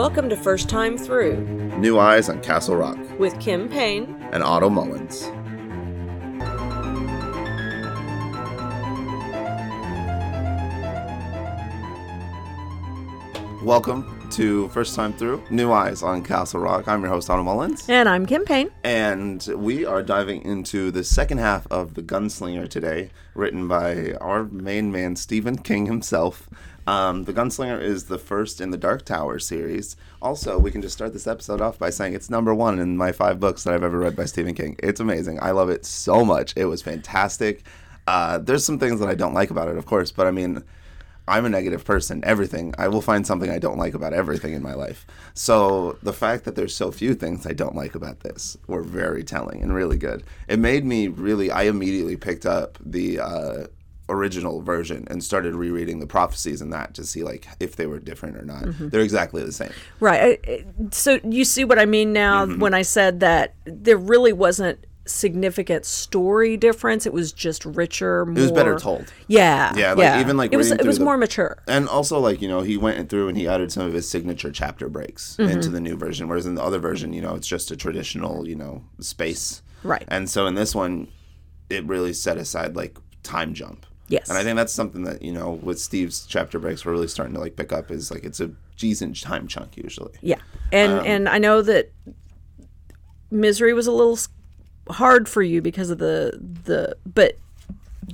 Welcome to First Time Through New Eyes on Castle Rock with Kim Payne. and Otto Mullins. Welcome to First Time Through New Eyes on Castle Rock. I'm your host, Otto Mullins. And I'm Kim Payne. And we are diving into the second half of The Gunslinger today, written by our main man, Stephen King himself. Um, the Gunslinger is the first in the Dark Tower series. Also, we can just start this episode off by saying it's number one in my five books that I've ever read by Stephen King. It's amazing. I love it so much. It was fantastic. Uh, there's some things that I don't like about it, of course, but I mean, I'm a negative person. Everything. I will find something I don't like about everything in my life. So the fact that there's so few things I don't like about this were very telling and really good. It made me really. I immediately picked up the uh, original version and started rereading the prophecies in that to see like if they were different or not. They're exactly the same. Right. So you see what I mean now Mm-hmm. when I said that there really wasn't significant story difference. It was just richer, more. It was better told. Yeah. Yeah, like, even, like, it was it was the- more mature. And also, like, you know, he went through and he added some of his signature chapter breaks Mm-hmm. into the new version, whereas in the other version, you know, it's just a traditional, you know, space. Right. And so in this one, it really set aside, like, time jump. Yes. And I think that's something that, you know, with Steve's chapter breaks, we're really starting to, like, pick up is, like, it's a decent time chunk usually. Yeah, and Um, and I know that misery was a little hard for you because of the the but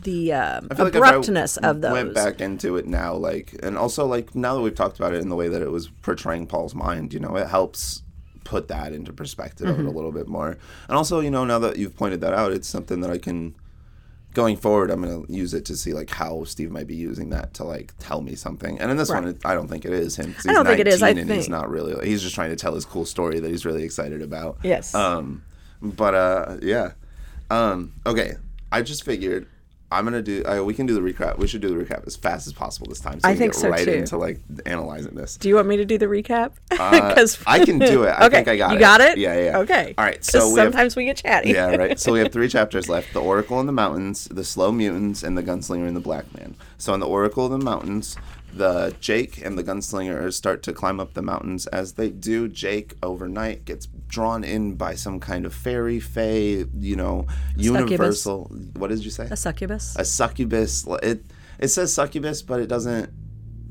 the um, feel like abruptness of those. Went back into it now, like, and also like now that we've talked about it in the way that it was portraying Paul's mind, you know, it helps put that into perspective it a little bit more. And also, you know, now that you've pointed that out, it's something that I can. Going forward, I'm going to use it to see like how Steve might be using that to like tell me something. And in this one, Right. it, I don't think it is him. I don't he's think it is, I 19 and he's not really. He's just trying to tell his cool story that he's really excited about. Yes. Um, but uh, yeah. Um, okay. I just figured I'm gonna do. Uh, we can do the recap. We should do the recap as fast as possible this time. So I we think get so, right too. into like analyzing this. Do you want me to do the recap? Uh, I can do it. I okay, think I got you it. got it. Yeah, yeah. Okay. All right. so we have- sometimes we get chatty. yeah, right. So we have three chapters left: the Oracle in the Mountains, the Slow Mutants, and the Gunslinger and the Black Man. So in the Oracle in the Mountains, the Jake and the Gunslinger start to climb up the mountains. As they do, Jake overnight gets drawn in by some kind of fairy, fae, you know, universal. What did you say? a succubus. a succubus. It it says succubus, but it doesn't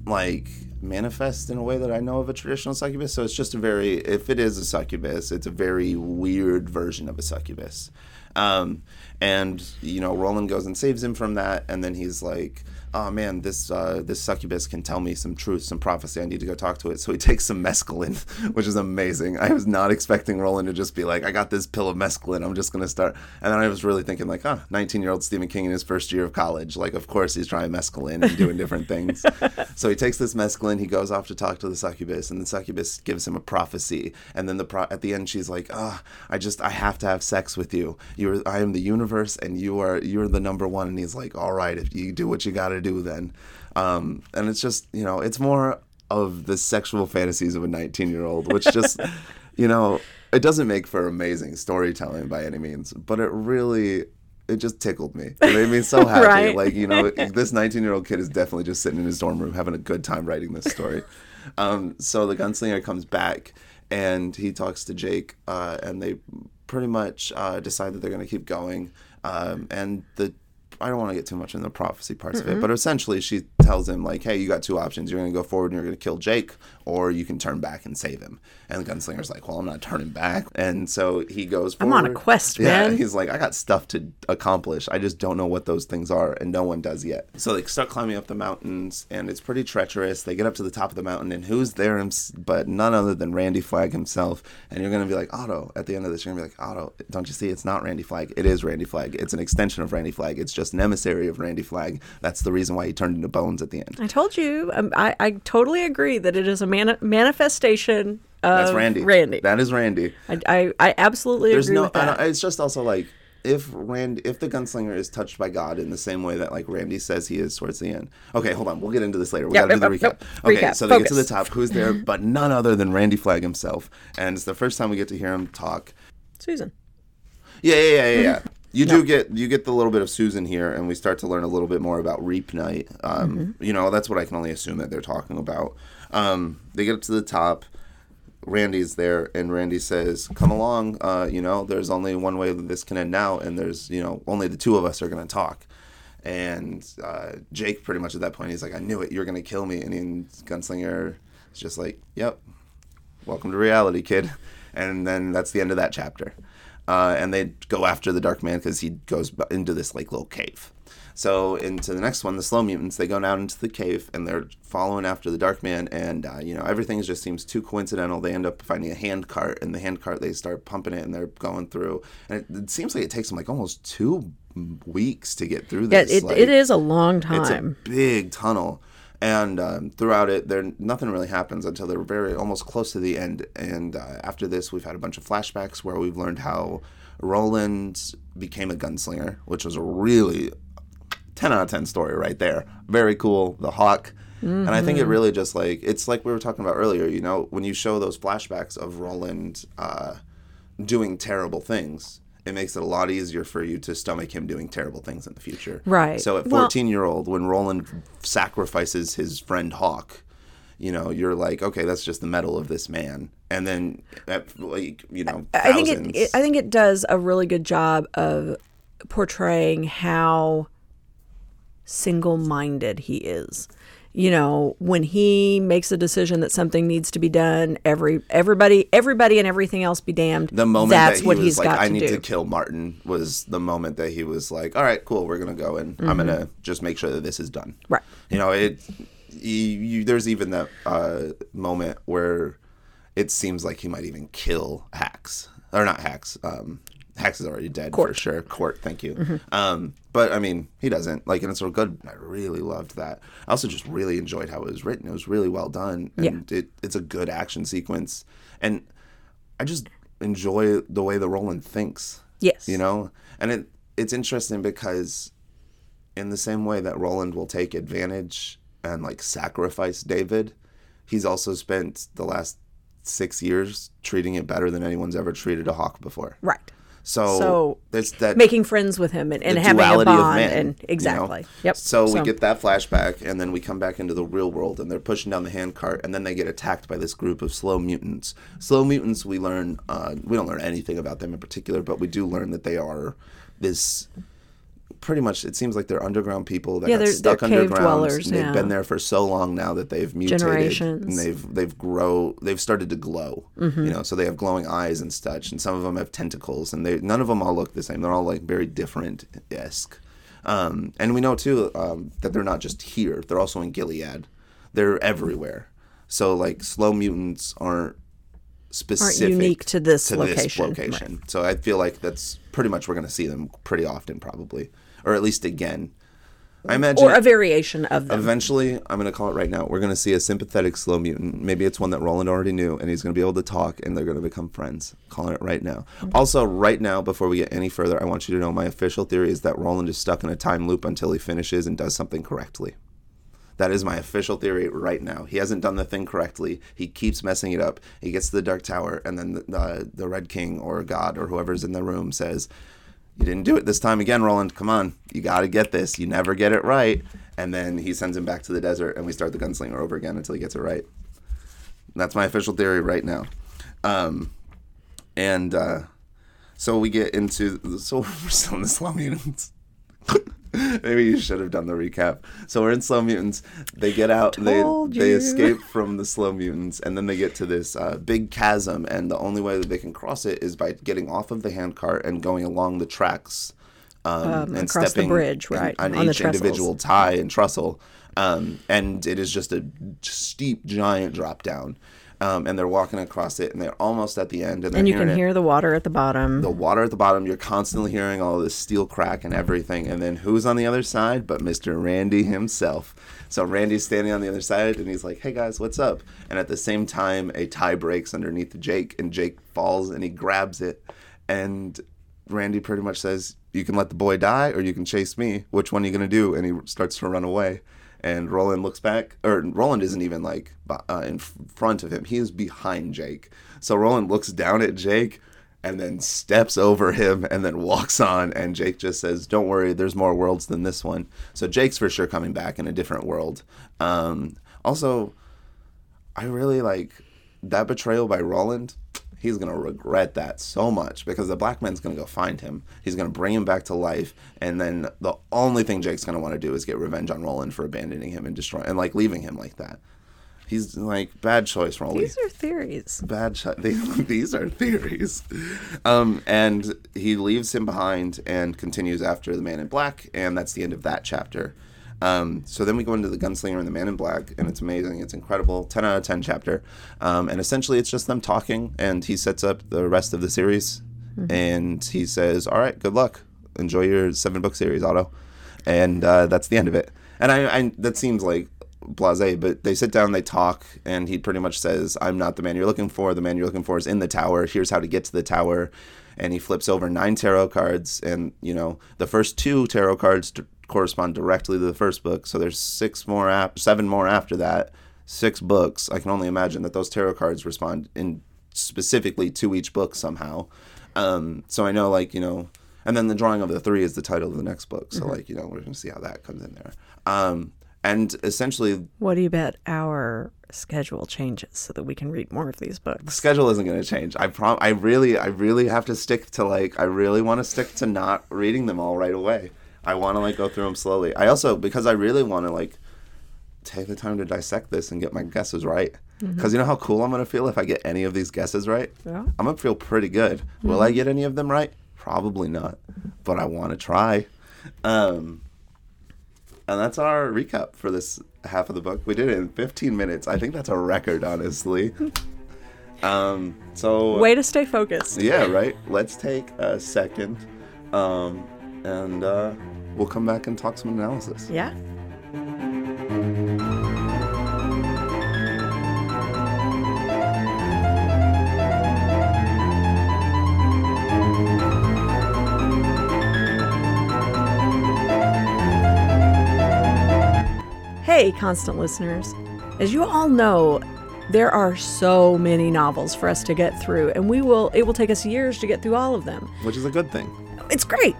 like manifest in a way that I know of a traditional succubus. So it's just a very if it is a succubus, it's a very weird version of a succubus. Um, and you know, Roland goes and saves him from that, and then he's like, "Oh man, this uh, this succubus can tell me some truth, some prophecy. I need to go talk to it." So he takes some mescaline, which is amazing. I was not expecting Roland to just be like, "I got this pill of mescaline. I'm just gonna start." And then I was really thinking, like, "Huh, 19 year old Stephen King in his first year of college. Like, of course he's trying mescaline and doing different things." so he takes this mescaline. He goes off to talk to the succubus, and the succubus gives him a prophecy. And then the pro- at the end, she's like, "Ah, I just I have to have sex with you. You're I am the universe, and you are you're the number one." And he's like, "All right, if you do what you got to do, then." Um, and it's just you know, it's more of the sexual fantasies of a 19 year old, which just you know, it doesn't make for amazing storytelling by any means, but it really. It just tickled me. It made me so happy. Right. Like, you know, this 19 year old kid is definitely just sitting in his dorm room having a good time writing this story. um, so the gunslinger comes back and he talks to Jake, uh, and they pretty much uh, decide that they're going to keep going. Um, and the I don't want to get too much in the prophecy parts of it, but essentially she tells him like, "Hey, you got two options. You're going to go forward and you're going to kill Jake, or you can turn back and save him." And the gunslinger's like, "Well, I'm not turning back." And so he goes I'm on a quest, Yeah, man. he's like, I got stuff to accomplish. I just don't know what those things are, and no one does yet. So they start climbing up the mountains, and it's pretty treacherous. They get up to the top of the mountain, and who's there but none other than Randy Flagg himself. And you're gonna be like, Otto. At the end of this, you're gonna be like, Otto. Don't you see? It's not Randy Flagg. It is Randy Flagg. It's an extension of Randy Flagg. It's just an emissary of Randy Flagg. That's the reason why he turned into bones at the end. I told you. Um, I I totally agree that it is a mani- manifestation of That's Randy. Randy. That is Randy. I, I I absolutely there's agree no with I that. don't, it's just also like if Rand if the gunslinger is touched by God in the same way that like Randy says he is towards the end. Okay, hold on. We'll get into this later. We Yep, gotta do the yep, recap. yep, Okay, recap. so they get to the top. Who's there? But none other than Randy Flagg himself. And it's the first time we get to hear him talk. Susan. Yeah, yeah, yeah, yeah. yeah. You do get you get the little bit of Susan here, and we start to learn a little bit more about Reap Night. Um, Mm-hmm. You know, that's what I can only assume that they're talking about. Um, they get up to the top. Randy's there, and Randy says, "Come along. Uh, you know, there's only one way that this can end now, and there's you know only the two of us are gonna talk." And uh, Jake, pretty much at that point, he's like, "I knew it. You're gonna kill me." And then Gunslinger is just like, "Yep, welcome to reality, kid." And then that's the end of that chapter. Uh, and they go after the Dark Man because he goes into this like little cave. So into the next one, the Slow Mutants, they go down into the cave and they're following after the Dark Man, and uh, you know everything just seems too coincidental. They end up finding a hand cart, and the hand cart they start pumping it, and they're going through, and it, it seems like it takes them like almost two weeks to get through this. Yeah, it, like, it is a long time. it's a time. big tunnel, and um, throughout it, there nothing really happens until they're very almost close to the end. And uh, after this, we've had a bunch of flashbacks where we've learned how Roland became a gunslinger, which was a really 10 out of 10 story right there. Very cool. The Hawk. And I think it really just like, it's like we were talking about earlier, you know, when you show those flashbacks of Roland uh, doing terrible things, it makes it a lot easier for you to stomach him doing terrible things in the future. Right. So at Well- 14 year old, when Roland sacrifices his friend Hawk, you know, you're like, okay, that's just the metal of this man. And then, at, like, you know, I think it, it. I think it does a really good job of portraying how single-minded he is. You know, when he makes a decision that something needs to be done, every everybody, everybody, and everything else be damned. the moment that's that he what was he's like, got I to need do. to kill Marten was the moment that he was like, all right, cool, we're gonna go and I'm Mm-hmm. gonna just make sure that this is done. Right. You know, it. You, you, there's even that uh, moment where it seems like he might even kill Hax or not Hax. Um, Hax is already dead for sure. Cort, thank you. Mm-hmm. Um, but I mean, he doesn't like, and it's real good. I really loved that. I also just really enjoyed how it was written. It was really well done, and it, it's a good action sequence. And I just enjoy the way the Roland thinks. Yes. You know, and it it's interesting because in the same way that Roland will take advantage and like sacrifice David, he's also spent the last six years treating it better than anyone's ever treated a hawk before. right. So, So, there's that Making friends with him and, and having a bond man, and you know? exactly. Yep. So, we get that flashback, and then we come back into the real world, and they're pushing down the handcart, and then they get attacked by this group of slow mutants. Slow mutants, we learn, uh, we don't learn anything about them in particular, but we do learn that they are this. Pretty much, it seems like they're underground people that Yeah, got they're- stuck they're underground. dwellers, and they've yeah. been there for so long now that they've mutated Generations. and they've they've grow they've started to glow. Mm-hmm. You know, so they have glowing eyes and such, and some of them have tentacles, and they none of them all look the same. They're all like very different esque. Um, and we know too um, that they're not just here; they're also in Gilead. They're everywhere. So like slow mutants aren't specific unique to this to location, This location. So I feel like that's pretty much we're going to see them pretty often, probably, or at least again. I imagine or a variation of them. Eventually, I'm going to call it right now. We're going to see a sympathetic slow mutant. Maybe it's one that Roland already knew, and he's going to be able to talk, and they're going to become friends. Calling it right now. Also, right now, before we get any further, I want you to know my official theory is that Roland is stuck in a time loop until he finishes and does something correctly. That is my official theory right now. He hasn't done the thing correctly. He keeps messing it up. He gets to the Dark Tower, and then the, the, the Red King or God or whoever's in the room says, You didn't do it this time again, Roland. Come on. You got to get this. You never get it right. And then he sends him back to the desert, and we start the gunslinger over again until he gets it right. That's my official theory right now. Um, and uh, so we get into. So we're still in the mutants. Maybe you should have done the recap. So we're in Slow Mutants. They get out. They Told they you. escape from the Slow Mutants, and then they get to this uh, big chasm. And the only way that they can cross it is by getting off of the handcart and going along the tracks, um, and across the stepping bridge, in- right, on, on each individual tie and trestle. Um, and it is just a steep, giant drop down. Um, and they're walking across it, and they're almost at the end, and, and you can it hear the water at the bottom. the water at the bottom. You're constantly hearing all this steel crack and everything. And then who's on the other side but Mr. Randy himself? So Randy's standing on the other side and he's like, hey guys, what's up? And at the same time, a tie breaks underneath Jake and Jake falls and he grabs it. And Randy pretty much says, you can let the boy die or you can chase me. Which one are you going to do? And he starts to run away. And Roland looks back, or Roland isn't even like uh, in front of him. He is behind Jake. So Roland looks down at Jake and then steps over him and then walks on. And Jake just says, Don't worry, there's more worlds than this one. So Jake's for sure coming back in a different world. Um, also, I really like that betrayal by Roland, he's gonna regret that so much because the black man's gonna go find him. He's gonna bring him back to life, and then the only thing Jake's gonna want to do is get revenge on Roland for abandoning him and destroying and like leaving him like that. He's like bad choice, Roland. These are theories. bad. These, these are theories. Um, and he leaves him behind and continues after the Man in Black, and that's the end of that chapter. Um, so then we go into the Gunslinger and the Man in Black, and it's amazing. It's incredible. 10 out of 10 chapter. Um, and essentially, it's just them talking, and he sets up the rest of the series. And he says, All right, good luck. Enjoy your seven book series, Otto. And uh, that's the end of it. And I, I that seems like blase, but they sit down, they talk, and he pretty much says, I'm not the man you're looking for. The man you're looking for is in the tower. Here's how to get to the tower. And he flips over nine tarot cards, and, you know, the first two tarot cards correspond directly to the first book. So there's six more, ap- seven more after that, six books. I can only imagine that those tarot cards respond in specifically to each book somehow. Um, so I know, like, you know, and then the drawing of the three is the title of the next book. So, like, you know, we're going to see how that comes in there. Um, and essentially, What do you bet our schedule changes so that we can read more of these books? The schedule isn't going to change. I prom. I really, I really have to stick to like. I really want to stick to not reading them all right away. I want to like go through them slowly. I also because I really want to like take the time to dissect this and get my guesses right. Because you know how cool I'm going to feel if I get any of these guesses right. Yeah. I'm going to feel pretty good. Will I get any of them right? Probably not, but I want to try. Um, and that's our recap for this half of the book. We did it in 15 minutes. I think that's a record, honestly. Um, so Way to stay focused. yeah, right. Let's take a second, um, and uh, we'll come back and talk some analysis. Yeah. Hey, constant listeners. As you all know, there are so many novels for us to get through, and we will it will take us years to get through all of them. Which is a good thing. It's great.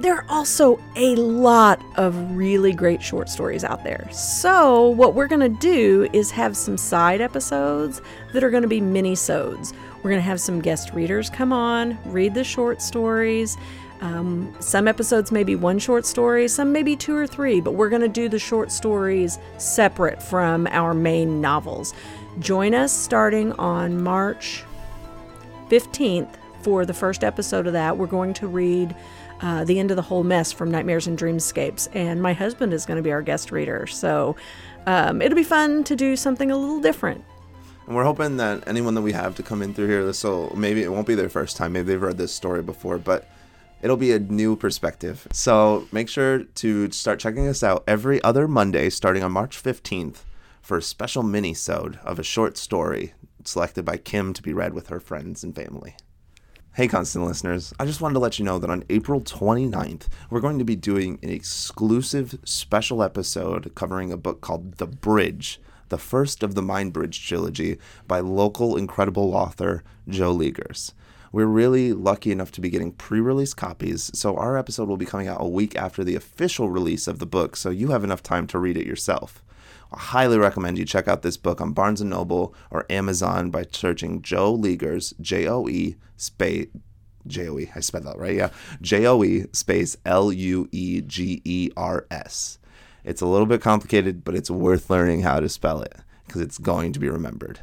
There are also a lot of really great short stories out there. So, what we're going to do is have some side episodes that are going to be mini-sodes. We're going to have some guest readers come on, read the short stories. Um, some episodes may be one short story, some maybe two or three, but we're going to do the short stories separate from our main novels. Join us starting on March 15th for the first episode of that. We're going to read uh, The End of the Whole Mess from Nightmares and Dreamscapes, and my husband is going to be our guest reader. So um, it'll be fun to do something a little different. And we're hoping that anyone that we have to come in through here, this will maybe it won't be their first time. Maybe they've read this story before, but it'll be a new perspective. So make sure to start checking us out every other Monday, starting on March 15th, for a special mini-sode of a short story selected by Kim to be read with her friends and family. Hey, constant listeners, I just wanted to let you know that on April 29th, we're going to be doing an exclusive special episode covering a book called The Bridge, the first of the Mind Bridge trilogy by local incredible author Joe Luegers. We're really lucky enough to be getting pre release copies, so our episode will be coming out a week after the official release of the book, so you have enough time to read it yourself. I highly recommend you check out this book on Barnes & Noble or Amazon by searching Joe Luegers, J-O-E space J-O-E, I spelled that right, yeah. J-O-E space L-U-E-G-E-R-S. It's a little bit complicated, but it's worth learning how to spell it because it's going to be remembered.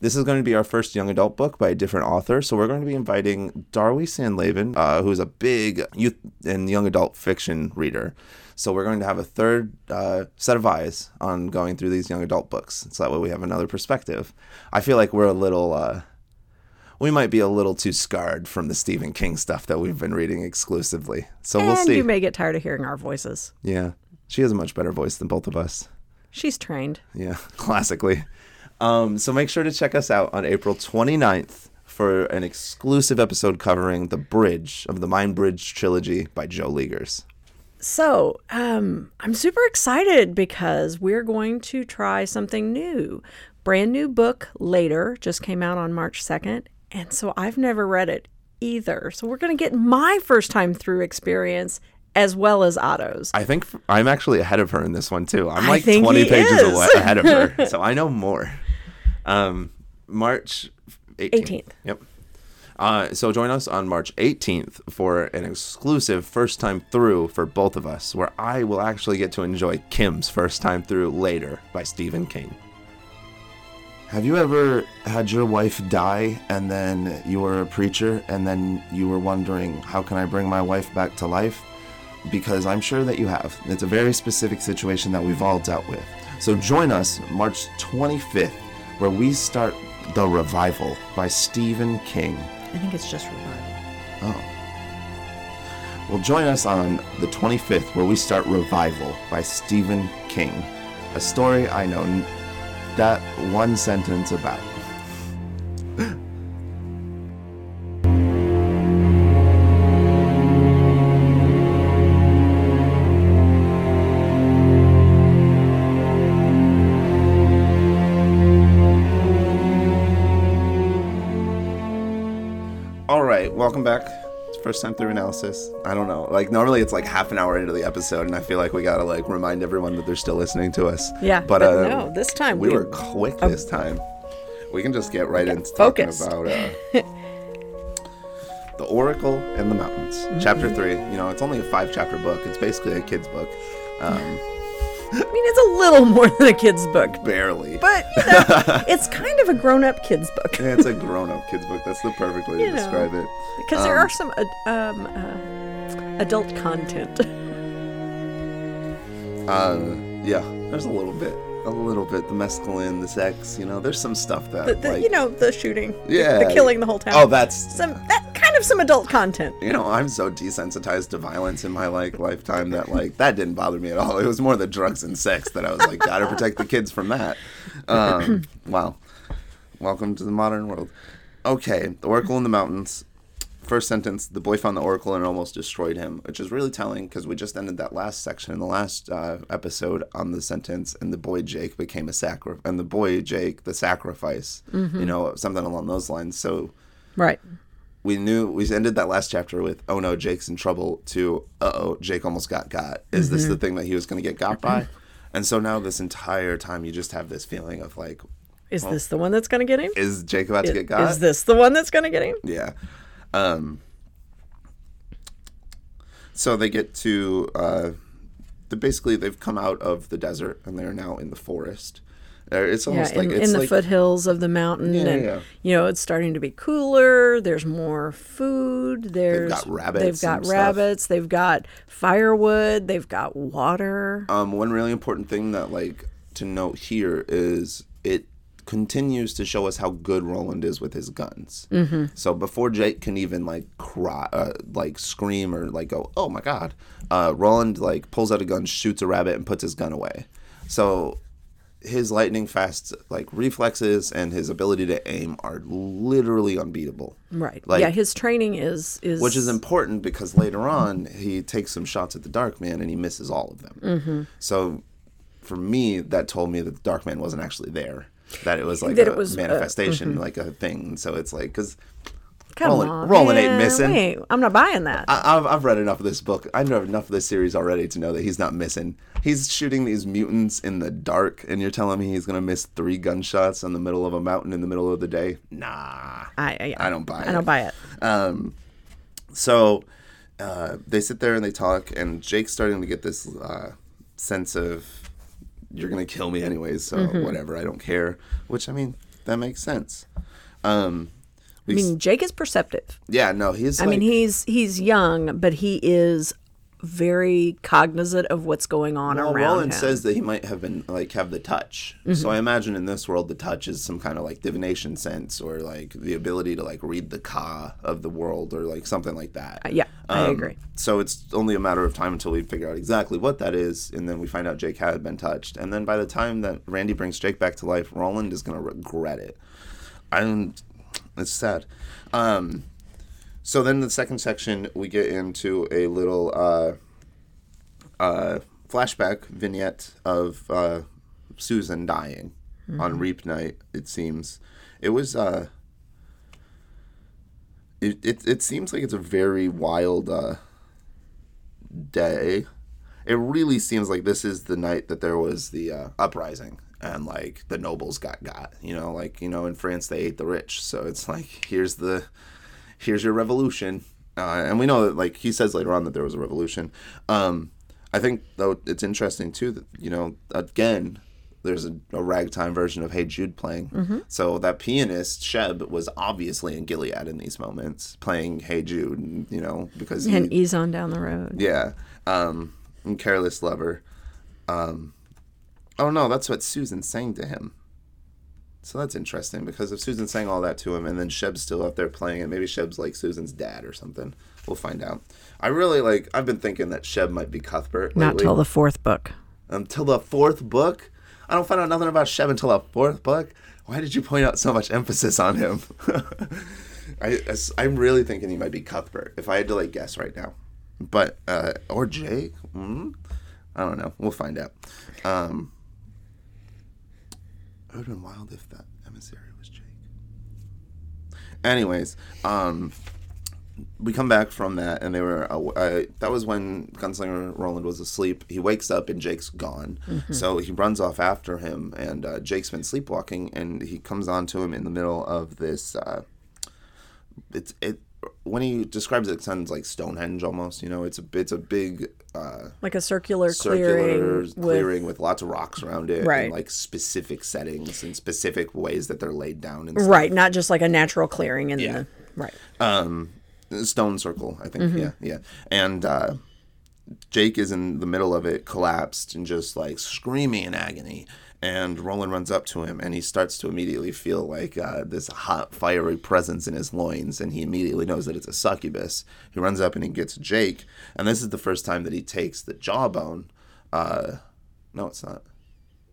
This is going to be our first young adult book by a different author. So we're going to be inviting Darwy Sandlaven, uh, who's a big youth and young adult fiction reader. So we're going to have a third uh, set of eyes on going through these young adult books. So that way we have another perspective. I feel like we're a little, uh, we might be a little too scarred from the Stephen King stuff that we've been reading exclusively. So we'll see. and you may get tired of hearing our voices. yeah. She has a much better voice than both of us. She's trained. Yeah, classically. Um, so make sure to check us out on April 29th for an exclusive episode covering the bridge of the Mind Bridge trilogy by Joe Luegers. So, um, I'm super excited because we're going to try something new. Brand new book later just came out on March 2nd, and so I've never read it either. So, we're going to get my first time through experience as well as Otto's. I think I'm actually ahead of her in this one too. I'm like 20 pages is. awa- ahead of her, so I know more. Um, March 18th. 18th. Yep. Uh, so join us on March 18th for an exclusive first time through for both of us, where I will actually get to enjoy Kim's first time through later by Stephen King. Have you ever had your wife die and then you were a preacher and then you were wondering, how can I bring my wife back to life? Because I'm sure that you have. It's a very specific situation that we've all dealt with. So join us March 25th, where we start The Revival by Stephen King. I think it's just revival. Oh. Well, join us on the 25th, where we start Revival by Stephen King. A story I know that one sentence about. Welcome back. It's first time through analysis. I don't know. Like normally it's like half an hour into the episode, and I feel like we gotta like remind everyone that they're still listening to us. Yeah, but, but uh, no, this time we we- were quick this time. We can just get right into focused. talking about uh, the Oracle and the Mountains, Mm-hmm. chapter three. You know, it's only a five chapter book. It's basically a kid's book, um, I mean, it's a little more than a kid's book, barely. but you know, it's kind of a grown-up kid's book Yeah, it's a grown up kid's book. That's the perfect way to You know. describe it. because there are some um, uh, adult content. Uh, yeah, there's a little bit, a little bit. The mescaline, the sex, you know, there's some stuff that, The, the, like, you know, the shooting, the- yeah, the killing the whole town. Oh, that's some that kind of some adult content. you know, I'm so desensitized to violence in my like lifetime that like that didn't bother me at all. It was more the drugs and sex that I was like, gotta protect the kids from that. Um, wow, welcome to the modern world. Okay, the Oracle in the Mountains. First sentence: The boy found the Oracle and almost destroyed him, which is really telling because we just ended that last section in the last uh, episode on the sentence, and the boy Jake became a sacri- and the boy Jake the sacrifice. You know, something along those lines. So Right. we knew we ended that last chapter with oh no jake's in trouble to uh oh jake almost got got is this the thing that he was going to get got by and so now this entire time you just have this feeling of like Is this the one that's going to get him? is jake about to get got Is this the one that's going to get him? yeah um so they get to uh the basically they've come out of the desert and they're now in the forest Uh, it's Yeah, almost in, like it's in the like foothills of the mountain, Yeah, and yeah. you know it's starting to be cooler. There's more food. There's got rabbits They've got and stuff. rabbits. They've got firewood. They've got water. Um, one really important thing that like to note here is it continues to show us how good Roland is with his guns. Mm-hmm. So before Jake can even like cry, uh, like scream or like go, "Oh my god," uh, Roland like pulls out a gun, shoots a rabbit, and puts his gun away. So his lightning fast like reflexes and his ability to aim are literally unbeatable. right. like- yeah, his training is is Which is important because later on he takes some shots at the Dark Man and he misses all of them. Mm-hmm. So for me, that told me that the Dark Man wasn't actually there. That it was like That a it was, uh, manifestation, like a thing. So it's like because Come Roland- on, Roland ain't missing. wait, I'm not buying that. I've I've read enough of this book. I know enough of this series already to know that he's not missing. He's shooting these mutants in the dark, and you're telling me he's gonna miss three gunshots in the middle of a mountain in the middle of the day? Nah. I, I, I don't buy it. I don't buy it. Um, so uh, they sit there and they talk, and Jake's starting to get this uh, sense of you're gonna kill me anyways, so Mm-hmm. whatever, I don't care. Which I mean, that makes sense. Um, I mean, Jake is perceptive. yeah, no, he's. I like, mean, he's he's young, but he is very cognizant of what's going on Well, around Roland him. says that he might have been like have the touch. Mm-hmm. So I imagine in this world, the touch is some kind of like divination sense, or like the ability to like read the ka of the world, or like something like that. yeah, I Um, agree. So it's only a matter of time until we figure out exactly what that is, and then we find out Jake had been touched. And then by the time that Randy brings Jake back to life, Roland is going to regret it. I'm. It's sad. Um, so then the second section, we get into a little uh, uh, flashback vignette of uh, Susan dying on Reap Night. It seems it was. Uh, it, it it seems like it's a very wild uh, day. it really seems like this is the night that there was the uh, uprising and like the nobles got got. You know, like you know in France they ate the rich, so it's like here's the here's your revolution. Uh, and we know that like he says later on that there was a revolution. Um, I think though it's interesting too that you know again there's a, a ragtime version of Hey Jude playing. So that pianist Sheb was obviously in Gilead in these moments playing Hey Jude. You know because he, And ease on down the road. yeah, um, and Careless Lover. Um, oh no, that's what Susan sang to him. So that's interesting because if Susan sang all that to him and then Sheb's still out there playing it, maybe Sheb's like Susan's dad or something. We'll find out. I really like. I've been thinking that Sheb might be Cuthbert Not till the fourth book. until the fourth book. I don't find out nothing about Sheb until the fourth book. Why did you point out so much emphasis on him? I, I'm really thinking he might be Cuthbert if I had to like guess right now, but uh, or Jake. Mm, I don't know. We'll find out. Um, it would have been wild if that emissary was Jake. Anyways, um, we come back from that, and they were. Uh, uh, that was when Gunslinger Roland was asleep. He wakes up, and Jake's gone. So he runs off after him, and uh, Jake's been sleepwalking, and he comes on to him in the middle of this. Uh, it's it when he describes it, it sounds like Stonehenge almost. You know, it's a it's a big uh, Like a circular, circular clearing, with clearing with lots of rocks around it, Right. And like specific settings and specific ways that they're laid down and stuff. right, not just like a natural clearing in Yeah. the right. um stone circle i think Mm-hmm. yeah yeah and uh jake is in the middle of it collapsed and just like screaming in agony and roland runs up to him and he starts to immediately feel like uh, this hot fiery presence in his loins and he immediately knows that it's a succubus he runs up and he gets jake and this is the first time that he takes the jawbone uh no it's not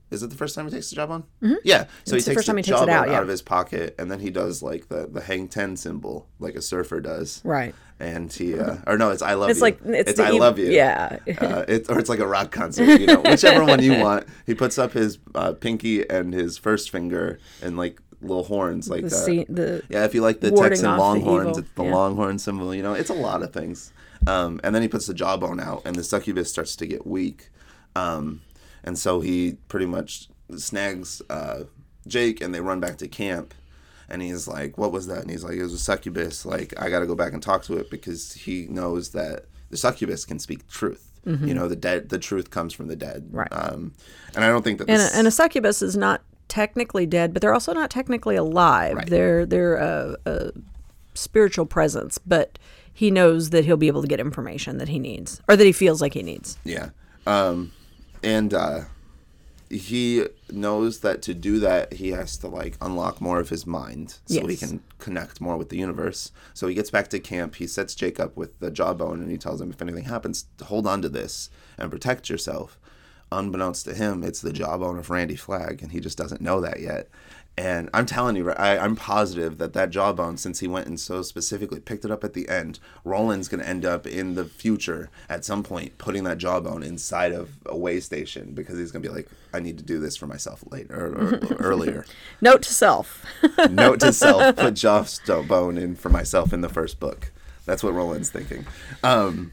is it the first time he takes the jawbone? Mm-hmm. Yeah. So It's he the takes first the time he takes it jawbone out, yeah. of his pocket, and then he does like the the hang ten symbol, like a surfer does. Right. And he, uh, or no, it's I love It's you. like it's, the I love you. Yeah. Uh, it, or it's like a rock concert, you know, whichever one you want. He puts up his uh, pinky and his first finger and like little horns, like the, uh, the yeah, if you like the Texan off the Longhorns, it's the yeah. Longhorn symbol. You know, it's a lot of things. Um, and then he puts the jawbone out, and the succubus starts to get weak. Um, and so he pretty much snags uh, Jake, and they run back to camp. And he's like, "What was that?" And he's like, "It was a succubus. Like, I got to go back and talk to it because he knows that the succubus can speak truth. You know, the dead, the truth comes from the dead. Mm-hmm. Right. Um, and I don't think that and a, and a succubus is not technically dead, but they're also not technically alive. Right. They're they're a, a spiritual presence, but he knows that he'll be able to get information that he needs or that he feels like he needs. Yeah. Um, and uh, he knows that to do that, he has to like unlock more of his mind so he can connect more with the universe. So he gets back to camp. He sets Jake up with the jawbone and he tells him, if anything happens, hold on to this and protect yourself. Unbeknownst to him, it's the jawbone of Randy Flagg, and he just doesn't know that yet. And I'm telling you, I, I'm positive that that jawbone, since he went and so specifically picked it up at the end, Roland's going to end up in the future at some point putting that jawbone inside of a way station because he's going to be like, I need to do this for myself later or, or, or earlier. Note to self. Note to self: put jawbone in for myself in the first book. That's what Roland's thinking. Um,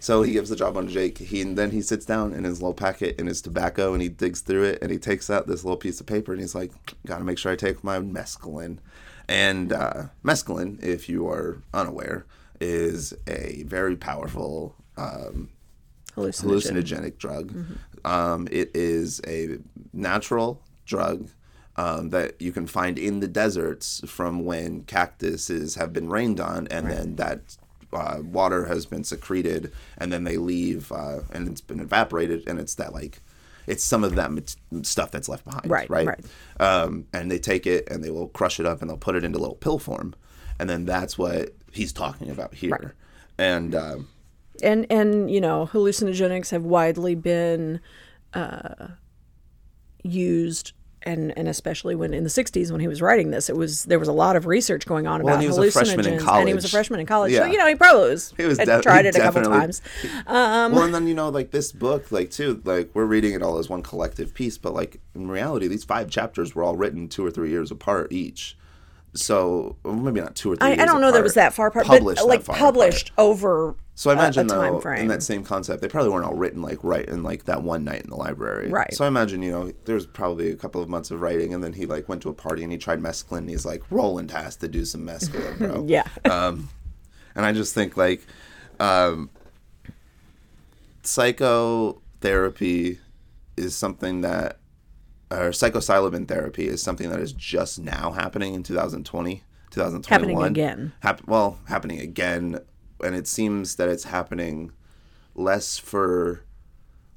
so he gives the jawbone to Jake. He and then he sits down in his little packet and his tobacco, and he digs through it, and he takes out this little piece of paper, and he's like, "Got to make sure I take my mescaline." And uh, mescaline, if you are unaware, is a very powerful um, Hallucinogen. hallucinogenic drug. Um, it is a natural drug um, that you can find in the deserts from when cactuses have been rained on, and then that uh, water has been secreted, and then they leave, uh, and it's been evaporated, and it's that like. It's some of that mat- stuff that's left behind, Right, Right, right. Um, and they take it and they will crush it up and they'll put it into little pill form, and then that's what he's talking about here. And um, and and you know hallucinogenics have widely been uh, used and and especially when in the 60s when he was writing this it was there was a lot of research going on Well, about and he was a freshman in hallucinogens and he was a freshman in college. So you know he probably was, He was def- tried it a couple times. Um, well, and then you know, like this book, like too, like we're reading it all as one collective piece, but like in reality, these five chapters were all written two or three years apart each. So well, maybe not two or three. I, years I don't know that it was that far apart Published but that like published over So I imagine a time though, frame. in that same concept, they probably weren't all written like right in like that one night in the library. Right. So I imagine you know there's probably a couple of months of writing, and then he like went to a party and he tried mescaline. And he's like, Roland has to do some mescaline, bro. Yeah. Um, and I just think like, um, psychotherapy is something that, or psilocybin therapy is something that is just now happening in 2020, 2021. Happening again. Hap- well, happening again, and it seems that it's happening less for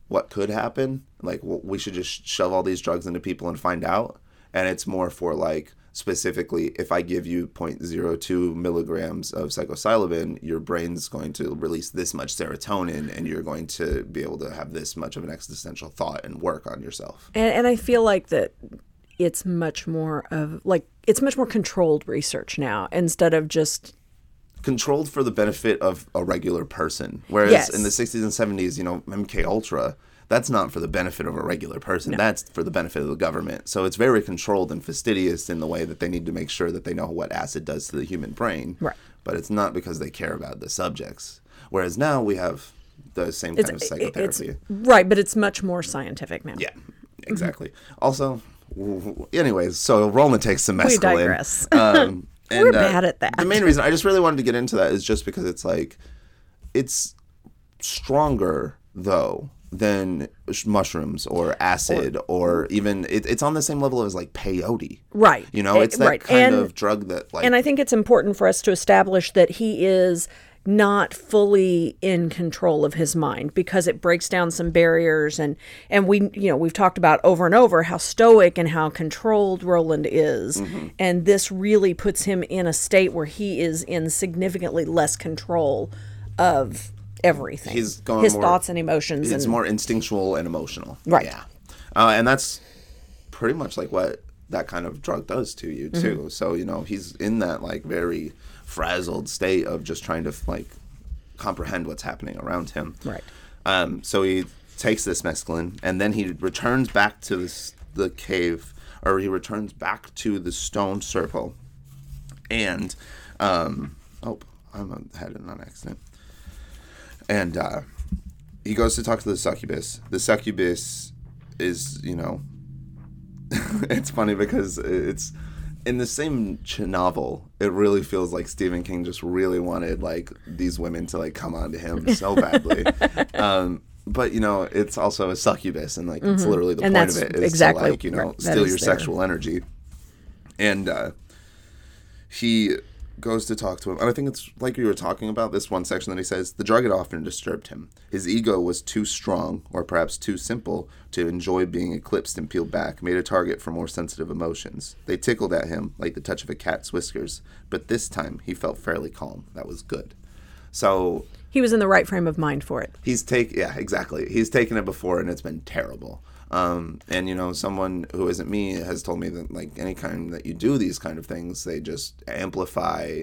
what could happen. Like we should just shove all these drugs into people and find out, and it's more for like specifically if I give you 0.02 milligrams of psilocybin, your brain's going to release this much serotonin, and you're going to be able to have this much of an existential thought and work on yourself. And, and I feel like that it's much more of like it's much more controlled research now instead of just controlled for the benefit of a regular person. Whereas Yes. in the 60s and 70s, you know, MK Ultra, that's not for the benefit of a regular person. That's for the benefit of the government. So it's very controlled and fastidious in the way that they need to make sure that they know what acid does to the human brain. Right. But it's not because they care about the subjects. Whereas now we have the same kind of it's psychotherapy. right, but it's much more scientific now. yeah, exactly. Also, w- w- anyways, so Roland takes some mescaline. digress. Um, and, We're bad at that. The main reason I just really wanted to get into that is just because it's like it's stronger though than sh- mushrooms or acid or, even it, it's on the same level as like peyote. Right. You know, it's that right. kind And- of drug that like And I think it's important for us to establish that he is not fully in control of his mind because it breaks down some barriers and and we you know we've talked about over and over how stoic and how controlled Roland is Mm-hmm. and this really puts him in a state where he is in significantly less control of everything He's going his more- thoughts and emotions it's and more instinctual and emotional. Right. Yeah. Uh, and that's pretty much like what that kind of drug does to you too. Mm-hmm. So you know he's in that like very frazzled state of just trying to like comprehend what's happening around him. Right. Um. So he takes this mescaline and then he returns back to this the cave or he returns back to the stone circle and um oh I'm had it on accident and uh, he goes to talk to the succubus. The succubus is, you know, it's funny because it's in the same ch- novel. It really feels like Stephen King just really wanted like these women to like come onto him so badly. um, but you know, it's also a succubus, and like it's literally the Mm-hmm. And point of it is exactly to like you know right. Steal your their- sexual energy. And uh, he goes to talk to him. And I think it's like you were talking about this one section that he says the drug had often disturbed him. His ego was too strong, or perhaps too simple, to enjoy being eclipsed and peeled back, made a target for more sensitive emotions. They tickled at him like the touch of a cat's whiskers, but this time he felt fairly calm. That was good. So he was in the right frame of mind for it he's take yeah exactly he's taken it before and it's been terrible um, and you know someone who isn't me has told me that like any kind that you do these kind of things they just amplify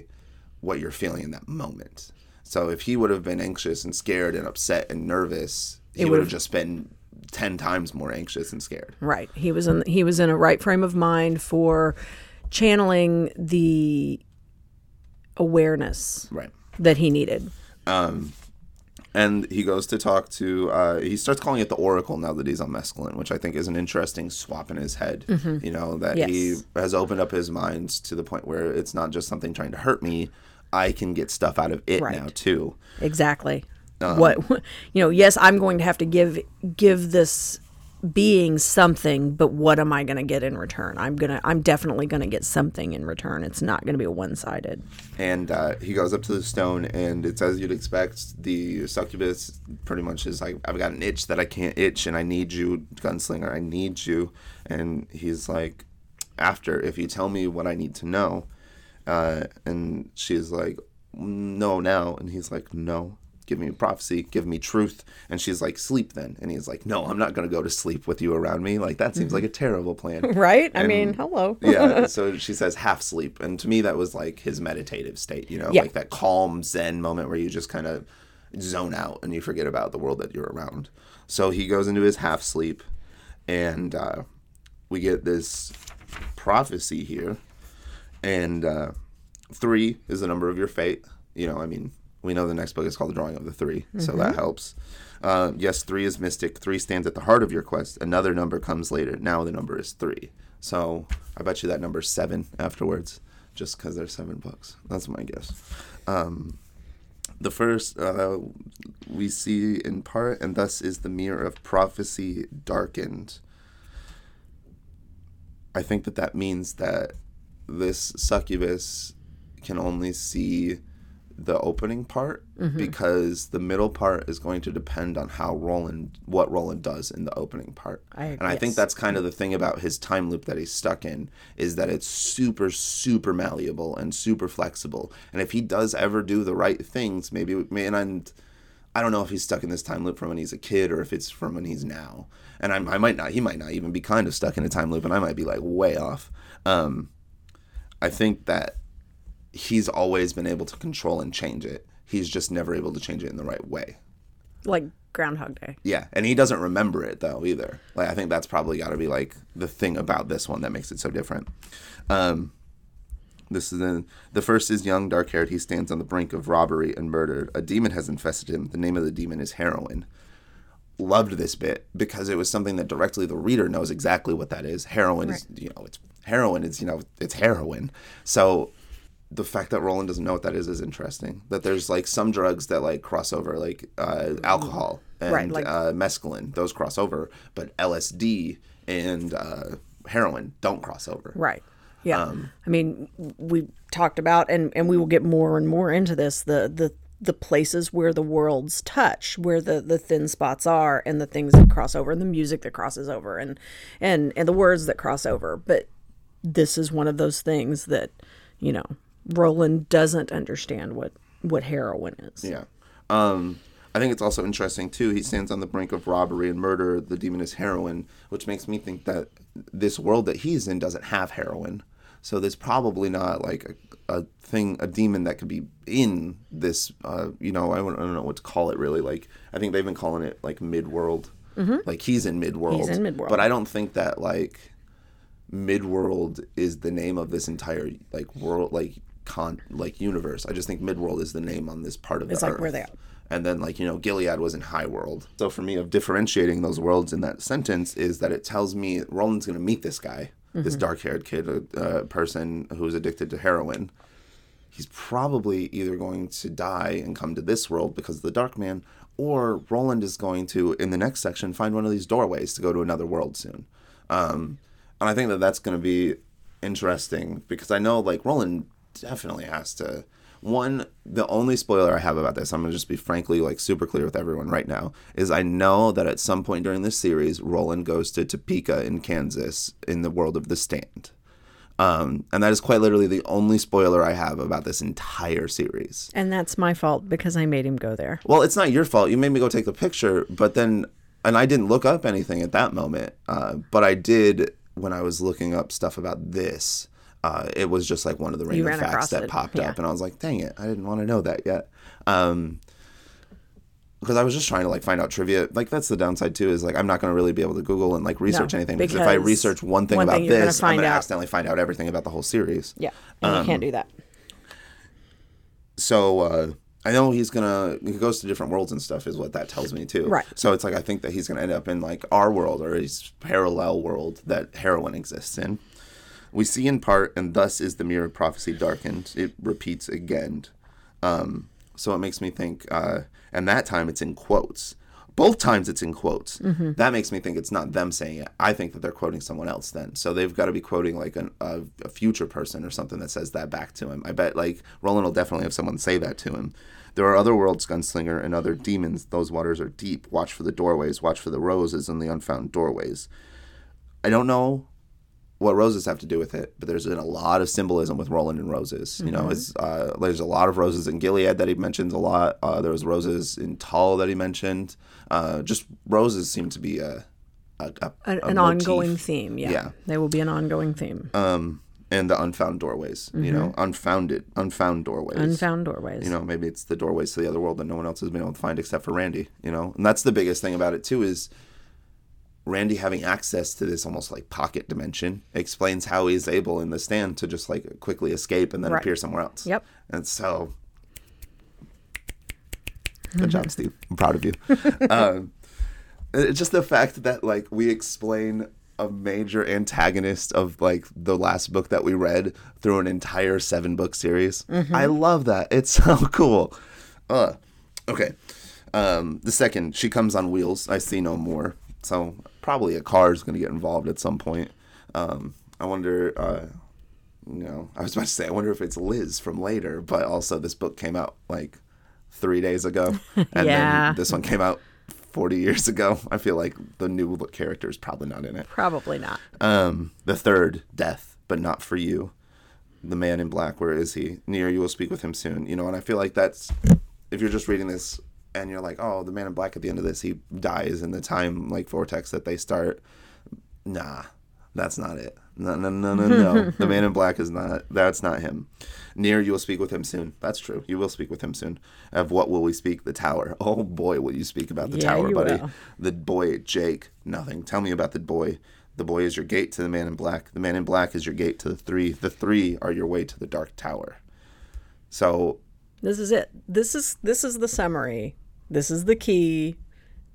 what you're feeling in that moment so if he would have been anxious and scared and upset and nervous he would have just been 10 times more anxious and scared Right. He was in he was in a right frame of mind for channeling the awareness right that he needed. And he goes to talk to uh, he starts calling it the oracle now that he's on mescaline which i think is an interesting swap in his head you know that he has opened up his mind to the point where it's not just something trying to hurt me i can get stuff out of it Right. now too Exactly. what you know, yes, I'm going to have to give give this being something, but what am I going to get in return? I'm to I'm definitely going to get something in return. It's not going to be a one-sided. and uh, he goes up to the stone and it's as you'd expect the succubus pretty much is like i've got an itch that i can't itch and i need you gunslinger i need you and he's like after if you tell me what i need to know uh, and she's like no now and he's like no give me prophecy give me truth. And she's like sleep then. And he's like no i'm not going to go to sleep with you around me. Like that seems like a terrible plan. Right? I mean, hello. yeah so she says half sleep. And to me that was like his meditative state you know Yeah. like that calm zen moment where you just kind of zone out and you forget about the world that you're around. So he goes into his half sleep and uh, we get this prophecy here. And uh, three is the number of your fate. You know i mean we know the next book is called The Drawing of the 3 so that helps. Uh, yes, three is mystic. Three stands at the heart of your quest. Another number comes later. Now the number is three. So I bet you that number's seven afterwards, just because there's seven books. That's my guess. Um, the first uh, we see in part, and thus is the mirror of prophecy darkened. I think that that means that this succubus can only see the opening part because the middle part is going to depend on how Roland what Roland does in the opening part. I- and I think that's kind of the thing about his time loop that he's stuck in is that it's super super malleable and super flexible. And if he does ever do the right things, maybe and I'm I don't know if he's stuck in this time loop from when he's a kid or if it's from when he's now. And I'm, I might not, he might not even be kind of stuck in a time loop and I might be like way off. Um, I think that he's always been able to control and change it. He's just never able to change it in the right way. Like Groundhog Day. Yeah. And he doesn't remember it though either. Like, I think that's probably got to be like the thing about this one that makes it so different. Um, this is in, the first is young, dark haired. He stands on the brink of robbery and murder. A demon has infested him. The name of the demon is heroin. Loved this bit because it was something that directly the reader knows exactly what that is. Heroin is, you know, it's heroin. It's you know, it's heroin. So the fact that Roland doesn't know what that is is interesting. That there's like some drugs that like cross over, like uh, alcohol and Right, like- uh, mescaline. Those cross over, but LSD and uh, heroin don't cross over. Right. Yeah. Um, I mean, we talked about, and, and we will get more and more into this, the, the, the places where the worlds touch, where the, the thin spots are and the things that cross over and the music that crosses over and, and, and the words that cross over. But this is one of those things that, you know, Roland doesn't understand what, what heroin is. Yeah. Um, I think it's also interesting too. He stands on the brink of robbery and murder. The demon is heroin, which makes me think that this world that he's in doesn't have heroin. So there's probably not like a, a thing, a demon that could be in this. Uh, you know, I don't, I don't know what to call it really. Like I think they've been calling it like mid world. Like he's in mid world. Mm-hmm. He's in midworld. But I don't think that like midworld is the name of this entire like world like con like universe. I just think midworld is the name on this part of It's the like earth. where they are. and then like you know gilead was in high world. So for me of differentiating those worlds in that sentence is that it tells me roland's going to meet this guy this dark-haired kid a uh, person who's addicted to heroin. He's probably either going to die and come to this world because of the dark man or roland is going to in the next section find one of these doorways to go to another world soon. Um, and i think that that's going to be interesting because i know like roland definitely has to one the only spoiler i have about this i'm going to just be frankly like super clear with everyone right now is i know that at some point during this series roland goes to topeka in kansas in the world of the stand um, and that is quite literally the only spoiler I have about this entire series. And that's my fault because I made him go there. Well, it's not your fault. You made me go take the picture, but then, and I didn't look up anything at that moment, uh, but I did when I was looking up stuff about this. Uh, it was just like one of the random facts that it, popped yeah. up, and I was like, "Dang it, I didn't want to know that yet." Um, because I was just trying to like find out trivia. Like that's the downside too. Is like I'm not going to really be able to Google and like research No, anything because if I research one thing one about thing you're gonna this, I'm going to accidentally find out everything about the whole series. Yeah. And you Um, can't do that. so uh, I know he's gonna he goes to different worlds and stuff is what that tells me too. Right. So it's like I think that he's gonna end up in like our world or his parallel world that heroin exists in. We see in part, and thus is the mirror of prophecy darkened. It repeats again. Um, so it makes me think, uh, and that time it's in quotes. Both times it's in quotes. That makes me think it's not them saying it. I think that they're quoting someone else then. So they've got to be quoting like an, a, a future person or something that says that back to him. I bet like Roland will definitely have someone say that to him. There are other worlds, gunslinger, and other demons. Those waters are deep. Watch for the doorways. Watch for the roses and the unfound doorways. I don't know what roses have to do with it, but there's been a lot of symbolism with Roland and roses. You know, it's uh, there's a lot of roses in Gilead that he mentions a lot. Uh, there was roses in Tull that he mentioned. Uh, just roses seem to be a, a, a, An, a an motif. ongoing theme. Yeah. Yeah. They will be an ongoing theme. um, and the unfound doorways. You know, unfounded, unfound doorways. Unfound doorways. You know, maybe it's the doorways to the other world that no one else has been able to find except for Randy. You know, and that's the biggest thing about it too is Randy having access to this almost like pocket dimension explains how he's able in the stand to just like quickly escape and then Right. appear somewhere else. Yep. And so Good job, Steve. I'm proud of you. um, it's just the fact that like we explain a major antagonist of like the last book that we read through an entire seven book series. I love that. It's so cool. Uh, okay. Um, the second, she comes on wheels. I see no more. So probably a car is going to get involved at some point. Um, I wonder. Uh, you know, I was about to say, I wonder if it's Liz from later, but also this book came out like three days ago, and Yeah. then this one came out forty years ago. I feel like the new character is probably not in it. Probably not. Um, the third, death, but not for you. The man in black, where is he? Near, you will speak with him soon. You know, and I feel like that's if you're just reading this and you're like, oh, the man in black at the end of this, he dies in the time like vortex that they start. Nah, that's not it. No, no, no, no, no. the man in black is not. That's not him. Near, you will speak with him soon. That's true. You will speak with him soon. Of what will we speak? The tower. Oh boy, will you speak about the Yeah, tower, buddy? will. The boy, Jake. Nothing. Tell me about the boy. The boy is your gate to the man in black. The man in black is your gate to the three. The three are your way to the dark tower. So This is it. This is this is the summary. This is the key.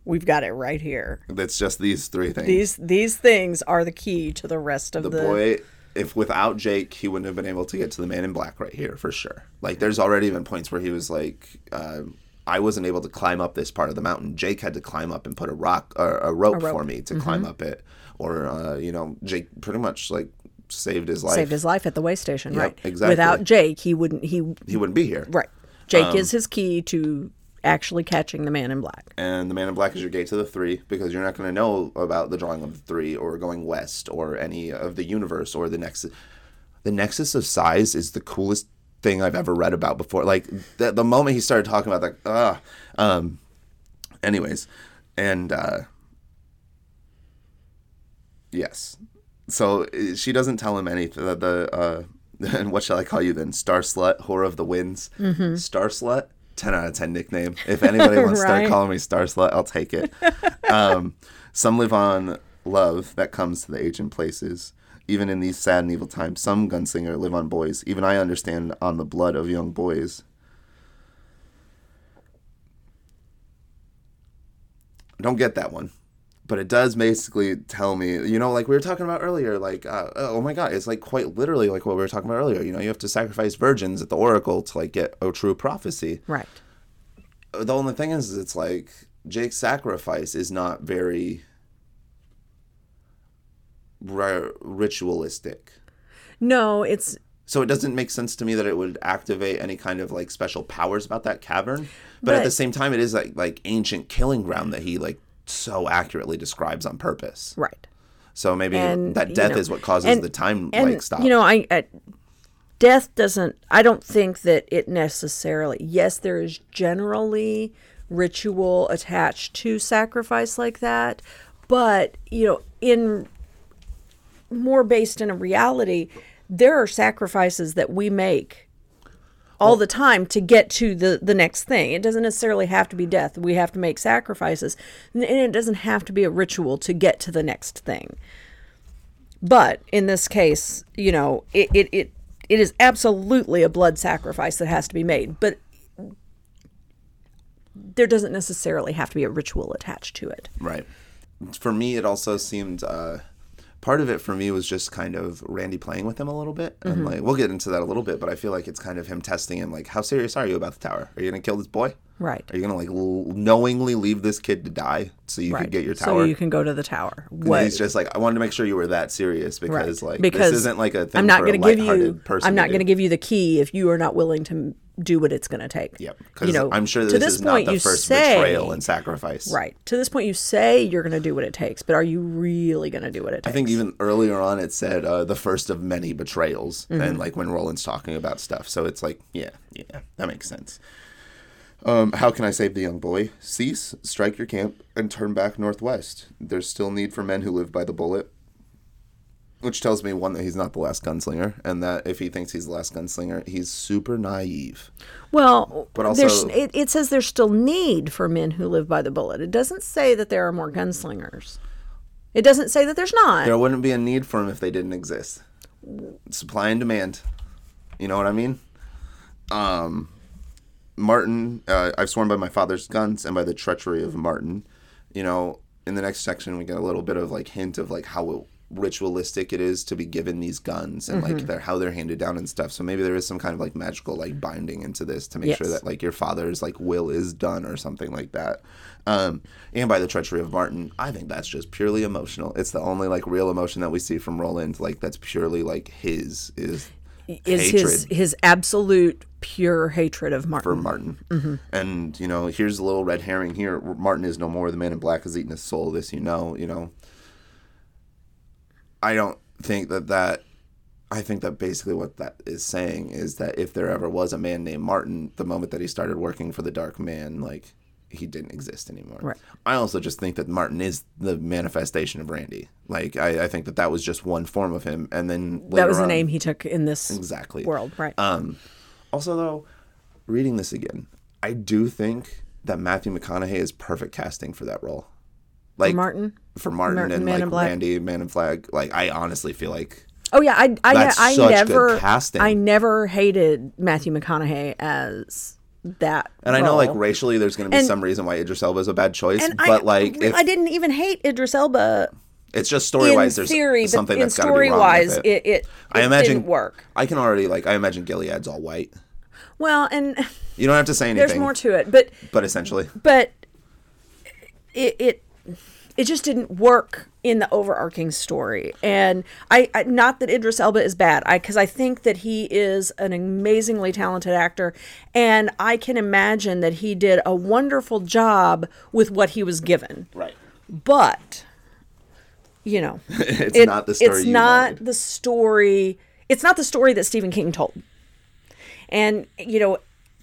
We've got it right here. that's just these three things. These these things are the key to the rest of the the, boy if without jake he wouldn't have been able to get to the man in black right here for sure like there's already been points where he was like uh, i wasn't able to climb up this part of the mountain jake had to climb up and put a rock or a rope, rope. for me to climb up it or uh, you know jake pretty much like saved his life saved his life at the way station, right? exactly. Without Jake, he wouldn't he he wouldn't be here right. Jake Um, is his key to actually catching the man in black. and the man in black is your gate to the three because you're not going to know about the drawing of the three or going west or any of the universe or the nexus. The nexus of size is the coolest thing i've ever read about before. Like the, the moment he started talking about that ah um anyways and uh yes. So uh, she doesn't tell him anything the, the uh and what shall i call you then? Star slut whore of the winds? Star slut 10 out of 10 nickname. If anybody wants to start calling me star slut i'll take it. Um some live on love that comes to the ancient places. Even in these sad and evil times some gunslinger live on boys. Even i understand on the blood of young boys. I don't get that one but it does basically tell me you know like we were talking about earlier like uh, oh my god it's like quite literally like what we were talking about earlier. You know you have to sacrifice virgins at the oracle to like get a true prophecy. Right. the only thing is it's like jake's sacrifice is not very ri- ritualistic. No, it's so it doesn't make sense to me that it would activate any kind of like special powers about that cavern. But, at the same time it is like like ancient killing ground that he like so accurately describes on purpose right. so maybe And, that you death know, is what causes and- the time And like stop you know, I, I death doesn't. I don't think that it necessarily. Yes, there is generally ritual attached to sacrifice like that, but you know, in more based in a reality, there are sacrifices that we make all the time to get to the the next thing. It doesn't necessarily have to be death. We have to make sacrifices, and it doesn't have to be a ritual to get to the next thing. But in this case, you know, it, it, it, it is absolutely a blood sacrifice that has to be made. But there doesn't necessarily have to be a ritual attached to it. Right. For me, it also seemed uh, part of it for me was just kind of Randy playing with him a little bit, Mm-hmm. and like we'll get into that a little bit. But I feel like it's kind of him testing him, like, how serious are you about the tower? Are you gonna kill this boy? Right. Are you gonna like l- knowingly leave this kid to die so you Right. could get your tower? So you can go to the tower. And What? he's just like, I wanted to make sure you were that serious because right. like because this isn't like a thing I'm not going to give you. person. I'm not to going to give you the key if you are not willing to do what it's going to take. Yep. You Because know, I'm sure to this, this is point not the you first say, betrayal and sacrifice. Right. To this point, you say you're going to do what it takes, but are you really going to do what it takes? I think even earlier on it said uh, the first of many betrayals, Mm-hmm. and like when Roland's talking about stuff. So it's like, yeah, yeah, that makes sense. Um, how can I save the young boy? Cease, strike your camp, and turn back northwest. There's still need for men who live by the bullet. Which tells me one that he's not the last gunslinger, and that if he thinks he's the last gunslinger, he's super naive. Well, But also- it, it says there's still need for men who live by the bullet. It doesn't say that there are more gunslingers. It doesn't say that there's not. There wouldn't be a need for them if they didn't exist. Supply and demand. You know what I mean? Um Marten, uh, I've sworn by my father's guns and by the treachery of Marten. You know, in the next section, we get a little bit of like hint of like how ritualistic it is to be given these guns and Mm-hmm. like they're how they're handed down and stuff. So maybe there is some kind of like magical like binding into this to make sure that like your father's like will is done or something like that. Um, and by the treachery of Marten, I think that's just purely emotional. It's the only like real emotion that we see from Roland. Like that's purely like his is Is his his absolute pure hatred of Marten. for Marten. And you know, here's a little red herring here. Marten is no more. The man in black has eaten his soul. This you know. You know. I don't think that that. I think that basically what that is saying is that if there ever was a man named Marten, the moment that he started working for the Dark Man, like he didn't exist anymore. Right. I also just think that Marten is the manifestation of Randy. Like I, I think that that was just one form of him, and then that was the on- name he took in this exactly world, right? um, also, though, reading this again, I do think that Matthew McConaughey is perfect casting for that role. Like Marten? For Marten Mar- and Man like? Randy, Man and Flag. Like I honestly feel like oh yeah, I I, I such never casting. I never hated Matthew McConaughey as that. And I know, like racially, there's going to be And- some reason why Idris Elba is a bad choice. but I, like, if I didn't even hate Idris Elba it's just story wise, there's theory, something that's got to be story wrong wise, with it. it, it, I imagine didn't work. I can already like I imagine Gilead's all white. Well, and You don't have to say anything. there's more to it, but but essentially, but it it it just didn't work in the overarching story and I, I not that idris elba is bad i because i think that he is an amazingly talented actor and i can imagine that he did a wonderful job with what he was given right? but you know It's it- not the story. it's not wanted. the story it's not the story that stephen king told and you know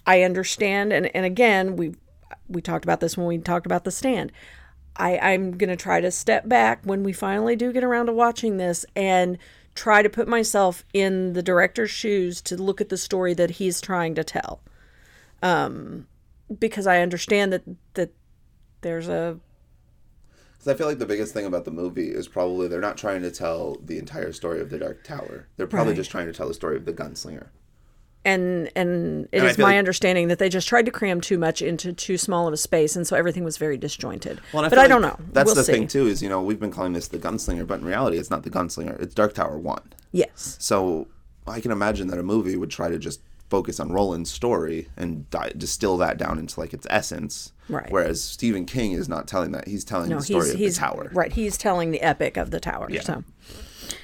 i understand and, and again we we talked about this when we talked about the stand i i'm going to try to step back when we finally do get around to watching this and try to put myself in the director's shoes to look at the story that he's trying to tell um because i understand that that there's a Because I feel like the biggest thing about the movie is probably they're not trying to tell the entire story of the Dark Tower. They're probably Right. just trying to tell the story of the gunslinger. And and it And is my like- understanding that they just tried to cram too much into too small of a space, and so everything was very disjointed. Well, and but I don't know. That's we'll the see. thing too. Is you know we've been calling this the gunslinger, but in reality, it's not the gunslinger. It's Dark Tower One. Yes, So I can imagine that a movie would try to just focus on Roland's story and di- distill that down into like its essence. Right. Whereas Stephen King is not telling that. He's telling no, the story he's of he's the tower. right. He's telling the epic of the tower. Yeah. So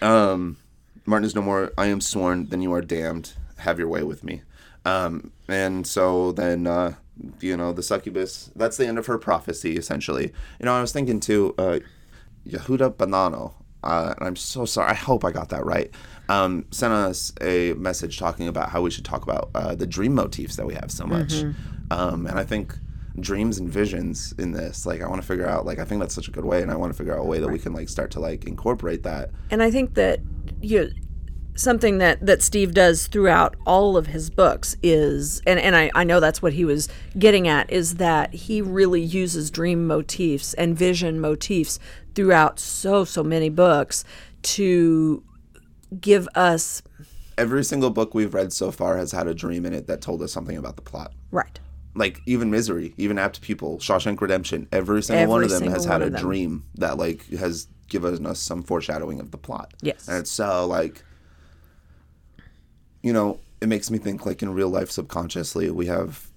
Um, Marten is no more. I am sworn. Then you are damned. Have your way with me. Um, and so then, uh, you know, the succubus. That's the end of her prophecy, essentially. You know, I was thinking too. Uh, Yehuda Banano. Uh, and I'm so sorry. I hope I got that right. Um, sent us a message talking about how we should talk about uh, the dream motifs that we have so much. Um, and I think dreams and visions in this, like, I want to figure out, like, I think that's such a good way, and I want to figure out a way that we can like start to like incorporate that and I think that you something that that Steve does throughout all of his books is and and I, I know that's what he was getting at is that he really uses dream motifs and vision motifs throughout so so many books to give us every single book we've read so far has had a dream in it that told us something about the plot. right Like even Misery, even Apt Pupil, Shawshank Redemption, every single one of them has had a dream that like has given us some foreshadowing of the plot. Yes. And it's so like you know, it makes me think like in real life subconsciously we have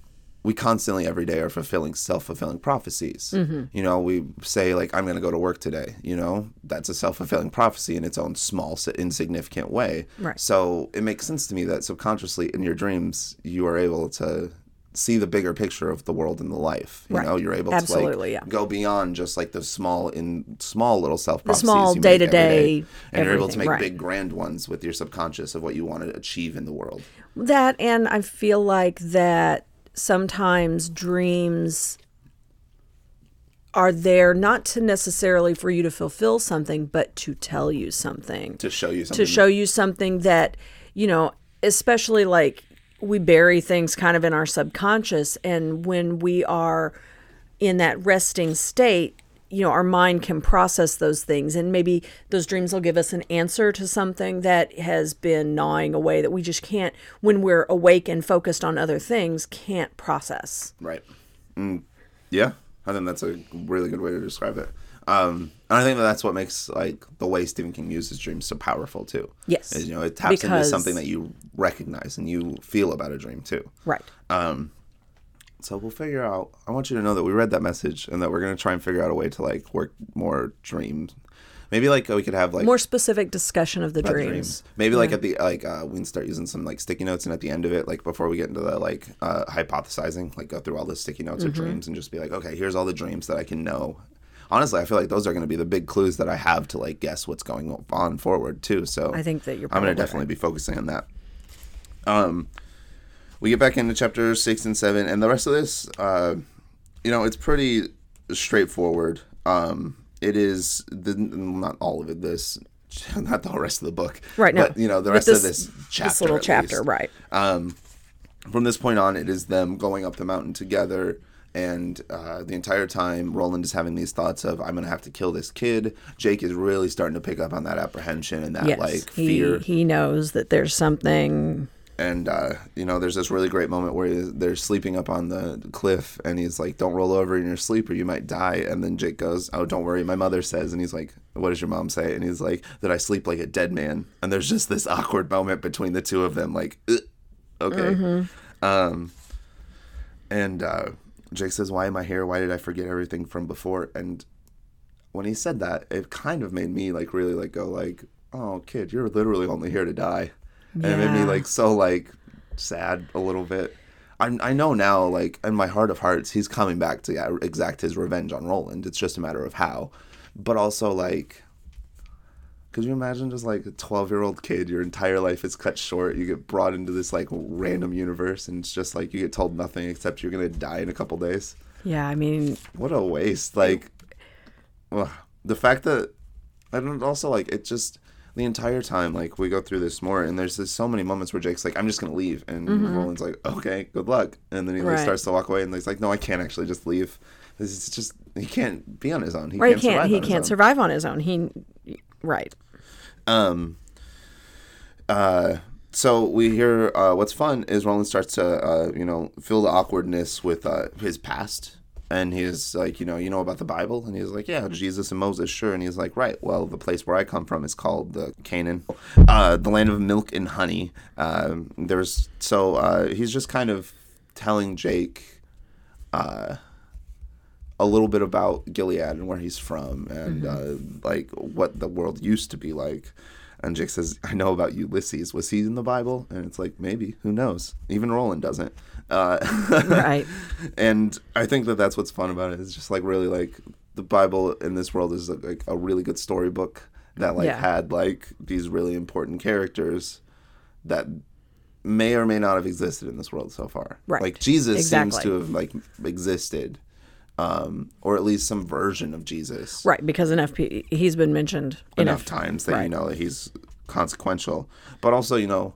we constantly every day are fulfilling self-fulfilling prophecies. Mm-hmm. You know, we say like I'm going to go to work today, you know? That's a self-fulfilling prophecy in its own small insignificant way. Right. So, it makes sense to me that subconsciously in your dreams you are able to see the bigger picture of the world and the life. You Right. know, you're able to like yeah. go beyond just like the small in small little self prophecies small make every day-to-day and you're able to make right. big grand ones with your subconscious of what you want to achieve in the world. That and I feel like that sometimes dreams are there not to necessarily for you to fulfill something, but to tell you something. To show you something To show you something that, you know, especially like we bury things kind of in our subconscious and when we are in that resting state, you know our mind can process those things and maybe those dreams will give us an answer to something that has been gnawing away that we just can't when we're awake and focused on other things can't process Right. Mm, yeah, I think that's a really good way to describe it. Um, and I think that that's what makes like the way Stephen King uses dreams so powerful too. Yes. is, you know, it taps into something that you recognize and you feel about a dream too. right Um, So we'll figure out. I want you to know that we read that message and that we're gonna try and figure out a way to like work more dreams. Maybe like we could have like more specific discussion of the dreams. Maybe like at the like uh, we can start using some like sticky notes, and at the end of it, like before we get into the like uh, hypothesizing, like go through all the sticky notes Mm-hmm. of dreams and just be like, okay, here's all the dreams that I can know. Honestly, I feel like those are going to be the big clues that I have to like guess what's going on forward too. So I think that you're I'm going to definitely be focusing on that. Um, we get back into chapter six and seven, and the rest of this, uh, you know, it's pretty straightforward. Um, it is the not all of it. This, not the whole rest of the book, right now But you know, the rest of this chapter, this little chapter least. right Um, From this point on, it is them going up the mountain together. And uh, the entire time, Roland is having these thoughts of, I'm going to have to kill this kid. Jake is really starting to pick up on that apprehension and that, yes like, he, fear. he knows that there's something and uh, you know there's this really great moment where they're sleeping up on the cliff and he's like don't roll over in your sleep or you might die and then jake goes oh don't worry my mother says and he's like what does your mom say and he's like that i sleep like a dead man and there's just this awkward moment between the two of them like "Ugh." okay um and uh jake says why am i here? Why did i forget everything from before? And when he said that it kind of made me like really like go like oh kid you're literally only here to die. And it made me like so like sad a little bit. I, I know now like in my heart of hearts he's coming back to yeah, exact his revenge on roland. It's just a matter of how. But also like could you imagine just like a 12 year old kid your entire life is cut short you get brought into this like random universe and it's just like you get told nothing except you're gonna die in a couple days yeah i mean what a waste like ugh, the fact that i don't also like it just the entire time like we go through this more and there's just so many moments where jake's like i'm just gonna leave and roland's like okay good luck and then he like Mm-hmm. Right. starts to walk away and he's like no i can't actually just leave this is just he can't be on his own he right can't, he can't survive he on can't own. survive on his own he right. Um, uh, so we hear uh, what's fun is Roland starts to uh, you know feel the awkwardness with uh, his past, and he's like, you know, you know about the Bible, and he's like, yeah, Jesus and Moses, sure, and he's like, right, well, the place where I come from is called the Canaan, uh, the land of milk and honey. Um, there's so uh, he's just kind of telling Jake a little bit about Gilead and where he's from and uh, like what the world used to be like. And Jake says, I know about Ulysses. Was he in the Bible? And it's like, maybe. Who knows? Even Roland doesn't. Uh, right and I think that that's what's fun about it. It's just like really like the Bible in this world is like a really good storybook that like Yeah. had like these really important characters that may or may not have existed in this world so far. Right. Like Jesus seems to have like existed, um, or at least some version of Jesus right because enough pe- he's been mentioned enough times that you know that he's consequential. But also, you know,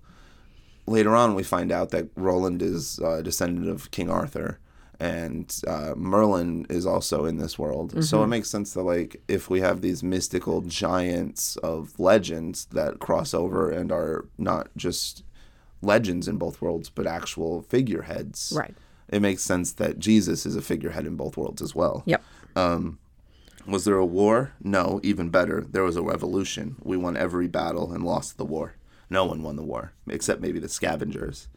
later on we find out that Roland is a descendant of King Arthur, and uh, Merlin is also in this world. So Mm-hmm. it makes sense that like if we have these mystical giants of legends that cross over and are not just legends in both worlds, but actual figureheads. Right. It makes sense that Jesus is a figurehead in both worlds as well. yep Was there a war? No, even better. There was a revolution. We won every battle and lost the war. No one won the war, except maybe the scavengers.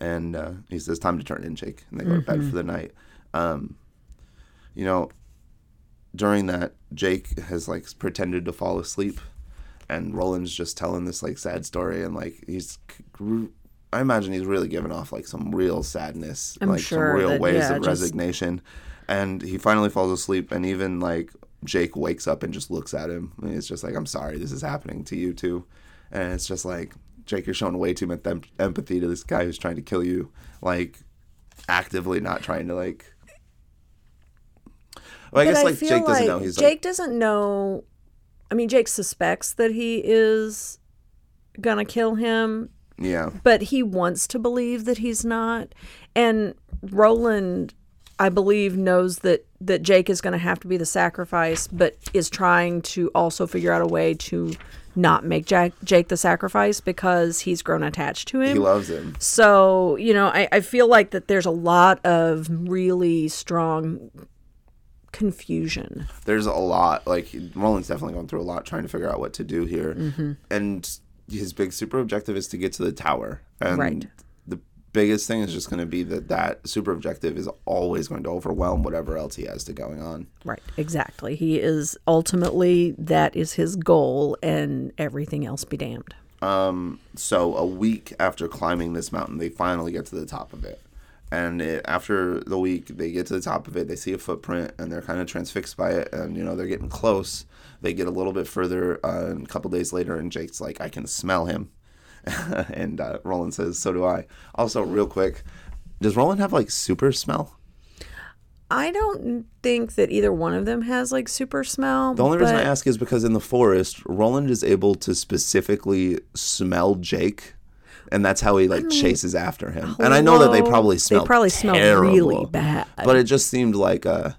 And uh, he says, time to turn in, Jake. And they go to bed for the night. Um, you know, during that, Jake has like pretended to fall asleep. And Roland's just telling this like sad story. And like, he's, I imagine he's really giving off like some real sadness, I'm like sure some real that- ways yeah, of just- resignation. And he finally falls asleep. And even like Jake wakes up and just looks at him. And he's just like, I'm sorry, this is happening to you too. And it's just like, Jake, you're showing way too much em- empathy to this guy who's trying to kill you. Like, actively not trying to like. Well, I But guess like feel Jake doesn't know. He's Jake like, doesn't know. I mean, Jake suspects that he is gonna kill him, yeah, but he wants to believe that he's not. And Roland I believe knows that that Jake is going to have to be the sacrifice, but is trying to also figure out a way to not make Jack, Jake the sacrifice because he's grown attached to him. He loves him. So, you know, I, I feel like that there's a lot of really strong confusion. There's a lot. Like Roland's definitely going through a lot trying to figure out what to do here, Mm-hmm. and his big super objective is to get to the tower. And Right. the biggest thing is just going to be that that super objective is always going to overwhelm whatever else he has to going on. Right, exactly. He is ultimately that is his goal, and everything else be damned. Um so a week after climbing this mountain, they finally get to the top of it. And it, after the week, they get to the top of it. They see a footprint, and they're kind of transfixed by it. And you know they're getting close. They get a little bit further. Uh, and a couple days later, and Jake's like, "I can smell him," and uh, Roland says, "So do I." Also, real quick, does Roland have like super smell? I don't think that either one of them has like super smell. The only reason I ask is because in the forest, Roland is able to specifically smell Jake, and that's how he like chases after him. And I know that they Hello? probably They smell probably smell really bad. but it just seemed like a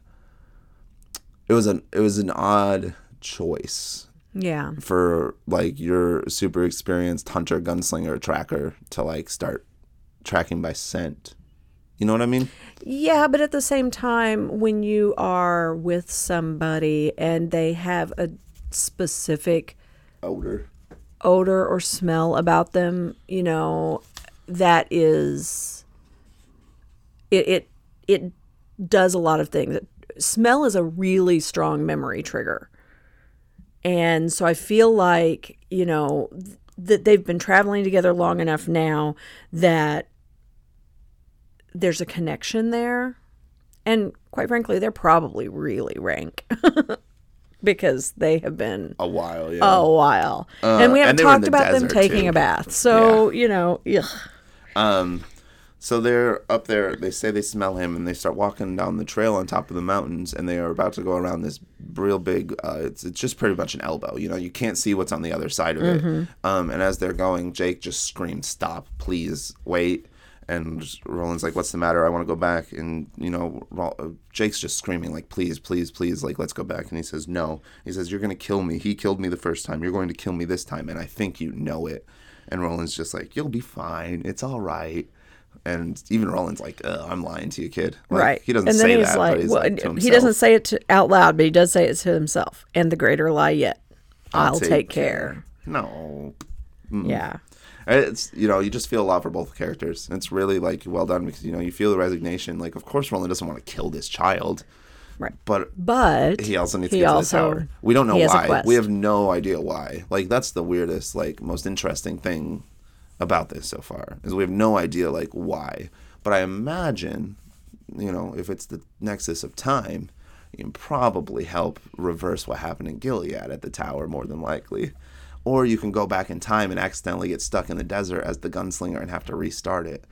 it was an it was an odd choice yeah, for like your super experienced hunter gunslinger tracker to like start tracking by scent. You know what I mean? yeah, but at the same time, when you are with somebody and they have a specific Odor. odor or smell about them, you know, that is it it it does a lot of things. Smell is a really strong memory trigger. And so I feel like, you know, th- that they've been traveling together long enough now that there's a connection there. And quite frankly, they're probably really rank because they have been A while, yeah. a while. and we Uh, haven't talked the about them taking too. a bath. So, you know, ugh. So they're up there. They say they smell him, and they start walking down the trail on top of the mountains. And they are about to go around this real big. Uh, it's it's just pretty much an elbow. You know, you can't see what's on the other side of it. Um, and as they're going, Jake just screams, "Stop! Please wait!" And Roland's like, "What's the matter? I want to go back." And you know, Ro- uh, Jake's just screaming like, "Please, please, please! Like, let's go back." And he says, "No." He says, "You're gonna kill me. He killed me the first time. You're going to kill me this time, and I think you know it." And Roland's just like, "You'll be fine. It's all right." And even Roland's like, "I'm lying to you, kid." Like, right. He doesn't and say that, like, well, like he doesn't say it to, out loud, but he does say it to himself. And the greater lie yet, I'll, take, care. No, mm. Yeah. it's you know you just feel a lot for both characters. It's really like well done because you know you feel the resignation. Like of course Roland doesn't want to kill this child, Right. but But he also needs he to get also- to the tower. We don't know he has a why. We have no idea why. Like that's the weirdest, like most interesting thing about this so far is we have no idea like why. But I imagine, you know, if it's the nexus of time, you can probably help reverse what happened in Gilead at the tower more than likely. Or you can go back in time and accidentally get stuck in the desert as the gunslinger and have to restart it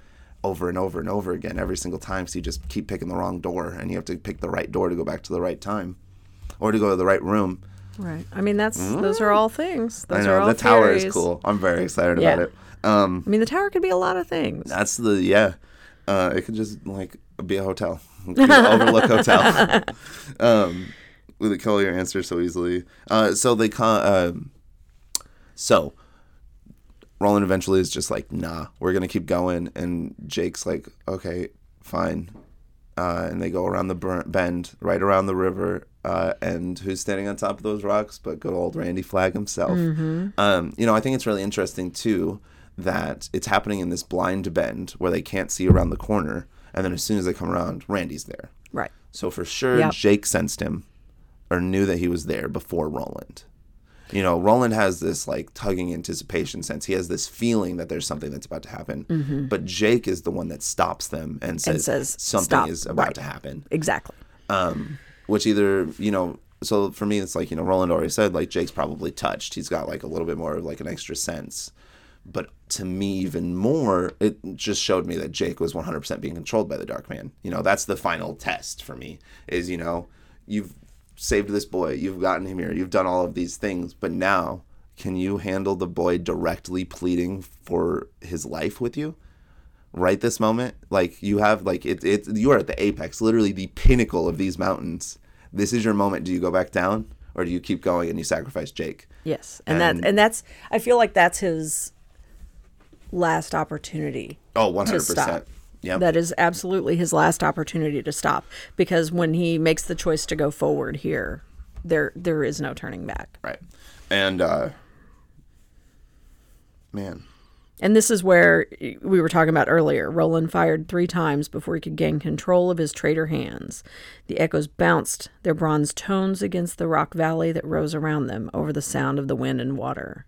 over and over and over again every single time. So you just keep picking the wrong door and you have to pick the right door to go back to the right time or to go to the right room. right. I mean, that's mm. those are all things. Those I know the tower is cool. I'm very excited Yeah. about it. Um, I mean, the tower could be a lot of things. that's the yeah. Uh, it could just like be a hotel, be overlook hotel. um, with a kill your answer so easily. Uh, so they con- um so Roland eventually is just like, nah, we're gonna keep going, and Jake's like, okay, fine. Uh, and they go around the bur- bend, right around the river. Uh, and who's standing on top of those rocks? But good old Randy Flagg himself. Um, you know, I think it's really interesting too that it's happening in this blind bend where they can't see around the corner, and then as soon as they come around, Randy's there. Right. So for sure, Yep. Jake sensed him or knew that he was there before Roland. You know, Roland has this like tugging anticipation sense. He has this feeling that there's something that's about to happen. But Jake is the one that stops them and says, says, something "Stop." is about Right. to happen. Exactly. Um, which either, you know, so for me, it's like, you know, Roland already said, like, Jake's probably touched. He's got like a little bit more of like an extra sense. But to me, even more, it just showed me that Jake was 100% being controlled by the Dark Man. You know, that's the final test for me is, you know, you've saved this boy, you've gotten him here, you've done all of these things, but now can you handle the boy directly pleading for his life with you? right this moment. Like you have like it, it you are at the apex, literally the pinnacle of these mountains. This is your moment. Do you go back down or do you keep going and you sacrifice Jake? Yes, and, And- that and that's I feel like that's his last opportunity. Oh, 100%. stop. Yep. That is absolutely his last opportunity to stop because when he makes the choice to go forward here, there there is no turning back. right. And uh man, And this is where we were talking about earlier. Roland fired three times before he could gain control of his traitor hands. The echoes bounced their bronze tones against the rock valley that rose around them over the sound of the wind and water.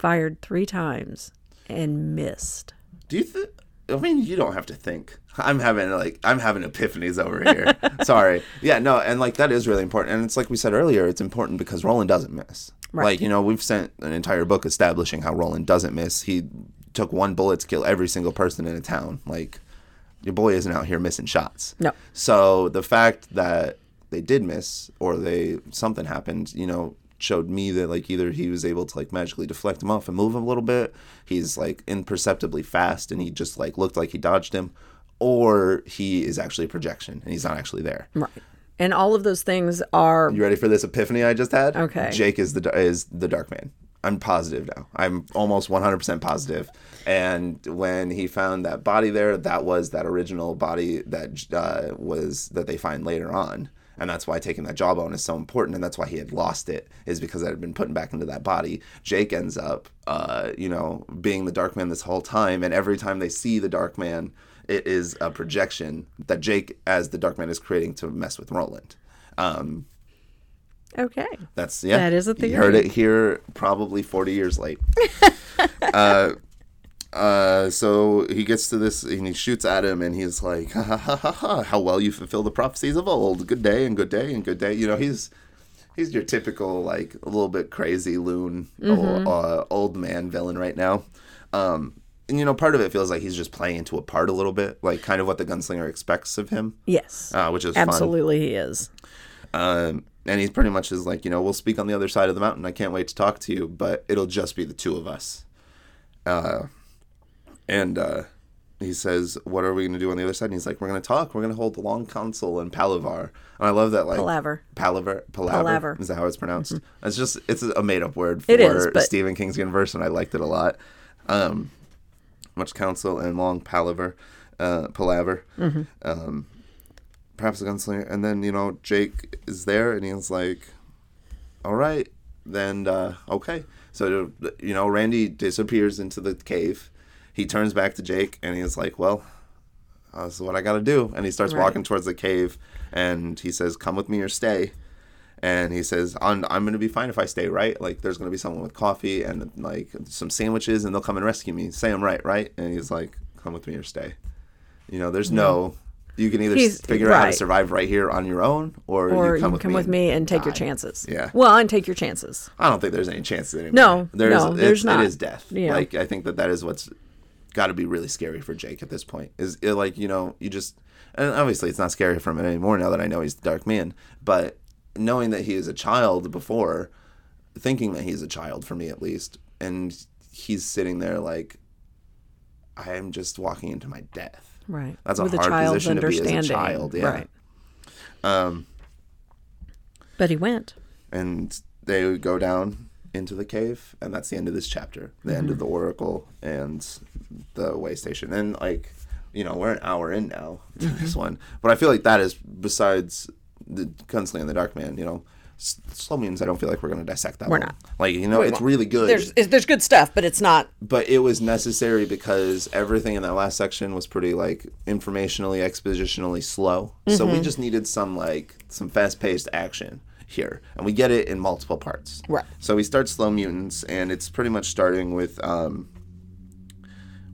Fired three times and missed. do you think I mean, you don't have to think. I'm having like I'm having epiphanies over here. Sorry. Yeah, no, and like that is really important. And it's like we said earlier, it's important because Roland doesn't miss. Right. Like, you know, we've sent an entire book establishing how Roland doesn't miss. He took one bullet to kill every single person in a town. Like your boy isn't out here missing shots. No. So the fact that they did miss or they something happened, you know, showed me that like either he was able to like magically deflect him off and move him a little bit. He's like imperceptibly fast and he just like looked like he dodged him, or he is actually a projection and he's not actually there. Right. And all of those things are You ready for this epiphany I just had? Okay. Jake is the is the Dark Man. I'm positive now. I'm almost 100% positive. And when he found that body there, that was that original body that uh, was that they find later on. And that's why taking that jawbone is so important, and that's why he had lost it, is because it had been put back into that body. Jake ends up, uh, you know, being the Dark Man this whole time, and every time they see the Dark Man, it is a projection that Jake, as the Dark Man, is creating to mess with Roland. Um, okay. that's yeah. That is a theory you heard it here, probably forty years late. uh, uh, so he gets to this and he shoots at him and he's like, ha, ha, ha, ha, ha, "How well you fulfill the prophecies of old. Good day and good day and good day." You know, he's he's your typical like a little bit crazy loon Mm-hmm. old, uh, old man villain right now. Um, and you know, part of it feels like he's just playing into a part a little bit, like kind of what the gunslinger expects of him, Yes. uh, which is fun. Absolutely he is. Um, and he's pretty much is like, you know, we'll speak on the other side of the mountain. I can't wait to talk to you, but it'll just be the two of us. Uh, and uh, he says, "What are we going to do on the other side?" And he's like, "We're going to talk. We're going to hold the long council in Palaver." And I love that, like Palaver. Palaver, Palaver. Palaver. Is that how it's pronounced? It's just it's a made up word for is, but- Stephen King's universe, and I liked it a lot. Um, much council and long palaver, uh, palaver. Mm-hmm. Um, perhaps a gunslinger, and then you know Jake is there, and he's like, "All right, then uh, okay." So you know Randy disappears into the cave. He turns back to Jake, and he's like, "Well, uh, this is what I got to do." And he starts Right. walking towards the cave, and he says, "Come with me or stay." And he says, "I'm, I'm going to be fine if I stay, right? Like, there's going to be someone with coffee and like some sandwiches, and they'll come and rescue me. Say I'm right, right?" And he's like, "Come with me or stay." You know, there's no. You can either He's- figure out how to survive right here on your own, or, Or you come, you with, come me with me and take your chances. Yeah. Well, and take your chances. I don't think there's any chances anymore. No, there's, no, there's not. It is death. Yeah. Like I think that that is what's got to be really scary for Jake at this point. Is it, like you know you just and obviously it's not scary for him anymore now that I know he's the Dark Man. But knowing that he is a child before, thinking that he's a child for me at least, and he's sitting there like I am just walking into my death. Right. That's a With hard a child's position to be as a understanding. child, yeah. Right. Um, But he went. and they go down into the cave and that's the end of this chapter the end of the oracle and the way station and like you know we're an hour in now to this one but i feel like that is besides the gunslinger and the dark man you know slow means i don't feel like we're going to dissect that We're one. not. like you know it's really good There's there's good stuff, but it's not. but it was necessary because everything in that last section was pretty like informationally expositionally slow so Mm-hmm. we just needed some like some fast-paced action here and we get it in multiple parts Right. so we start slow mutants and it's pretty much starting with um,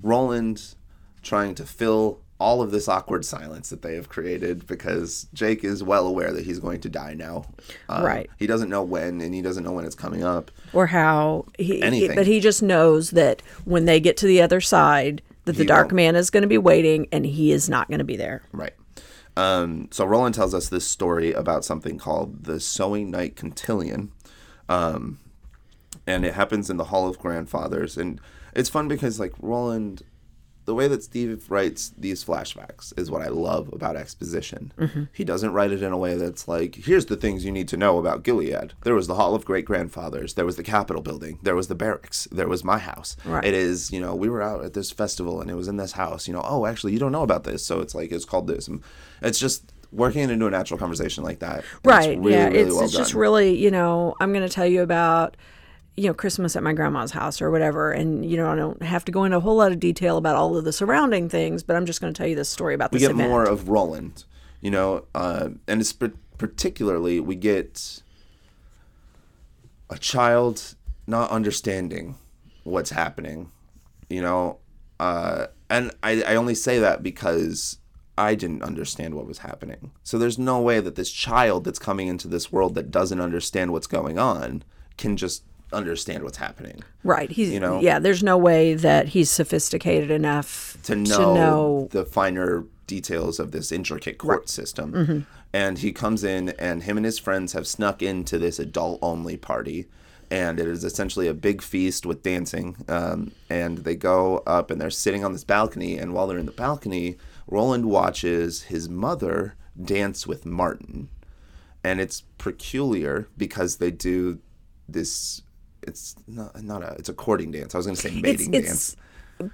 roland trying to fill all of this awkward silence that they have created because jake is well aware that he's going to die now Um, Right. he doesn't know when and he doesn't know when it's coming up Or how he, Anything. but he just knows that when they get to the other side, that the dark won't. man is going to be waiting, and he is not going to be there. Right. Um, so Roland tells us this story about something called the Sowing Night Cotillion. Um, and it happens in the Hall of Grandfathers. And it's fun because, like, Roland the way that Steve writes these flashbacks is what I love about exposition. Mm-hmm. He doesn't write it in a way that's like, here's the things you need to know about Gilead. There was the Hall of Great Grandfathers, there was the Capitol building, there was the barracks, there was my house. Right. It is, you know, we were out at this festival and it was in this house. You know, oh, actually, you don't know about this, so it's like it's called this. And it's just working it into a natural conversation like that. It's right really, yeah really it's, well it's just really you know i'm going to tell you about you know christmas at my grandma's house or whatever and you know i don't have to go into a whole lot of detail about all of the surrounding things but i'm just going to tell you this story about we this We get event more of Roland, you know, uh, and it's particularly we get a child not understanding what's happening, you know, uh, and I, I only say that because I didn't understand what was happening. So there's no way that this child that's coming into this world that doesn't understand what's going on can just understand what's happening right he's you know? yeah there's no way that he's sophisticated enough to know, the finer details of this intricate court system. And he comes in, and him and his friends have snuck into this adult only party. And it is essentially a big feast with dancing. Um, and they go up and they're sitting on this balcony. And while they're in the balcony, Roland watches his mother dance with Marten. And it's peculiar because they do this. It's not, not a. It's a courting dance. I was going to say mating it's dance.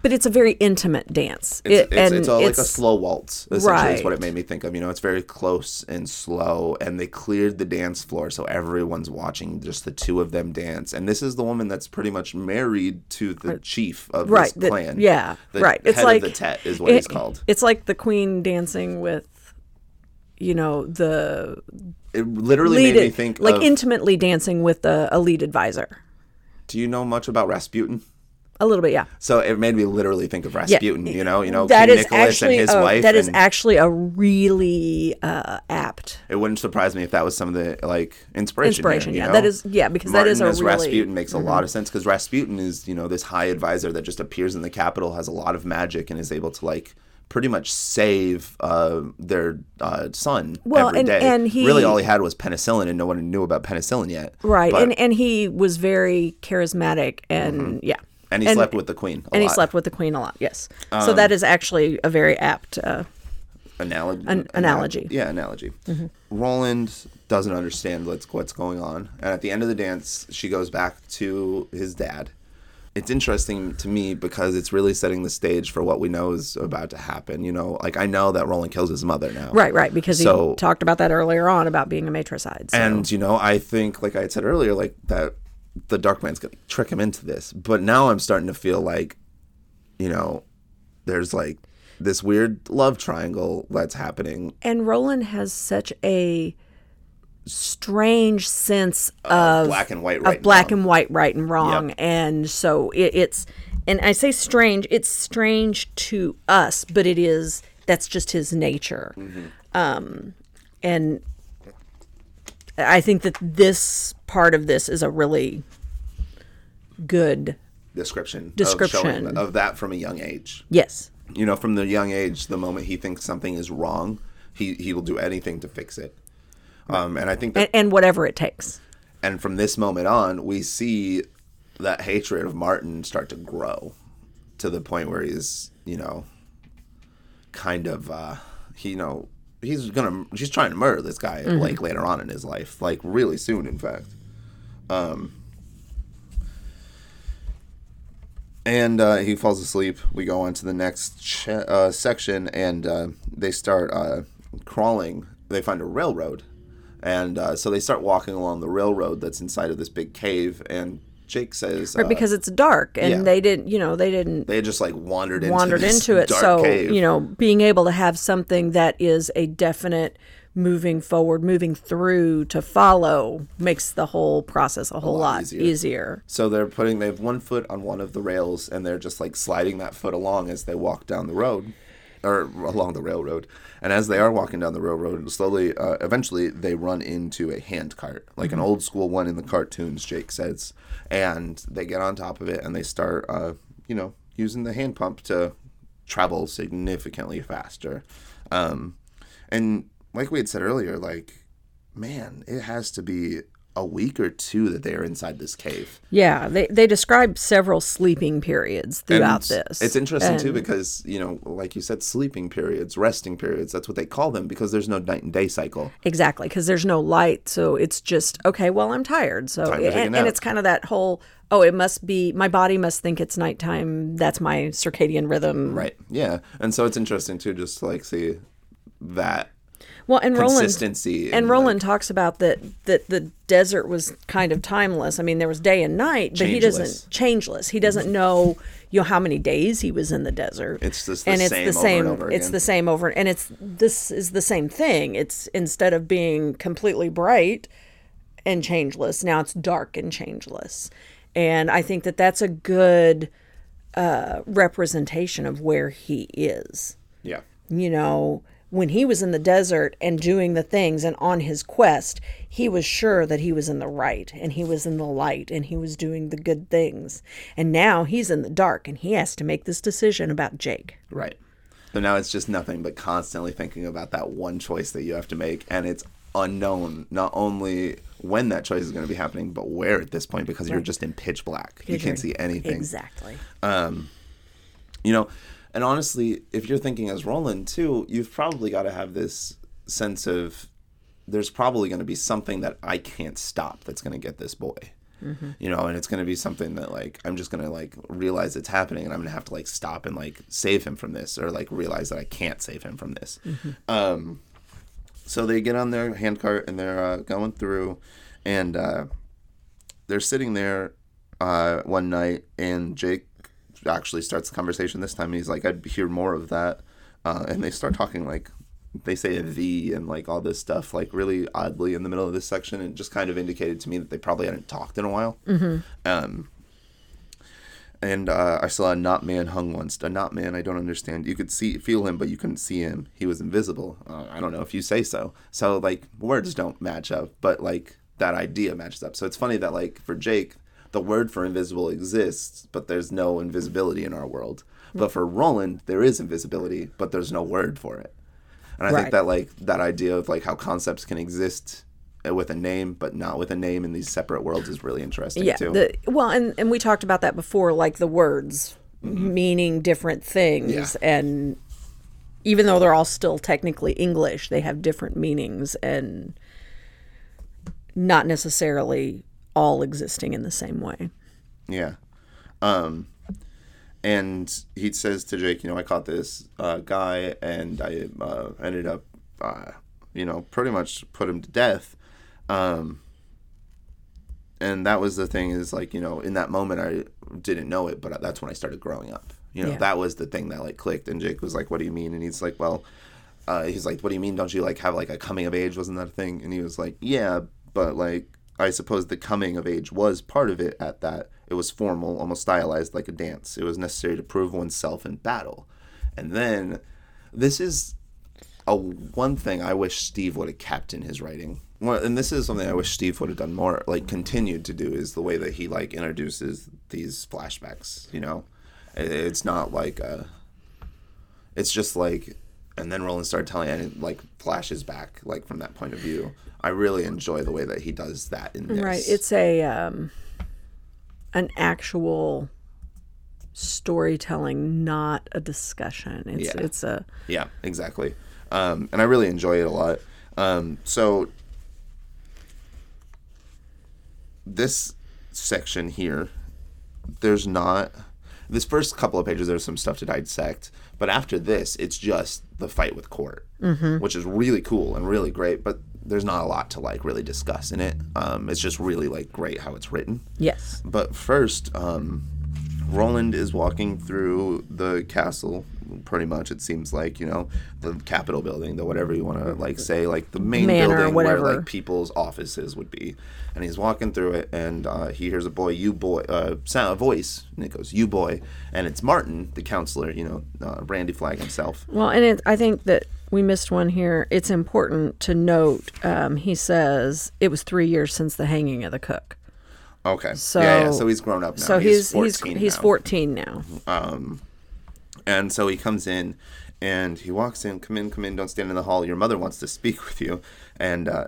but it's a very intimate dance It's, It- it's, it's, a, like a slow waltz. Essentially, is what it made me think of. You know, it's very close and slow, and they cleared the dance floor so everyone's watching just the two of them dance. And this is the woman that's pretty much married to the chief of right this the- clan. yeah the right it's head like of the tet is what it- he's called. it's like the queen dancing with you know the It literally lead made me think like of. intimately dancing with the a lead advisor do you know much about Rasputin? a little bit yeah So it made me literally think of Rasputin. You know, you know, that King is Nicholas actually and his a, wife. that is actually a really uh, apt it wouldn't surprise me if that was some of the like inspiration. Inspiration, here, you yeah. know? That is- yeah, because that is Marten a really- Mm-hmm. Rasputin makes a lot of sense because Rasputin is you know this high advisor that just appears in the capital, has a lot of magic, and is able to like pretty much save uh, their uh, son Well, every and- day. and he- really all he had was penicillin, and no one knew about penicillin yet. right But- and and he was very charismatic and yeah and he slept with the queen. A and he lot. Um, slept with the queen a lot yes so that is actually a very apt uh, analogy. An- analogy. Yeah, analogy. Mm-hmm. Roland doesn't understand what's what's going on, and at the end of the dance, she goes back to his dad. It's interesting to me because it's really setting the stage for what we know is about to happen. You know, like I know that Roland kills his mother now. right right because So- he talked about that earlier on about being a matricide so. And you know, I think, like I had said earlier, like that the Dark Man's gonna trick him into this. But now I'm starting to feel like, you know, there's like this weird love triangle that's happening and Roland has such a strange sense of black and white, right of and black wrong. and white, right and wrong, Yep. and so it, it's and I say strange. It's strange to us, but it is that's just his nature, Mm-hmm. um, and I think that this part of this is a really good description Of, Description. showing, of that from a young age. yes. You know, from the young age, the moment he thinks something is wrong, he he will do anything to fix it. Um, and I think that, And, and whatever it takes. and from this moment on, we see that hatred of Marten start to grow to the point where he's, you know, kind of, uh, he, you know, he's gonna, he's trying to murder this guy like later on in his life, like really soon, in fact. Um, and uh, he falls asleep. We go on to the next ch- uh, section, and uh, they start uh, crawling. They find a railroad, and uh, so they start walking along the railroad that's inside of this big cave. And Jake says, Right, uh, because it's dark, and yeah. they didn't, you know, they didn't they just like wandered into wandered this into it. So, cave. you know, being able to have something that is a definite moving forward, moving through to follow makes the whole process a whole lot lot, easier. easier. So they're putting they have one foot on one of the rails and they're just like sliding that foot along as they walk down the road or along the railroad. And as they are walking down the railroad, slowly uh, eventually they run into a hand cart, like an old school one in the cartoons, Jake says. And they get on top of it and they start uh, you know, using the hand pump to travel significantly faster. Um, and like we had said earlier, like man, it has to be a week or two that they are inside this cave. Yeah, they they describe several sleeping periods throughout And this. It's interesting too because, you know, like you said, sleeping periods, resting periods, that's what they call them because there's no night and day cycle. Exactly, because there's no light, so it's just okay. Well, I'm tired, so Time to take a and, and it's kind of that whole oh, it must be my body must think it's nighttime. That's my circadian rhythm. Right. Yeah. And so it's interesting too, just to like see that Well, and Roland consistency. and in, Roland talks about that that the desert was kind of timeless. I mean, there was day and night, but he doesn't changeless. He doesn't know you know how many days he was in the desert. It's just the and it's same the over same. and over It's the same over, and it's this is the same thing. It's instead of being completely bright and changeless, now it's dark and changeless. And I think that that's a good uh, representation of where he is Yeah. you know, when he was in the desert and doing the things and on his quest, he was sure that he was in the right and he was in the light and he was doing the good things. And now he's in the dark and he has to make this decision about Jake. Right. So now it's just nothing but constantly thinking about that one choice that you have to make, and it's unknown not only when that choice is going to be happening, but where at this point because you're just in pitch black. You can't see anything. Exactly. Um, you know, and honestly, if you're thinking as Roland too, you've probably got to have this sense of there's probably going to be something that I can't stop that's going to get this boy. You know, and it's going to be something that like I'm just going to like realize it's happening, and I'm going to have to like stop and like save him from this, or like realize that I can't save him from this. Um, so they get on their handcart and they're uh, going through, and uh, they're sitting there uh, one night, and Jake actually starts the conversation this time. He's like, "I'd hear more of that," uh, and they start talking like they say a V and like all this stuff, like really oddly in the middle of this section. It just kind of indicated to me that they probably hadn't talked in a while. Um, and uh, I saw a not man hung once. A not man, I don't understand. You could see, feel him, but you couldn't see him. He was invisible. Uh, I don't know if you say so. So like words don't match up, but like that idea matches up. So it's funny that like for Jake, the word for invisible exists, but there's no invisibility in our world. But for Roland, there is invisibility, but there's no word for it. And I Right. think that like that idea of like how concepts can exist uh, with a name, but not with a name in these separate worlds is really interesting Yeah. too. The, well, and, and we talked about that before, like the words meaning different things. Mm-hmm. Yeah. And even though they're all still technically English, they have different meanings and not necessarily all existing in the same way. Yeah. Um, and he says to Jake, you know, I caught this uh, guy and I uh, ended up, uh, you know, pretty much put him to death. Um, and that was the thing is like, you know, in that moment I didn't know it, but that's when I started growing up. You know, Yeah. that was the thing that like clicked. And Jake was like, what do you mean? And he's like, well, uh, he's like, what do you mean? Don't you like have like a coming of age? Wasn't that a thing? And he was like, yeah, but like, I suppose the coming of age was part of it at that. It was formal, almost stylized like a dance. It was necessary to prove oneself in battle. And then this is a one thing I wish Steve would have kept in his writing. Well, and this is something I wish Steve would have done more, like continued to do, is the way that he like introduces these flashbacks. You know, it's not like uh it's just like, and then Roland started telling and it like flashes back like from that point of view. I really enjoy the way that he does that in this. Right. It's a um, an actual storytelling, not a discussion. It's Yeah. it's a Yeah, exactly. Um, and I really enjoy it a lot. Um, so this section here, there's not this first couple of pages. There's some stuff to dissect, but after this, it's just the fight with Cort, mm-hmm. which is really cool and really great. But there's not a lot to like really discuss in it. Um, it's just really like great how it's written. yes. But first, um, Roland is walking through the castle. Pretty much, it seems like you know the Capitol building, the whatever you want to like say, like the main Manor, building where whatever. like people's offices would be. And he's walking through it, and uh, he hears a boy, "You boy," uh, sound a voice, and it goes, "You boy," and it's Marten, the counselor, you know, uh, Randy Flagg himself. Well, and it, I think that we missed one here. It's important to note. Um, he says it was three years since the hanging of the cook. Okay, So yeah, yeah, so he's grown up now. So he's he's 14 he's, now. 14 now. Um, And so he comes in and he walks in, come in, come in, don't stand in the hall. Your mother wants to speak with you. And uh,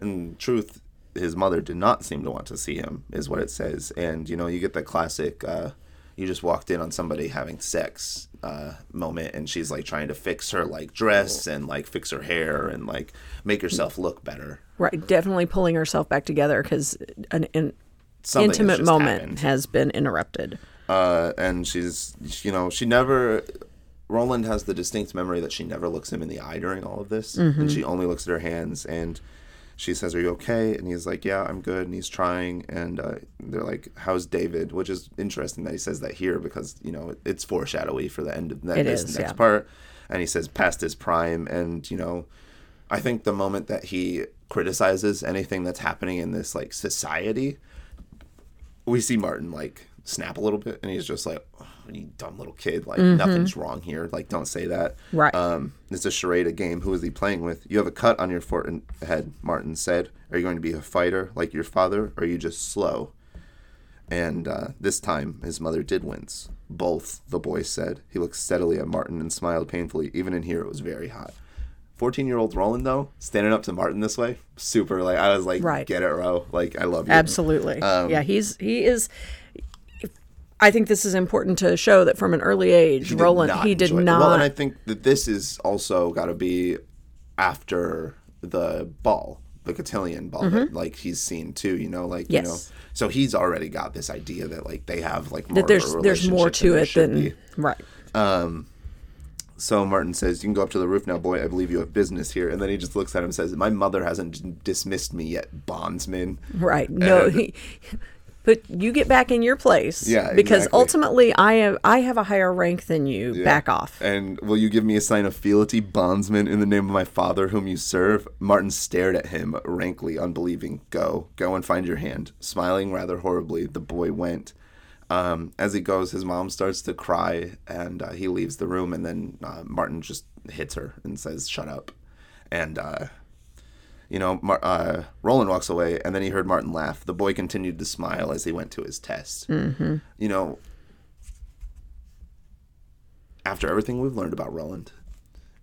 in truth, his mother did not seem to want to see him, is what it says. And you know, you get the classic. Uh, you just walked in on somebody having sex uh, moment, and she's like trying to fix her like dress and like fix her hair and like make herself look better. Right, definitely pulling herself back together because an, an Something has intimate just moment happened. has been interrupted. uh, and she's you know she never roland has the distinct memory that she never looks him in the eye during all of this and she only looks at her hands and she says are you okay and he's like yeah i'm good and he's trying and uh, they're like how's david which is interesting that he says that here because you know it's foreshadowy for the end of the, It is, next yeah. part and he says past his prime and you know i think the moment that he criticizes anything that's happening in this like society we see Marten like snap a little bit, and he's just like, oh, "You dumb little kid! Like nothing's wrong here. Like don't say that." Right. Um, it's a charade, a game. Who is he playing with? You have a cut on your forehead. Marten said, "Are you going to be a fighter like your father, or are you just slow?" And uh, this time, his mother did wince. Both, the boy said. He looked steadily at Marten and smiled painfully. Even in here, it was very hot. 14 year old Roland, though, standing up to Marten this way, super, like, I was like, Right. get it, Ro. Like, I love you. Absolutely. Um, yeah, he's he is. I think this is important to show that from an early age, did Roland he did it. not. Well, and I think that this is also got to be after the ball, the cotillion ball that like he's seen too. You know, like you know, Mm-hmm. So he's already got this idea that like they have like more that there's there's more to it than be. right. So Marten says, "You can go up to the roof now, boy. I believe you have business here." And then he just looks at him and says, "My mother hasn't dismissed me yet, bondsman." Right. No. He, but you get back in your place. Yeah, Because exactly. ultimately, I have I have a higher rank than you. Yeah. Back off. And will you give me a sign of fealty, bondsman, in the name of my father whom you serve? Marten stared at him, rankly unbelieving. Go, go and find your hand. Smiling rather horribly, the boy went. Um, as he goes, his mom starts to cry, and uh, he leaves the room. And then uh, Marten just hits her and says, "Shut up." And uh, you know, Mar- uh, Roland walks away, and then he heard Marten laugh. The boy continued to smile as he went to his test. Mm-hmm. You know, after everything we've learned about Roland,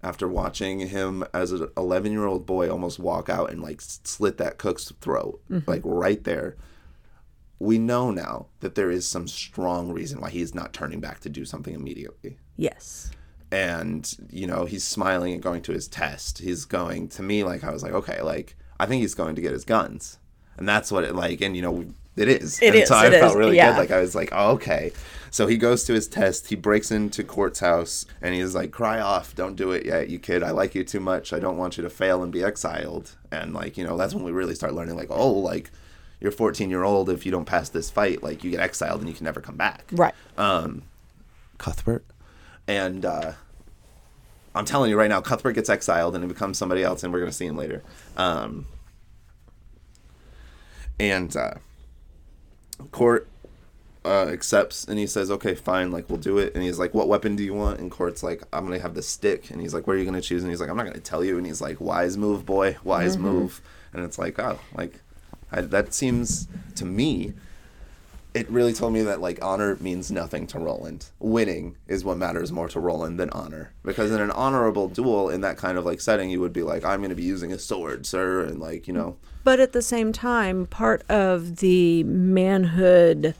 after watching him as an 11 year old boy almost walk out and like slit that cook's throat, like right there, we know now that there is some strong reason why he's not turning back to do something immediately. Yes. And, you know, he's smiling and going to his test. He's going to me, like, I was like, okay, like, I think he's going to get his guns. And that's what it like, and, you know, it is. It and is, So I it felt is, really yeah. good. Like, I was like, oh, okay. So he goes to his test. He breaks into Cort's house and he's like, cry off. Don't do it yet, you kid. I like you too much. I don't want you to fail and be exiled. And, like, you know, that's when we really start learning, like, oh, like, you're 14 year old. If you don't pass this fight, like, you get exiled and you can never come back. Right. Cuthbert. And uh, I'm telling you right now, Cuthbert gets exiled and he becomes somebody else, and we're going to see him later. Um, and uh, Cort uh, accepts and he says, okay, fine, like, we'll do it. And he's like, what weapon do you want? And Cort's like, I'm going to have the stick. And he's like, what are you going to choose? And he's like, I'm not going to tell you. And he's like, wise move, boy, wise move. And it's like, oh, like, I, that seems to me it really told me that like honor means nothing to Roland. Winning is what matters more to Roland than honor. Because in an honorable duel in that kind of like setting, you would be like, I'm going to be using a sword, sir, and like you know, But at the same time, part of the manhood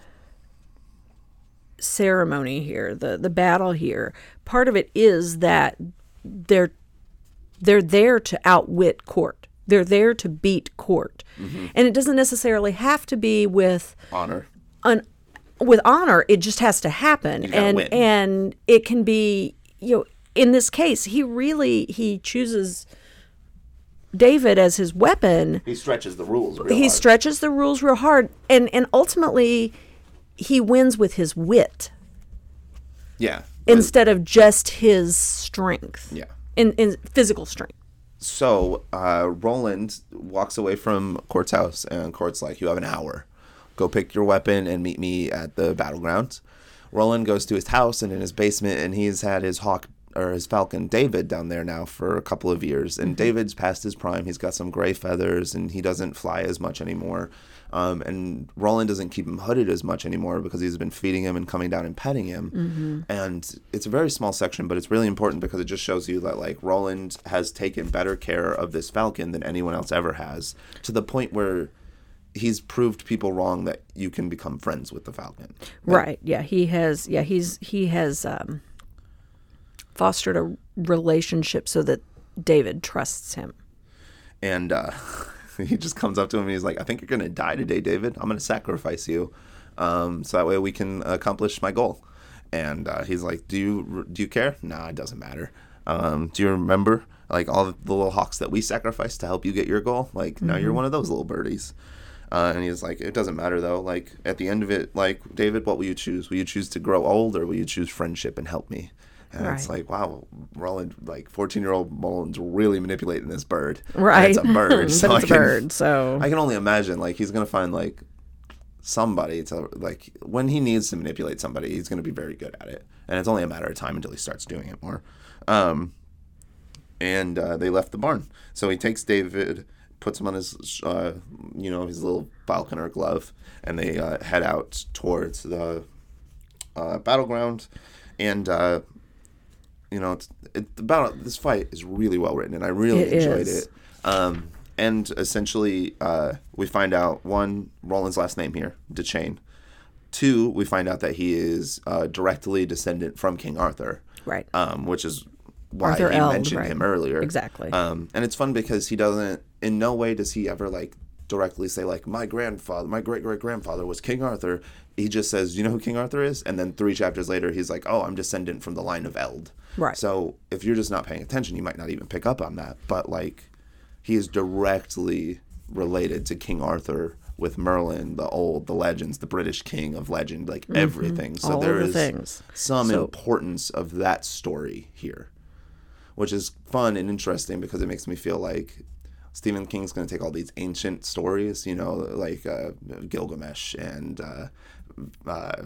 ceremony here, the the battle here, part of it is that they're they're there to outwit Cort. They're there to beat Cort. Mm-hmm. And it doesn't necessarily have to be with honor. an with honor it just has to happen and win. and it can be you know in this case he really he chooses david as his weapon He stretches the rules. Real he hard. stretches the rules real hard and and ultimately he wins with his wit yeah. instead of just his strength Yeah. in, in physical strength So uh, Roland walks away from Cort's house, and Cort's like, "You have an hour. Go pick your weapon and meet me at the battleground." Roland goes to his house and in his basement, and he's had his hawk or his falcon David down there now for a couple of years. And David's past his prime. He's got some gray feathers, and he doesn't fly as much anymore. Um, and Roland doesn't keep him hooded as much anymore because he's been feeding him and coming down and petting him. And it's a very small section, but it's really important because it just shows you that like Roland has taken better care of this falcon than anyone else ever has, to the point where he's proved people wrong that you can become friends with the Falcon. Right. Yeah. He has. Yeah. He's he has um, fostered a relationship so that David trusts him. And uh, he just comes up to him and he's like, "I think you're gonna die today, David. I'm gonna sacrifice you, um, so that way we can accomplish my goal." And uh, he's like, "Do you do you care? Nah, it doesn't matter. Um, do you remember like all the little hawks that we sacrificed to help you get your goal? Like now you're one of those little birdies." Uh, and he's like, it doesn't matter though. Like at the end of it, like David, what will you choose? Will you choose to grow old or will you choose friendship and help me? And it's like, wow, Roland, like 14 year old Mullins really manipulating this bird. And Right. it's a bird. so I it's a can- bird. So I can only imagine like he's gonna find like somebody to like when he needs to manipulate somebody, he's gonna be very good at it, and it's only a matter of time until he starts doing it more. Um, and uh, they left the barn, so he takes David, puts him on his uh, you know his little falconer glove, and they uh, head out towards the uh, battleground, and. You know, it's it, about this fight is really well written, and I really It enjoyed is. it. Um, and essentially, uh, we find out one Roland's last name here, Deschain. Two, we find out that he is uh, directly descendant from King Arthur, right. um, which is why Arthur he mentioned right. him earlier. Exactly. Um, and it's fun because he doesn't, in no way does he ever like directly say like my grandfather, my great great grandfather was King Arthur. He just says, "You know who King Arthur is?" And then three chapters later, he's like, "Oh, I'm descendant from the line of Eld." Right. So if you're just not paying attention, you might not even pick up on that. But like, he is directly related to King Arthur with Merlin, the old, the legends, the British king of legend, like everything. So Mm-hmm. All there the is things. some So- importance of that story here, which is fun and interesting because it makes me feel like Stephen King's going to take all these ancient stories, you know, like uh, Gilgamesh and uh, uh,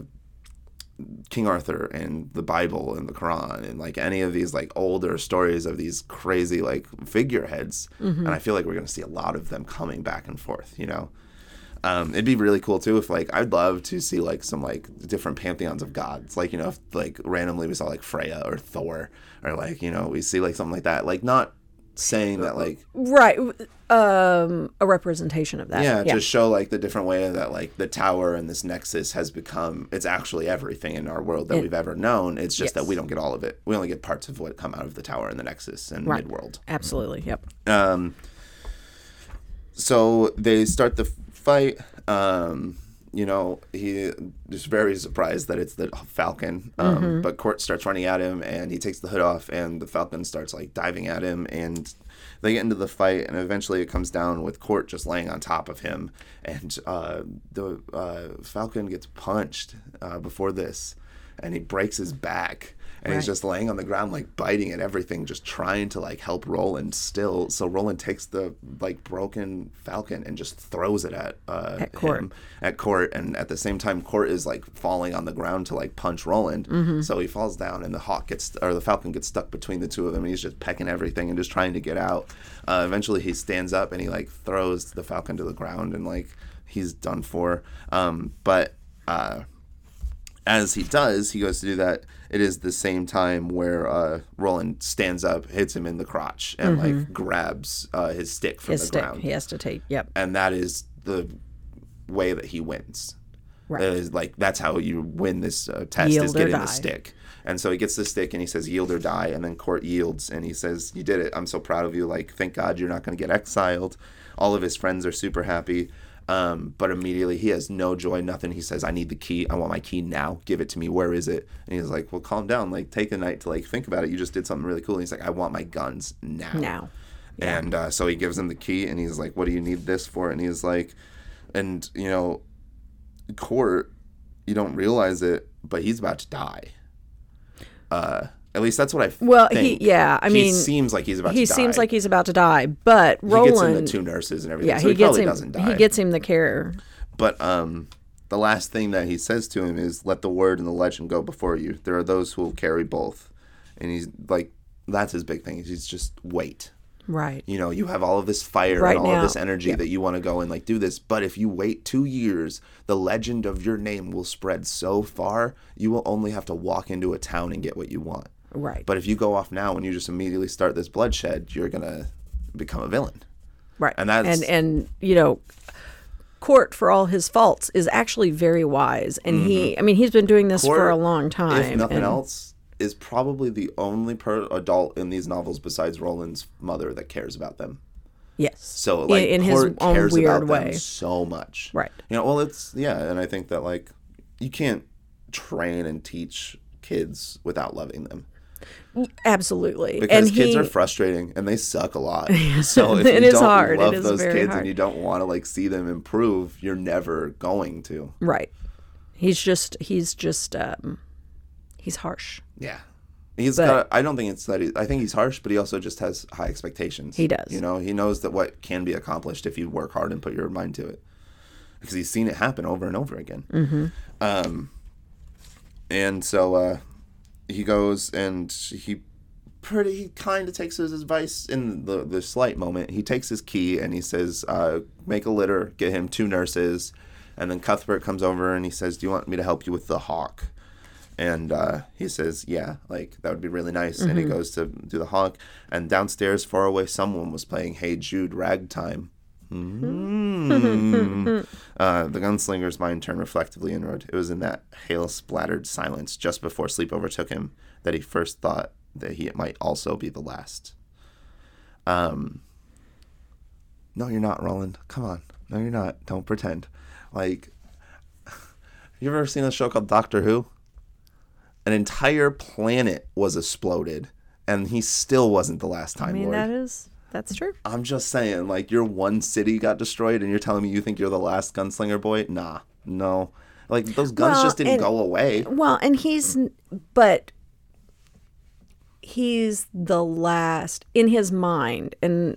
King Arthur and the Bible and the Quran and like any of these like older stories of these crazy like figureheads, Mm-hmm. and I feel like we're going to see a lot of them coming back and forth, you know. Um, it'd be really cool too if like I'd love to see like some like different pantheons of gods, like you know, if like randomly we saw like Freya or Thor, or like you know we see like something like that, like not saying that like Right. Um, a representation of that. yeah, just show like the different way that like the tower and this nexus has become it's actually everything in our world that It- we've ever known. It's just that we don't get all of it. We only get parts of what come out of the tower and the nexus and Right. midworld. Absolutely. Yep. Um, so they start the fight. Um, you know, he is very surprised that it's the Falcon. Um, But Cort starts running at him, and he takes the hood off, and the Falcon starts like diving at him, and they get into the fight, and eventually it comes down with Cort just laying on top of him, and uh, the uh, Falcon gets punched uh, before this, and he breaks his back. And he's just laying on the ground, like biting at everything, just trying to like help Roland still. So Roland takes the like broken falcon and just throws it at uh, At Cort. him at Cort, and at the same time, Cort is like falling on the ground to like punch Roland. Mm-hmm. So he falls down, and the hawk gets or the falcon gets stuck between the two of them. And he's just pecking everything and just trying to get out. Uh, eventually, he stands up and he like throws the falcon to the ground, and like he's done for. Um, but uh, as he does, he goes to do that. It is the same time where uh, Roland stands up, hits him in the crotch, and like grabs uh, his stick from Mm-hmm. His the stick. ground He has to take. Yep. and that is the way that he wins. Right. It is like that's how you win this uh, test Yield is getting the stick. And so he gets the stick and he says yield or die and then Cort yields and he says you did it. I'm so proud of you. Like thank God you're not going to get exiled. All of his friends are super happy. Um, but immediately he has no joy, nothing. He says, "I need the key. I want my key now. Give it to me. Where is it?" And he's like, "Well, calm down. Like, take a night to like think about it. You just did something really cool." And he's like, "I want my guns now." Now. Yeah. And uh, so he gives him the key, and he's like, "What do you need this for?" And he's like, "And you know, Cort, you don't realize it, but he's about to die." Uh, at least that's what I Well, think. he yeah. I he mean, seems like he's about he to die. seems like he's about to die, but he gets him Roland. the two nurses and everything. yeah, so he, he, gets probably him. doesn't die. He gets him the care. But um, the last thing that he says to him is, "Let the word and the legend go before you. There are those who will carry both." And he's like, that's his big thing. He's just wait. Right. You know, you have all of this fire Right and all now, of this energy that you want to go and like do this. But if you wait two years, the legend of your name will spread so far, you will only have to walk into a town and get what you want. Right. But if you go off now and you just immediately start this bloodshed, you're gonna become a villain. Right. And that's- and and you know, Cort, for all his faults, is actually very wise, and he. Mm-hmm. I mean, he's been doing this for a long time. If nothing and- else, is probably the only per- adult in these novels besides Roland's mother that cares about them. Yes. So like in his Cort own cares weird about way. them so much. Right. You know, well it's yeah, and I think that like you can't train and teach kids without loving them. Absolutely. Because and kids he, are frustrating and they suck a lot. So if It you is don't hard. Love those kids hard. and you don't want to like see them improve, you're never going to. right. He's just he's just um he's harsh. Yeah. He's But- got. I don't think it's that. He, I think he's harsh, but he also just has high expectations. He does. You know, he knows that what can be accomplished if you work hard and put your mind to it, because he's seen it happen over and over again. Mm-hmm. Um, and so uh, he goes and he pretty he kind of takes his advice in the the slight moment. He takes his key and he says, uh, "Make a litter, get him two nurses." And then Cuthbert comes over and he says, "Do you want me to help you with the hawk?" And uh, he says, "Yeah, like that would be really nice." And he goes to do the hawk. And downstairs, far away, someone was playing "Hey Jude" ragtime. Mm. uh, the gunslinger's mind turned reflectively inward. It was in that hail splattered silence just before sleep overtook him that he first thought that he might also be the last. Um, no, you're not, Roland. Come on. No, you're not. Don't pretend. Like, you ever seen a show called Doctor Who? An entire planet was exploded, and he still wasn't the last time I mean lord. that is that's true. I'm just saying, like, your one city got destroyed, and you're telling me you think you're the last gunslinger boy? Nah, no. Like, those guns Well, just didn't and- go away. Well, and he's but he's the last in his mind and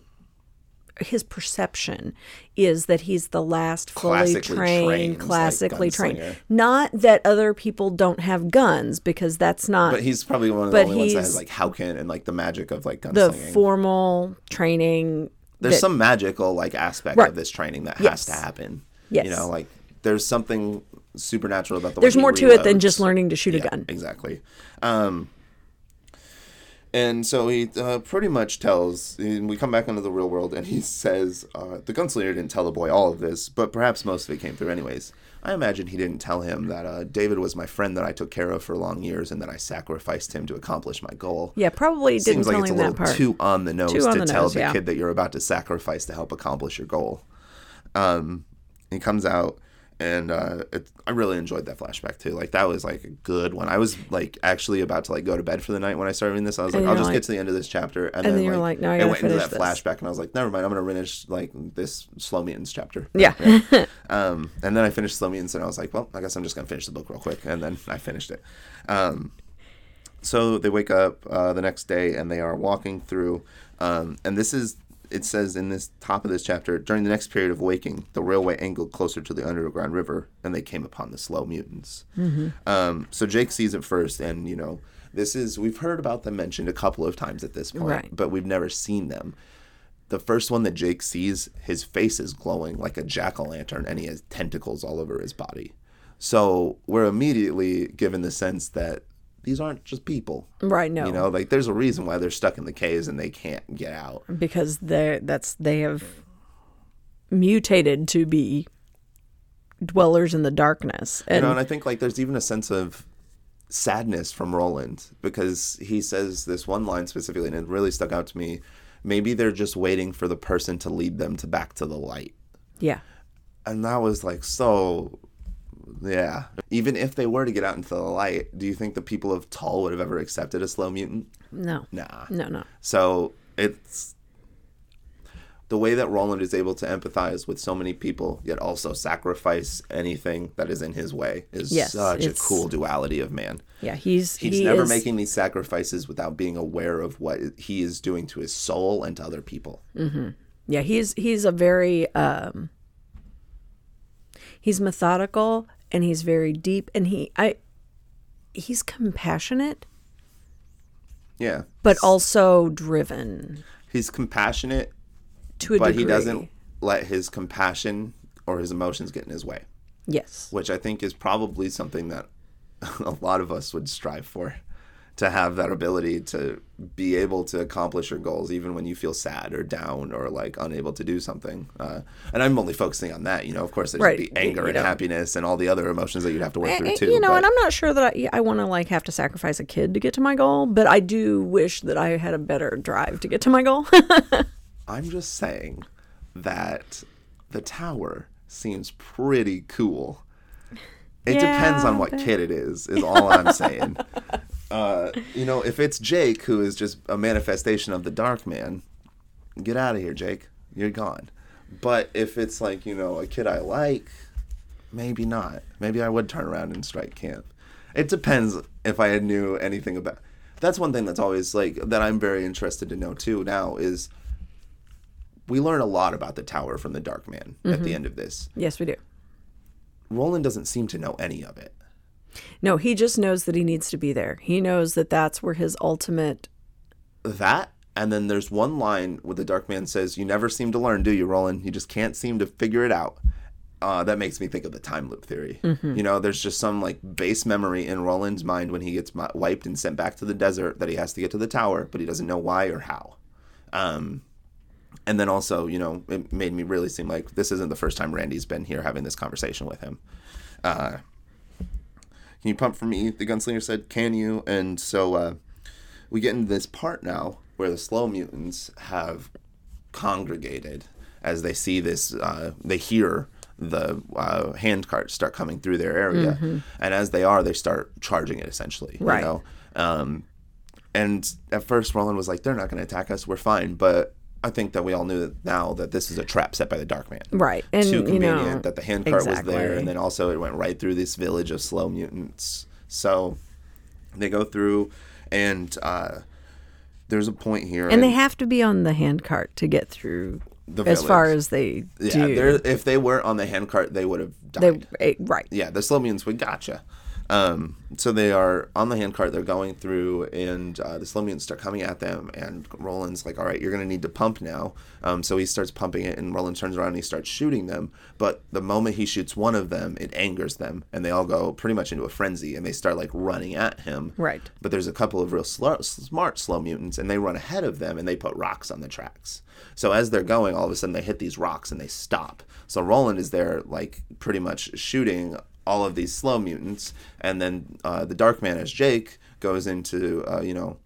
his perception is that he's the last fully Classically trained, trained, like, classically trained. Not that other people don't have guns because that's not But he's probably one of the only ones that has, like, Hauken and, like, the magic of, like, the formal training. there's that- some magical, like, aspect Right. of this training that Yes. has to happen. Yes. You know, like, there's something supernatural about the There's he more to it than just learning to shoot Yeah, a gun. Exactly. Um, and so he uh, pretty much tells, and we come back into the real world, and he says, uh, the gunslinger didn't tell the boy all of this, but perhaps most of it came through anyways. I imagine he didn't tell him that uh, David was my friend that I took care of for long years and that I sacrificed him to accomplish my goal. Yeah, probably didn't Seems tell like it's a little that part. too on the nose Too on to the tell nose, the yeah. kid that you're about to sacrifice to help accomplish your goal. Um, he comes out, and uh, it, I really enjoyed that flashback too. Like that was like a good one. I was like actually about to like go to bed for the night when I started reading this. I was like, I'll just like- get to the end of this chapter, and, then then you're like, like, "No, I gotta went into that this." flashback, and I was like, never mind, I'm gonna finish like this slow mutants chapter. Yeah. Um, and then I finished Slow Mutants, and I was like, well, I guess I'm just gonna finish the book real quick, and then I finished it. Um, so they wake up uh, the next day, and they are walking through, um, and this is. It says in this top of this chapter, during the next period of waking, the railway angled closer to the underground river, and they came upon the slow mutants. Um, so Jake sees it first, and you know, this is we've heard about them mentioned a couple of times at this point, Right. but we've never seen them the first one that Jake sees, his face is glowing like a jack o' lantern and he has tentacles all over his body. So we're immediately given the sense that these aren't just people. right, no. You know, like there's a reason why they're stuck in the caves and they can't get out. because they that's they have mutated to be dwellers in the darkness You know, and I think like there's even a sense of sadness from Roland because he says this one line specifically and it really stuck out to me. Maybe they're just waiting for the person to lead them to back to the light. yeah and that was like so yeah. Even if they were to get out into the light do you think the people of Tull would have ever accepted a slow mutant? No. Nah. No no. So it's the way that Roland is able to empathize with so many people yet also sacrifice anything that is in his way is Yes, such a cool duality of man. Yeah he's he's he never is, making these sacrifices without being aware of what he is doing to his soul and to other people. Yeah he's he's a very um he's methodical and he's very deep and he i he's compassionate. Yeah. But also driven. He's compassionate to a degree. but degree. he doesn't let his compassion or his emotions get in his way, yes. Which I think is probably something that a lot of us would strive for to have that ability to be able to accomplish your goals even when you feel sad or down or like unable to do something. Uh, and I'm only focusing on that. You know, of course, there's Right. the anger You and know. happiness and all the other emotions that you'd have to work Eh, through too. you know, but- and I'm not sure that I, I want to like have to sacrifice a kid to get to my goal, but I do wish that I had a better drive to get to my goal. I'm just saying that the tower seems pretty cool. It depends on what but- kid it is, is all I'm saying. uh, you know, if it's Jake, who is just a manifestation of the Dark Man, get out of here, Jake. You're gone. But if it's like, you know, a kid I like, maybe not. Maybe I would turn around and strike camp. It depends if I knew anything about. That's one thing that's always like that I'm very interested to know too now is we learn a lot about the tower from the Dark Man at the end of this. yes, we do. Roland doesn't seem to know any of it. No, he just knows that he needs to be there. He knows that that's where his ultimate. That and then there's one line where the Dark Man says, "You never seem to learn, do you, Roland? You just can't seem to figure it out." Uh, that makes me think of the time loop theory. You know, there's just some like base memory in Roland's mind when he gets wiped and sent back to the desert that he has to get to the tower, but he doesn't know why or how. Um, and then also, you know, it made me really seem like this isn't the first time Randy's been here having this conversation with him. Uh, can you pump for me? The gunslinger said, "Can you?" And so uh, we get into this part now where the slow mutants have congregated as they see this. Uh, they hear the uh, hand carts start coming through their area, and as they are, they start charging it essentially. Right. You know. Um, and at first, Roland was like, "They're not going to attack us. We're fine." But I think that we all knew that now that this is a trap set by the Dark Man. Right. And, Too you convenient know, that the hand cart was there, and then also it went right through this village of slow mutants. So they go through, and uh, there's a point here, And they have to be on the handcart to get through The village as far as they yeah, do. if they weren't on the handcart, they would have died. eh, right. yeah, the slow mutants would gotcha. Um, so they are on the handcart. They're going through, and uh, the slow mutants start coming at them. And Roland's like, "All right, you're gonna need to pump now." Um, so he starts pumping it, and Roland turns around and he starts shooting them. But the moment he shoots one of them, it angers them, and they all go pretty much into a frenzy, and they start like running at him. Right. But there's a couple of real slow, smart slow mutants, and they run ahead of them, and they put rocks on the tracks. So as they're going, all of a sudden they hit these rocks and they stop. So Roland is there, like pretty much shooting all of these slow mutants, and then uh, the Dark Man as Jake goes into, uh, you know,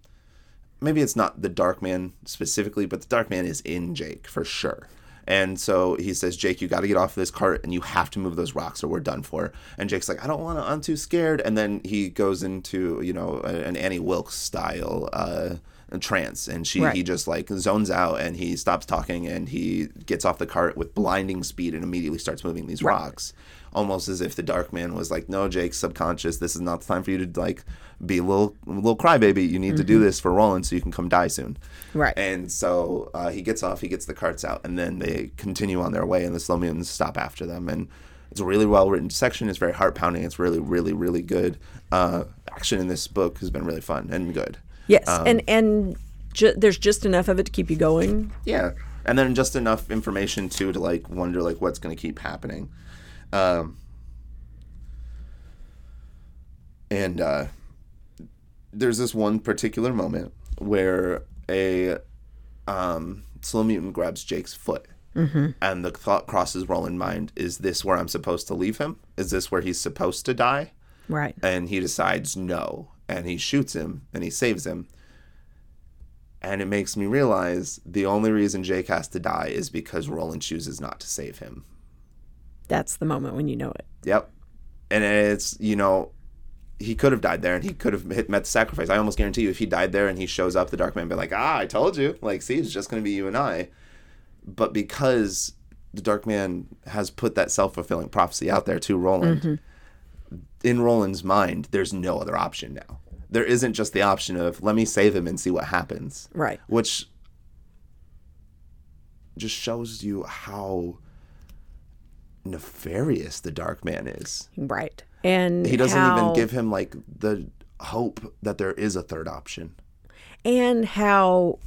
maybe it's not the Dark Man specifically, but the Dark Man is in Jake for sure. And so he says, Jake, you got to get off this cart and you have to move those rocks or we're done for. And Jake's like, I don't want to, I'm too scared. And then he goes into, you know, an Annie Wilkes style uh, trance. And she, Right. he just like zones out and he stops talking and he gets off the cart with blinding speed and immediately starts moving these rocks. Almost as if the Dark Man was like, no, Jake, subconscious, this is not the time for you to like be a little, little crybaby. You need to do this for Roland so you can come die soon. Right. And so uh, he gets off, he gets the carts out, and then they continue on their way, and the slow mutants stop after them. And it's a really well written section. It's very heart pounding. It's really, really, really good. Uh, action in this book has been really fun and good. Yes. Um, and and ju- there's just enough of it to keep you going. Yeah, and then just enough information too to like wonder like what's going to keep happening. Um, and uh, there's this one particular moment where a um, slow mutant grabs Jake's foot. Mm-hmm. And the thought crosses Roland's mind: Is this where I'm supposed to leave him? Is this where he's supposed to die? Right. and he decides no and he shoots him and he saves him and it makes me realize the only reason jake has to die is because roland chooses not to save him That's the moment when you know it. yep and it's you know he could have died there and he could have hit, met the sacrifice i almost guarantee you if he died there and he shows up the dark man be like ah i told you like see it's just going to be you and i but because the dark man has put that self-fulfilling prophecy out there to roland in Roland's mind, there's no other option now. There isn't just the option of let me save him and see what happens. Right. Which just shows you how nefarious the Dark Man is. Right. And He doesn't how, even give him like the hope that there is a third option. and how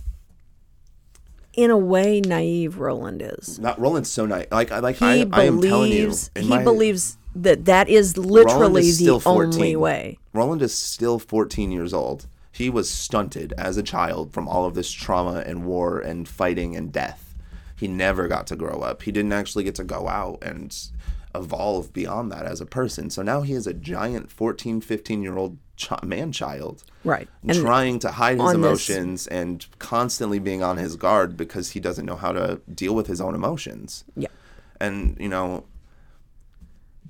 in a way naive Roland is. Not Roland's so naive. Like I like He I, I am telling you, believes he my- believes that that is literally is the still 14. only way. Roland is still 14 years old. He was stunted as a child from all of this trauma and war and fighting and death. He never got to grow up. He didn't actually get to go out and evolve beyond that as a person. So now he is a giant 14, 15 year old ch- man child. Right. And trying to hide his on this- emotions and constantly being on his guard because he doesn't know how to deal with his own emotions. yeah. And, you know,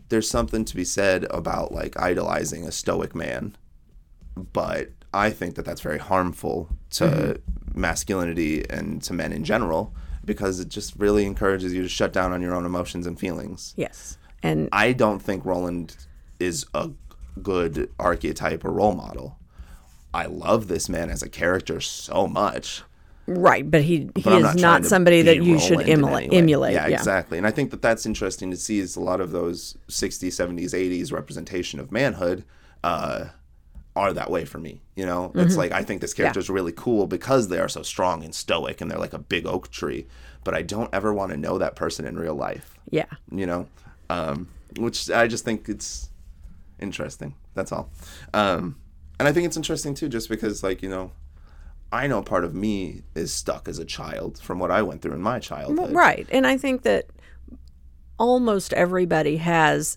there's something to be said about like idolizing a stoic man, but I think that that's very harmful to Mm-hmm. masculinity and to men in general because it just really encourages you to shut down on your own emotions and feelings. Yes. And I don't think Roland is a good archetype or role model. I love this man as a character so much. right, but he he But is not, somebody that you should emulate. emulate. Yeah, Yeah, exactly. And I think that that's interesting to see is a lot of those 60s, 70s, 80s representation of manhood uh, are that way for me. You know, it's Mm-hmm. like I think this character is really cool because they are so strong and stoic and they're like a big oak tree. But I don't ever want to know that person in real life. Yeah. You know, um, which I just think it's interesting. That's all. Um, and I think it's interesting too, just because like you know. I know part of me is stuck as a child from what I went through in my childhood. Right. And I think that almost everybody has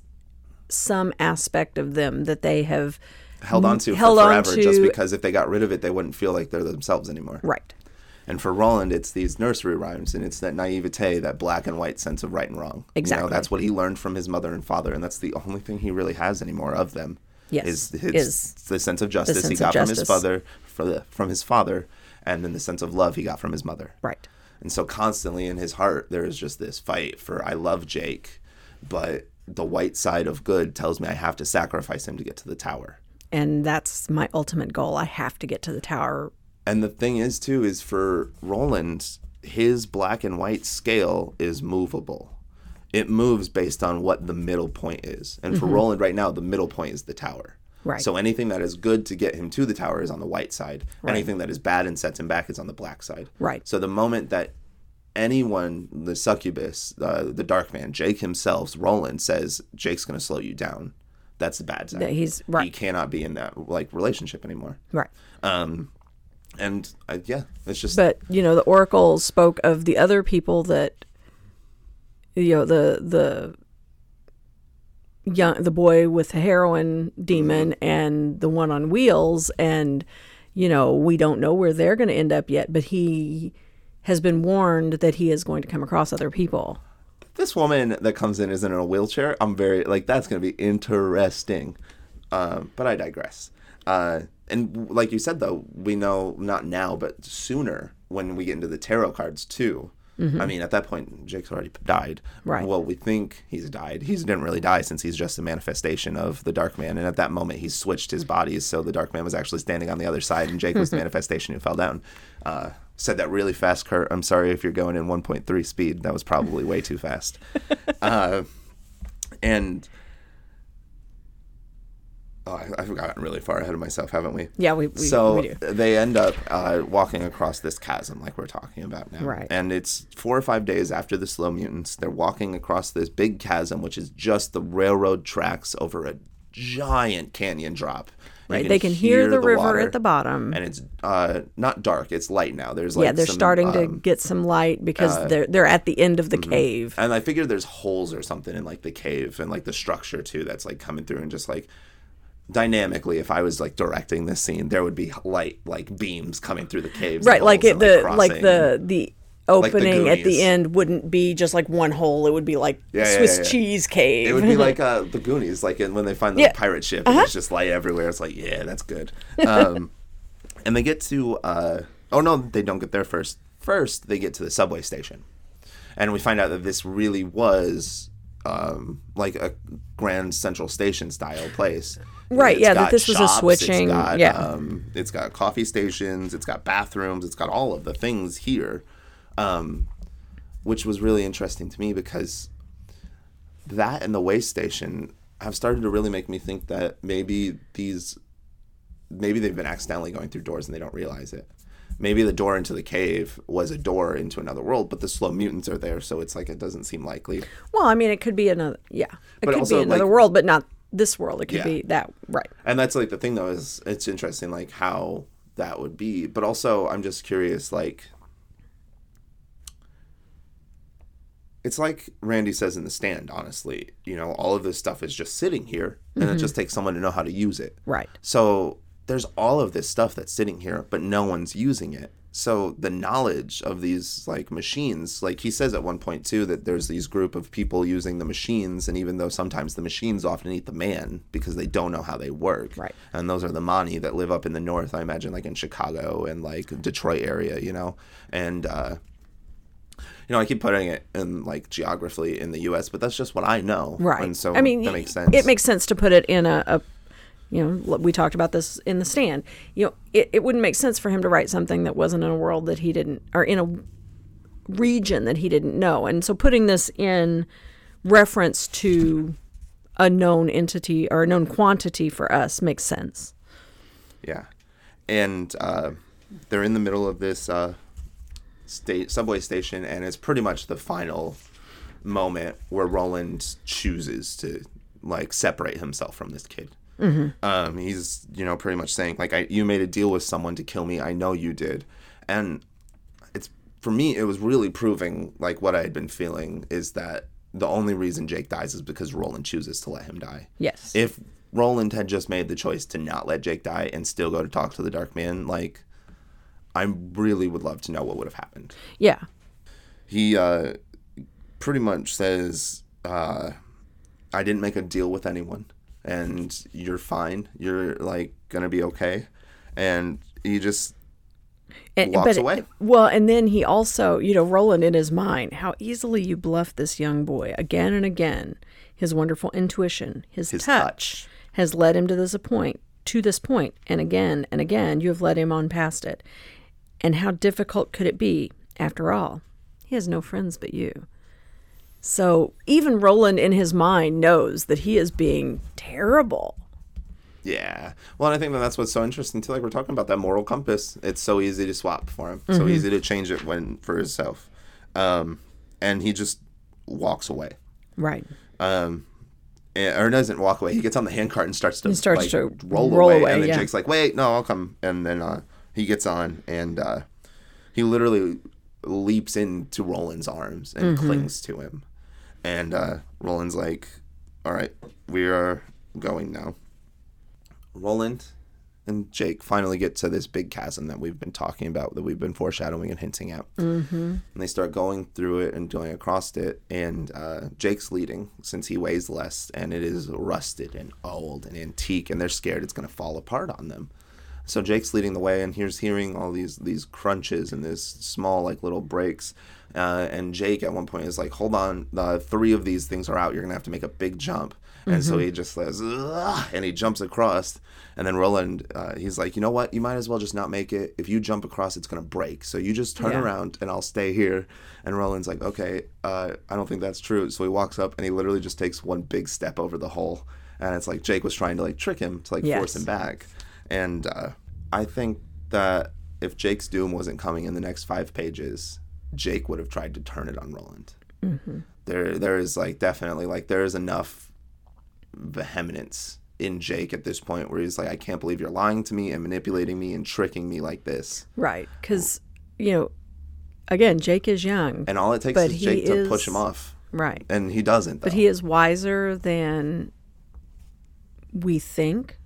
some aspect of them that they have held on to held for forever just because if they got rid of it they wouldn't feel like they're themselves anymore right. and for roland it's these nursery rhymes and it's that naivete that black and white sense of right and wrong you Exactly. know, that's what he learned from his mother and father and that's the only thing he really has anymore of them Yes, is his is the sense of justice he got from his father for the, from his father and then the sense of love he got from his mother Right. and so constantly in his heart, there is just this fight for I love Jake, but the white side of good tells me I have to sacrifice him to get to the tower. And that's my ultimate goal. I have to get to the tower. And the thing is, too, is for Roland, his black and white scale is movable. It moves based on what the middle point is. And for Roland right now, the middle point is the tower. Right. So anything that is good to get him to the tower is on the white side. Right. Anything that is bad and sets him back is on the black side. Right. So the moment that anyone, the succubus, uh, the dark man, Jake himself, Roland says Jake's going to slow you down. That's the bad side. That he's He cannot be in that like relationship anymore. Right. Um, And uh, yeah, it's just But you know, the oracle spoke of the other people that you know the the young the boy with the heroin demon and the one on wheels and you know we don't know where they're going to end up yet but he has been warned that he is going to come across other people this woman that comes in is in a wheelchair. I'm very like that's going to be interesting. Um, but I digress. Uh, and like you said, though, we know not now, but sooner when we get into the tarot cards too. I mean, at that point, Jake's already died. Right. Well, we think he's died. He didn't really die since he's just a manifestation of the Dark Man. And at that moment, he switched his bodies, so the Dark Man was actually standing on the other side, and Jake was the manifestation who fell down. Uh, said that really fast, Kurt. I'm sorry if you're going in 1.3 speed. That was probably way too fast. Uh, and oh, I, I've gotten really far ahead of myself, haven't we? Yeah, we- we- so we they end up uh, walking across this chasm, like we're talking about now. Right. And it's four or five days after the slow mutants. They're walking across this big chasm, which is just the railroad tracks over a giant canyon drop. Right they can hear, the, river water, at the bottom. and it's uh, not dark; it's light now. There's like yeah they're some, starting to um, get some light because they're they're at the end of the cave. And I figure there's holes or something in like the cave and like the structure too that's like coming through and just like dynamically if I was like directing this scene there would be light like beams coming through the caves right like it and, the crossing like the the opening at the end wouldn't be just like one hole it would be like Yeah, yeah, swiss yeah, cheese cave it would be like uh, the Goonies, like when they find the. Uh-huh. pirate ship and there's just light everywhere. It's like, yeah, that's good. Um, and they get to, uh, oh no, they don't get there first. First, they get to the subway station, and we find out that this really was um, like a Grand Central Station style place. Right, yeah, that this was a shops, switching- It's got, yeah. um, it's got coffee stations. It's got bathrooms. It's got all of the things here. Um, which was really interesting to me because that and the way station have started to really make me think that maybe these maybe they've been accidentally going through doors and they don't realize it. Maybe the door into the cave was a door into another world but the slow mutants are there so it's like it doesn't seem likely. Well i mean it could be another yeah. It But could also, be another like- world but not this world. It could Yeah. be that right. And that's like the thing though is it's interesting like how that would be. But also, I'm just curious, like, it's like Randy says in the stand, honestly. You know, all of this stuff is just sitting here, and it just takes someone to know how to use it. Right. So there's all of this stuff that's sitting here, but no one's using it. So the knowledge of these like machines, like he says at one point too, that there's these group of people using the machines, and even though sometimes the machines often eat the man because they don't know how they work, Right. And those are the Mani that live up in the north, I imagine, like in Chicago and like Detroit area, you know, and. uh you know, I keep putting it in like geographically in the U.S., but that's just what I know, Right. And so I mean, that makes sense. It makes sense to put it in a, a you know, we talked about this in the stand. You know, it, it wouldn't make sense for him to write something that wasn't in a world that he didn't, or in a region that he didn't know. And so putting this in reference to a known entity or a known quantity for us makes sense. Yeah, and uh, they're in the middle of this uh, state subway station, and it's pretty much the final moment where Roland chooses to like separate himself from this kid. Um, he's you know pretty much saying like I you made a deal with someone to kill me. I know you did, and it's for me it was really proving like what I had been feeling is that the only reason Jake dies is because Roland chooses to let him die Yes. if Roland had just made the choice to not let Jake die and still go to talk to the Dark Man, like I really would love to know what would have happened. yeah. He uh, pretty much says, uh, "I didn't make a deal with anyone, and you're fine. You're like gonna be okay." And he just And, walks but, away. Well, and then he also, you know, Roland in his mind, how easily you bluff this young boy again and again. His wonderful intuition, his, His touch, touch. has led him to this point, to this point, and again and again you have led him on past it. And how difficult could it be? After all, he has no friends but you. So even Roland in his mind knows that he is being terrible. Yeah. Well, and I think that that's what's so interesting too. Like we're talking about that moral compass. It's so easy to swap for him. So easy to change it when for himself. Um, and he just walks away. Right. Um, and, or doesn't walk away. He gets on the handcart and starts to He starts like, to roll, roll away. away, And then yeah. Jake's like, "Wait, no, I'll come." And then uh, he gets on and uh, he literally leaps into Roland's arms and Mm-hmm. clings to him. And uh, Roland's like, "All right, we are going now." Roland and Jake finally get to this big chasm that we've been talking about, that we've been foreshadowing and hinting at. Mm-hmm. And they start going through it and going across it. And uh, Jake's leading since he weighs less, and it is rusted and old and antique, and they're scared it's going to fall apart on them. So Jake's leading the way, and here's hearing all these these crunches and this small like little breaks. Uh, and Jake at one point is like, "Hold on, the three of these things are out. You're gonna have to make a big jump." And so he just says, "Ugh," and he jumps across. And then Roland, uh, he's like, "You know what? You might as well just not make it. If you jump across, it's gonna break. So you just turn Yeah. around, and I'll stay here." And Roland's like, "Okay, uh, I don't think that's true." So he walks up, and he literally just takes one big step over the hole. And it's like Jake was trying to like trick him to like force him back. And uh, I think that if Jake's doom wasn't coming in the next five pages, Jake would have tried to turn it on Roland. There, there is like definitely like there is enough vehemence in Jake at this point where he's like, I can't believe you're lying to me and manipulating me and tricking me like this. Right. Because, you know, again, Jake is young. And all it takes is Jake to push him off, right. and he doesn't. Though. But he is wiser than we think.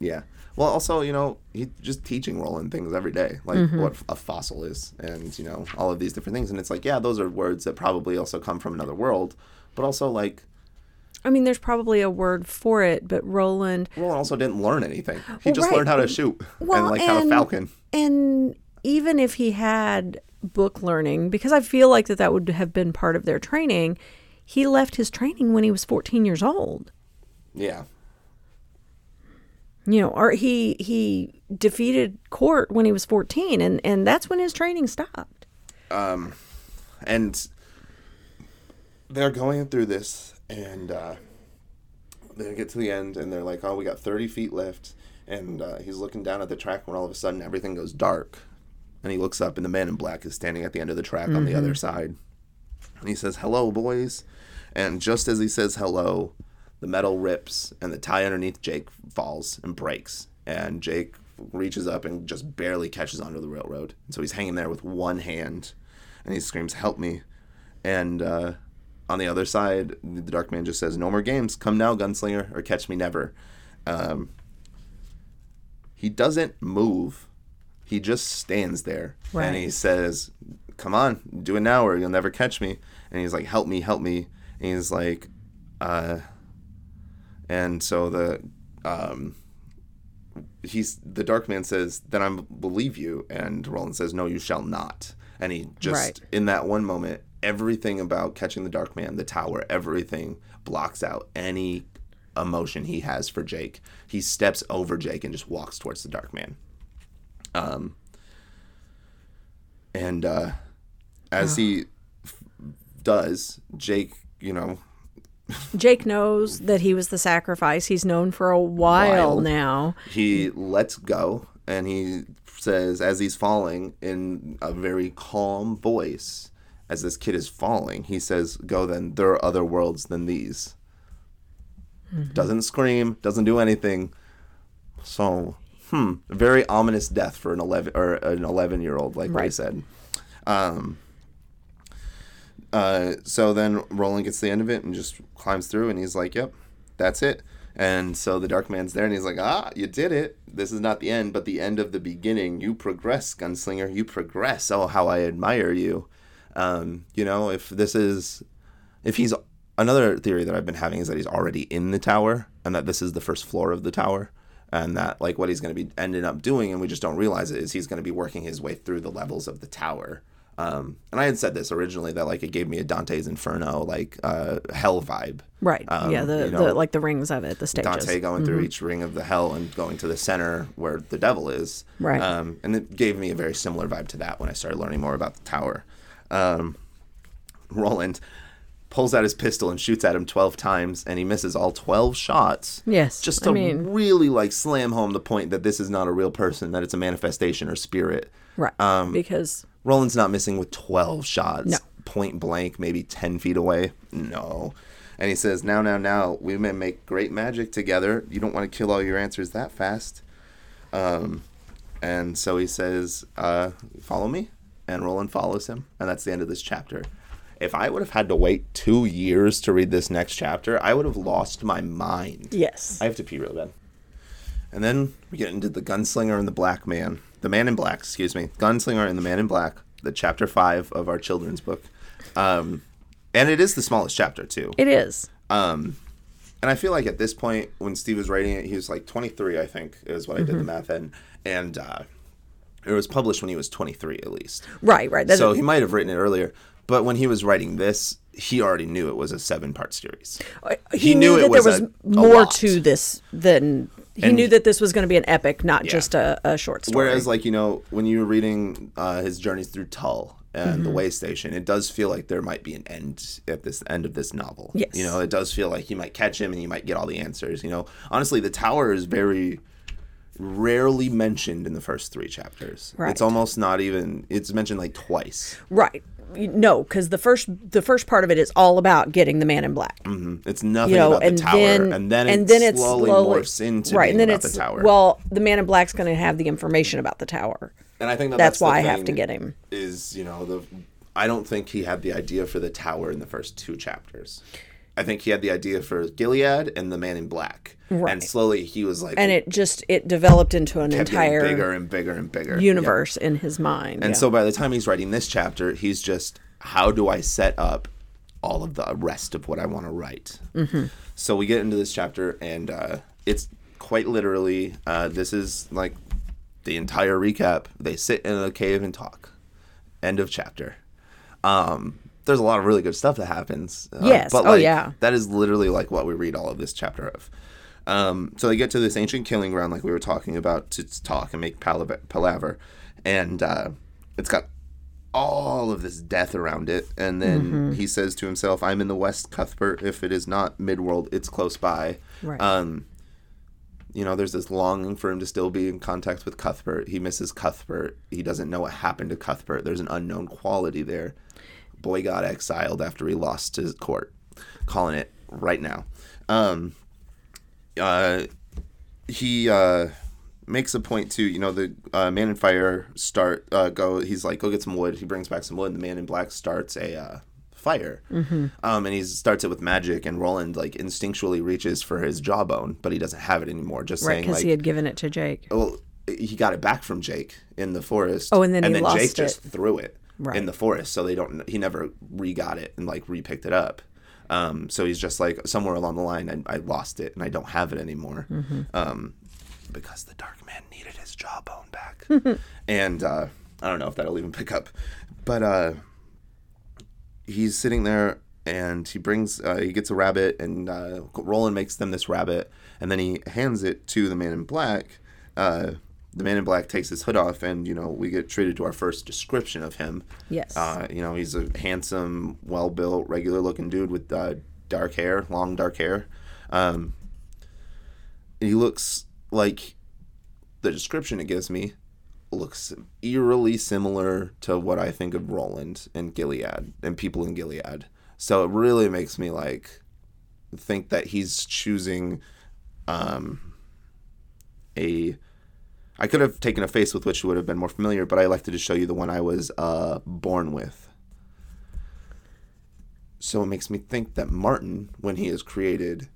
Yeah. Well, also, you know, he's just teaching Roland things every day, like Mm-hmm. what a fossil is, and you know, all of these different things. And it's like, yeah, those are words that probably also come from another world, but also like I mean, there's probably a word for it, but Roland. Roland also didn't learn anything. He Well, just right. learned how to shoot Well, and like how to falcon. And even if he had book learning, because I feel like that that would have been part of their training, he left his training when he was 14 years old. Yeah. You know, or he he defeated Cort when he was 14, and and that's when his training stopped. and they're going through this and uh, they get to the end and they're like oh we got 30 feet left and uh, he's looking down at the track when all of a sudden everything goes dark and he looks up and the man in black is standing at the end of the track on the other side and he says hello boys and just as he says hello the metal rips and the tie underneath jake falls and breaks and Jake reaches up and just barely catches onto the railroad. And so he's hanging there with one hand, and he screams, "Help me!" And uh, on the other side, the Dark Man just says, "No more games. Come now, gunslinger, or catch me never." Um, he doesn't move. He just stands there, and he says, "Come on, do it now, or you'll never catch me." And he's like, "Help me, help me." And he's like, uh, and so the um, he's the dark man says then i believe you. And roland says no you shall not. And he just Right. in that one moment everything about catching the dark man the tower everything blocks out any emotion he has for jake. He steps over jake and just walks towards the dark man. Um and uh as he f- does jake you know Jake knows that he was the sacrifice. He's known for a while While. now. he lets go and he says as he's falling in a very calm voice as this kid is falling he says go then there are other worlds than these doesn't scream doesn't do anything so hmm very ominous death for an 11 or an 11 year old like Right. said um uh, so then Roland gets to the end of it and just climbs through, and he's like, "Yep, that's it." And so the Dark Man's there, and he's like, "Ah, you did it. This is not the end, but the end of the beginning. You progress, Gunslinger. You progress. Oh, how I admire you. Um, you know, if this is, if he's another theory that I've been having is that he's already in the tower, and that this is the first floor of the tower." And that, like, what he's going to be ending up doing, and we just don't realize it, is he's going to be working his way through the levels of the tower. Um, and I had said this originally that like it gave me a Dante's Inferno like uh, hell vibe. Right. Um, yeah, the, you know, the like the rings of it, the stages. Dante going through each ring of the hell and going to the center where the devil is. Right. Um, and it gave me a very similar vibe to that when I started learning more about the tower. Um, Roland pulls out his pistol and shoots at him 12 times and he misses all 12 shots. Yes, Just I to mean- really like slam home the point that this is not a real person, that it's a manifestation or spirit. Right. Um, because Roland's not missing with 12 shots. No. Point blank, maybe 10 feet away. No. And he says, Now, now, now, we may make great magic together. You don't want to kill all your answers that fast. Um, and so he says, uh, Follow me. And Roland follows him. And that's the end of this chapter. If I would have had to wait two years to read this next chapter, I would have lost my mind. yes. I have to pee real bad. And then we get into the gunslinger and the black man. The man in black, excuse me. Gunslinger and the man in black, the chapter five of our children's book. Um, and it is the smallest chapter, too. it is. Um, and I feel like at this point, when Steve was writing it, he was like 23, I think, is what I did the math in. And uh, it was published when he was 23, at least. Right, right. That So he might have written it earlier. But when he was writing this, he already knew it was a seven part series. he, he knew, knew it that was there was a- a more lot. to this than he And- knew that this was going to be an epic, not Yeah. just a, a short story. Whereas, like you know, when you were reading uh, his journeys through Tull and Mm-hmm. the way station, it does feel like there might be an end at this end of this novel. Yes. you know, it does feel like you might catch him and you might get all the answers. You know, honestly, the tower is very rarely mentioned in the first three chapters. Right. It's almost not even. It's mentioned like twice. right. No, because the first the first part of it is all about getting the man in black. Mm-hmm. It's nothing You know, about and the tower, then and then it and then it's slowly, slowly morphs into right, and then it's the tower. well, the man in black's going to have the information about the tower. and I think that That's, the why I have to get him. is you know the I don't think he had the idea for the tower in the first two chapters. I think he had the idea for Gilead and the Man in Black, and slowly he was like And it just it developed into an entire bigger and bigger and bigger Yeah. universe in his mind. And yeah. so by the time he's writing this chapter, he's just how do I set up all of the rest of what I want to write? Mm-hmm. So we get into this chapter, and uh, it's quite literally uh, this is like the entire recap. They sit in a cave and talk. End of chapter. Um, there's a lot of really good stuff that happens. uh, Yes. but Oh, like, yeah. that is literally like what we read all of this chapter of. Um, so they get to this ancient killing ground, like we were talking about, to talk and make palaver, palaver. and uh, it's got all of this death around it. And then Mm-hmm. he says to himself, "I'm in the West, Cuthbert. If it is not Midworld, it's close by." Right. Um, you know, there's this longing for him to still be in contact with Cuthbert. He misses Cuthbert. He doesn't know what happened to Cuthbert. There's an unknown quality there. Boy got exiled after he lost his court. Calling it right now. Um, uh, he uh, makes a point too. You know, the uh, man in fire start uh, go. He's like, go get some wood. He brings back some wood. And the man in black starts a uh, fire, mm-hmm. um, and he starts it with magic. And Roland like instinctually reaches for his jawbone, but he doesn't have it anymore. Just Right, saying, because like, he had given it to Jake. well, he got it back from Jake in the forest. Oh, and then he Jake lost just it. threw it Right. in the forest, so they don't. He never re got it and like re picked it up. Um, so he's just like somewhere along the line, I, I lost it and I don't have it anymore. Mm-hmm. Um, because the Dark Man needed his jawbone back, and uh, I don't know if that'll even pick up, but uh, he's sitting there and he brings uh, he gets a rabbit and uh, Roland makes them this rabbit and then he hands it to the man in black. Uh, the man in black takes his hood off and you know we get treated to our first description of him. Yes. Uh, you know he's a handsome, well built, regular looking dude with uh, dark hair, long dark hair. Um, he looks like the description it gives me looks eerily similar to what I think of Roland and Gilead and people in Gilead. So it really makes me like think that he's choosing um a I could have taken a face with which you would have been more familiar, but I elected to show you the one I was uh, born with. So it makes me think that Marten, when he is created,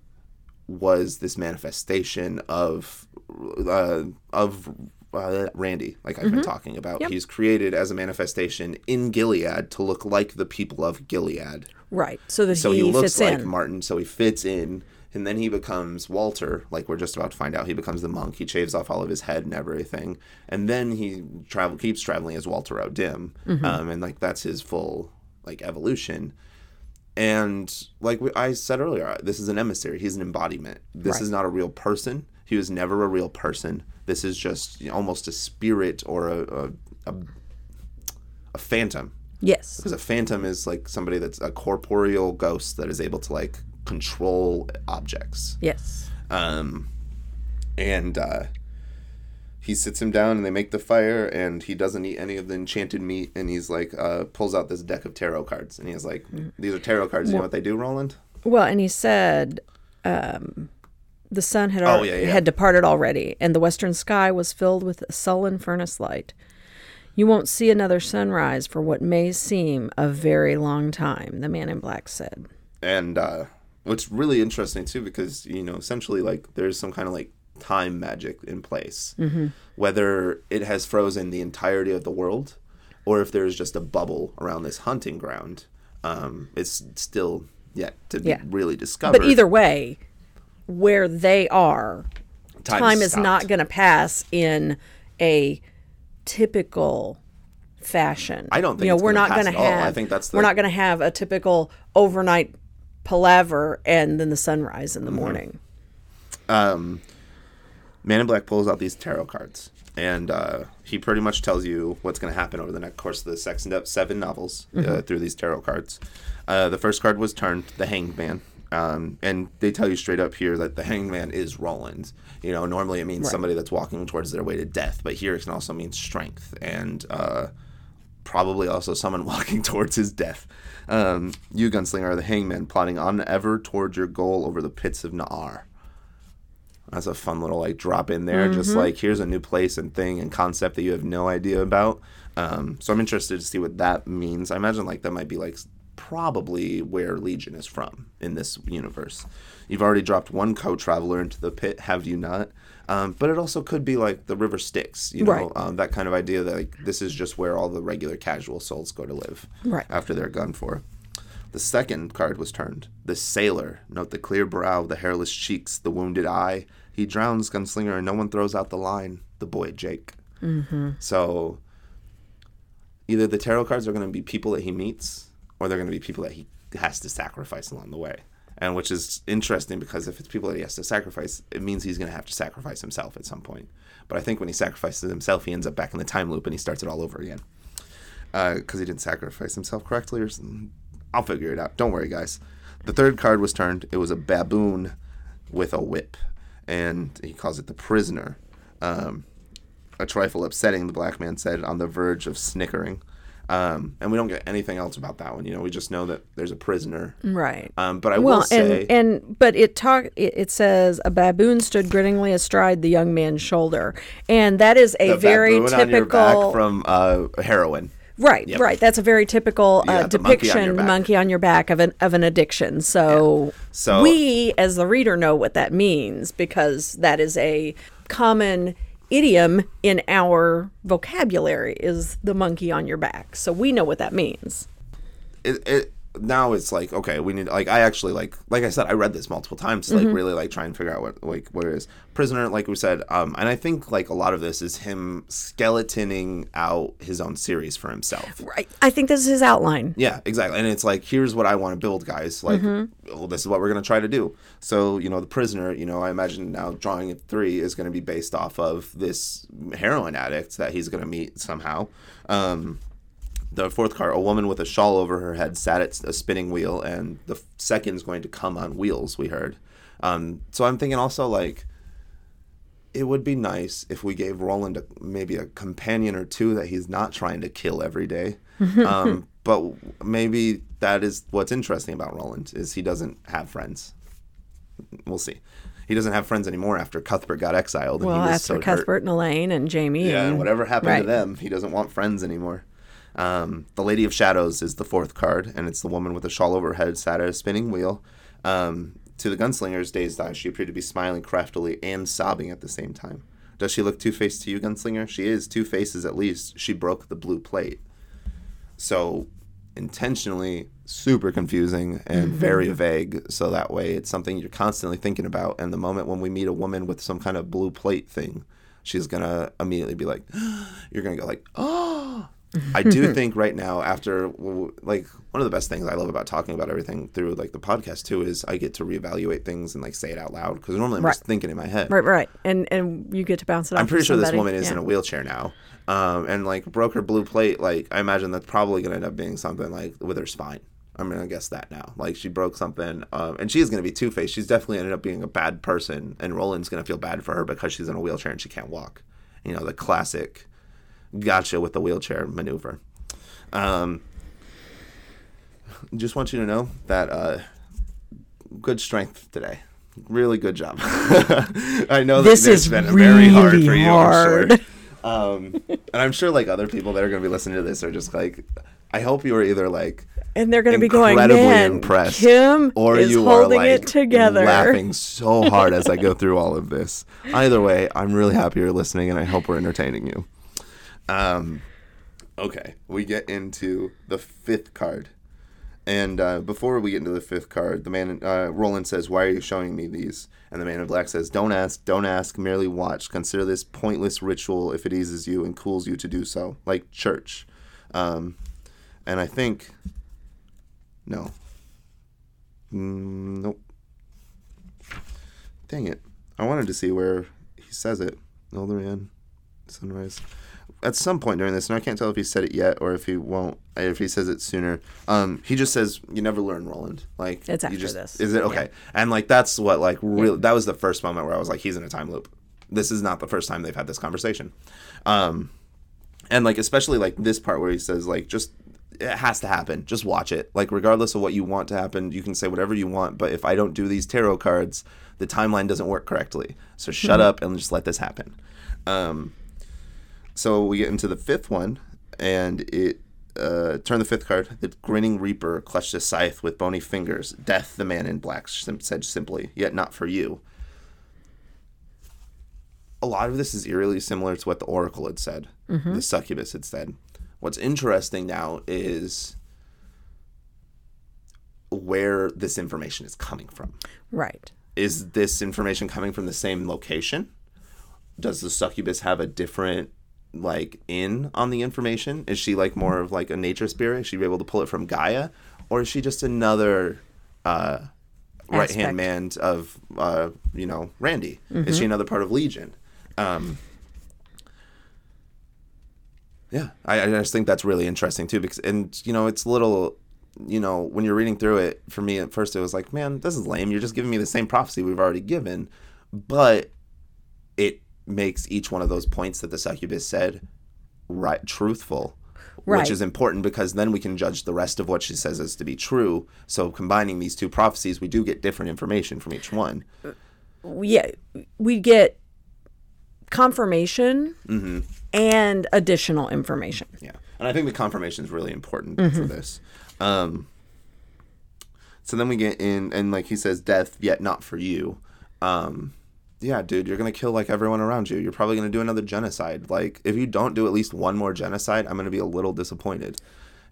was this manifestation of uh, of uh, Randy, like I've been talking about. Yep. He's created as a manifestation in Gilead to look like the people of Gilead. right. So that So he, he, looks like in. Marten, so he fits in, and then he becomes Walter, like we're just about to find out. He becomes the monk. He shaves off all of his head and everything, and then he travel keeps traveling as Walter O'Dim, Mm-hmm. um, and like that's his full like evolution. And like we, I said earlier, this is an emissary. He's an embodiment. This Right. is not a real person. He was never a real person. This is just you know, almost a spirit or a, a, a, a phantom yes. because a phantom is like somebody that's a corporeal ghost that is able to like control objects Yes. um and uh he sits him down and they make the fire and he doesn't eat any of the enchanted meat and he's like uh pulls out this deck of tarot cards and he's like these are tarot cards you know what they do roland Well, and he said um, the sun had Oh, yeah, yeah. had departed already, and the western sky was filled with a sullen furnace light. You won't see another sunrise for what may seem a very long time, the man in black said. and uh what's really interesting too because you know essentially like there's some kind of like time magic in place whether it has frozen the entirety of the world or if there's just a bubble around this hunting ground um it's still yet to be Yeah. really discovered But either way, where they are, Time time, is not going to pass in a typical fashion. I don't think you know we're not going to have. I think that's the- we're not going to have a typical overnight palaver and then the sunrise Mm-hmm. in the morning. um, Man in Black pulls out these tarot cards, and uh, he pretty much tells you what's going to happen over the next course of the sex- seven novels uh, through these tarot cards. Uh, the first card was turned, the Hanged Man. Um, and they tell you straight up here that the Hanged Man is Roland. You know, normally it means somebody that's walking towards their way to death, but here it can also mean strength and uh, probably also someone walking towards his death. Um, you, Gunslinger, are the Hangman, plodding on ever towards your goal over the pits of Na'ar. That's a fun little like drop in there. Just like here's a new place and thing and concept that you have no idea about. Um, so I'm interested to see what that means. I imagine like that might be like probably where Legion is from in this universe. You've already dropped one co-traveler into the pit, have you not? Um, but it also could be like the river Styx, you know, Right. um, that kind of idea that like this is just where all the regular casual souls go to live Right. after they're gone for. The second card was turned. The sailor. Note the clear brow, the hairless cheeks, the wounded eye. He drowns, gunslinger, and no one throws out the line. The boy Jake. Mm-hmm. So either the tarot cards are going to be people that he meets, or they're going to be people that he has to sacrifice along the way. And which is interesting because if it's people that he has to sacrifice, it means he's going to have to sacrifice himself at some point. But I think when he sacrifices himself, he ends up back in the time loop and he starts it all over again because he didn't sacrifice himself correctly or something. I'll figure it out. Don't worry, guys. The third card was turned. It was a baboon with a whip, and he calls it the prisoner. Um, a trifle upsetting, the black man said, on the verge of snickering. Um, and we don't get anything else about that one. You know, we just know that there's a prisoner. Right. Um, but I well, will say, and and but it talk it, it says a baboon stood grittingly astride the young man's shoulder, and that is a the very baboon on your typical. back from uh, heroin. Right, right. That's a very typical uh, Yeah, the monkey on depiction, monkey on your back of an of an addiction. So, So- we, as the reader, know what that means because that is a common idiom in our vocabulary. Is the monkey on your back? So we know what that means. it, it now it's like okay we need like i actually like like i said i read this multiple times to like Mm-hmm. really like try and figure out what like what it is prisoner like we said um and i think like a lot of this is him skeletoning out his own series for himself Right. I think this is his outline. yeah exactly and it's like here's what i want to build guys like Mm-hmm. well, this is what we're going to try to do so you know the prisoner you know i imagine now drawing it three is going to be based off of this heroin addict that he's going to meet somehow um the fourth car, a woman with a shawl over her head sat at a spinning wheel, and the second's going to come on wheels. We heard. Um, so I'm thinking also like, it would be nice if we gave Roland a, maybe a companion or two that he's not trying to kill every day. um, but maybe that is what's interesting about Roland is he doesn't have friends. We'll see. He doesn't have friends anymore after Cuthbert got exiled. And Well, he was after so hurt. Cuthbert and Elaine and Jamie. Yeah, and and whatever happened right. to them, he doesn't want friends anymore. Um, the Lady of Shadows is the fourth card, and it's the woman with a shawl over her head sat at a spinning wheel. Um, to the gunslinger's dazed eyes, she appeared to be smiling craftily and sobbing at the same time. Does she look two faced to you, gunslinger? She is two faces at least. She broke the blue plate. So, intentionally super confusing and very vague. So that way it's something you're constantly thinking about. And the moment when we meet a woman with some kind of blue plate thing, she's going to immediately be like, you're going to go like, oh. I do think right now, after like one of the best things I love about talking about everything through like the podcast too is I get to reevaluate things and like say it out loud because normally I'm Right. just thinking in my head. Right, right. And and you get to bounce it off. I'm pretty sure this woman is Yeah. in a wheelchair now. Um, and like broke her blue plate. Like I imagine that's probably gonna end up being something like with her spine. I'm gonna guess that now. Like she broke something, um, and she's gonna be two faced. She's definitely ended up being a bad person, and Roland's gonna feel bad for her because she's in a wheelchair and she can't walk. You know the classic gotcha with the wheelchair maneuver. Um, just want you to know that uh, good strength today. Really good job. I know that This is been very hard for you. hard. I'm sure. Um, and I'm sure like other people that are going to be listening to this are just like, I hope you are either like And they're going to be going, incredibly impressed, Kim or is you holding are like it together. laughing so hard as I go through all of this. Either way, I'm really happy you're listening, and I hope we're entertaining you. Um, okay, we get into the fifth card, and uh, before we get into the fifth card, the man uh, Roland says, "Why are you showing me these?" And the man in black says, "Don't ask, don't ask, merely watch. Consider this pointless ritual if it eases you and cools you to do so, like church." Um, and I think, no, Mm, nope. Dang it! I wanted to see where he says it. Elderman, sunrise. At some point during this, and I can't tell if he said it yet or if he won't, if he says it sooner. Um, he just says, "You never learn, Roland." Like It's after just, this. Is it okay? And like that's what like real. That was the first moment where I was like, "He's in a time loop." This is not the first time they've had this conversation. Um, and like especially like this part where he says like just it has to happen just watch it like regardless of what you want to happen you can say whatever you want but if i don't do these tarot cards the timeline doesn't work correctly so shut up and just let this happen um, so we get into the fifth one and it uh, turn the fifth card the grinning reaper clutched a scythe with bony fingers. Death the man in black said simply yet not for you. A lot of this is eerily similar to what the oracle had said the succubus had said. What's interesting now is where this information is coming from. Right. is this information coming from the same location? Does the succubus have a different like in on the information? Is she like more of like a nature spirit? Is she able to pull it from gaia? Or is she just another uh right hand man of uh you know randy? Is she another part of legion? Um yeah I, I just think that's really interesting too because and you know it's a little you know when you're reading through it for me at first it was like man this is lame. You're just giving me the same prophecy we've already given. But it makes each one of those points that the succubus said right truthful Right. which is important because then we can judge the rest of what she says as to be true. So combining these two prophecies, we do get different information from each one. yeah, we get confirmation Mm-hmm. and additional information. Yeah, and I think the confirmation is really important Mm-hmm. for this. Um, so then we get in, and like he says, death yet not for you. Um, yeah, dude, you're gonna kill like everyone around you. You're probably gonna do another genocide. Like, if you don't do at least one more genocide, I'm gonna be a little disappointed.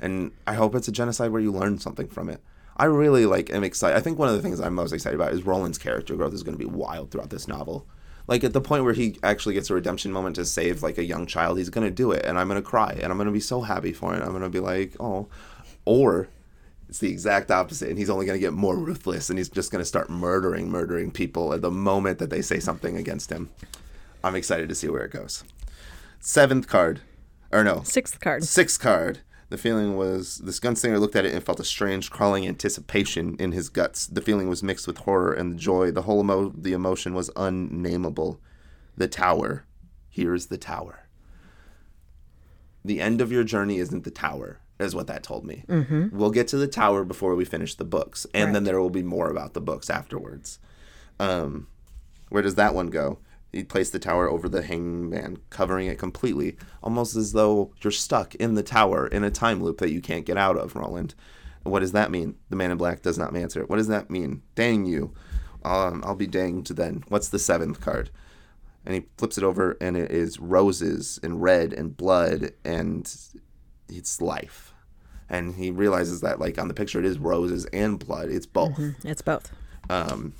And I hope it's a genocide where you learn something from it. I really like am excited. I think one of the things I'm most excited about is Roland's character growth is to be wild throughout this novel. Like at the point where he actually gets a redemption moment to save like a young child, he's to do it, and I'm to cry, and I'm to be so happy for it. I'm to be like, oh, or it's the exact opposite, and he's only going to get more ruthless, and he's just going to start murdering, murdering people at the moment that they say something against him. I'm excited to see where it goes. Seventh card, or no, Sixth card. Sixth card. The feeling was this gunslinger looked at it and felt a strange crawling anticipation in his guts. The feeling was mixed with horror and joy. The whole emo- the emotion was unnameable. The tower. Here's the tower. The end of your journey isn't the tower, is what that told me. Mm-hmm. We'll get to the tower before we finish the books, and then there will be more about the books afterwards. Um, where does that one go? He placed the tower over the hangman, covering it completely, almost as though you're stuck in the tower in a time loop that you can't get out of, Roland. What does that mean? The man in black does not answer. What does that mean? Dang you. Um, I'll be danged then. What's the seventh card? And he flips it over, and it is roses and red and blood, and it's life. And he realizes that, like on the picture, it is roses and blood. It's both. It's both. Um,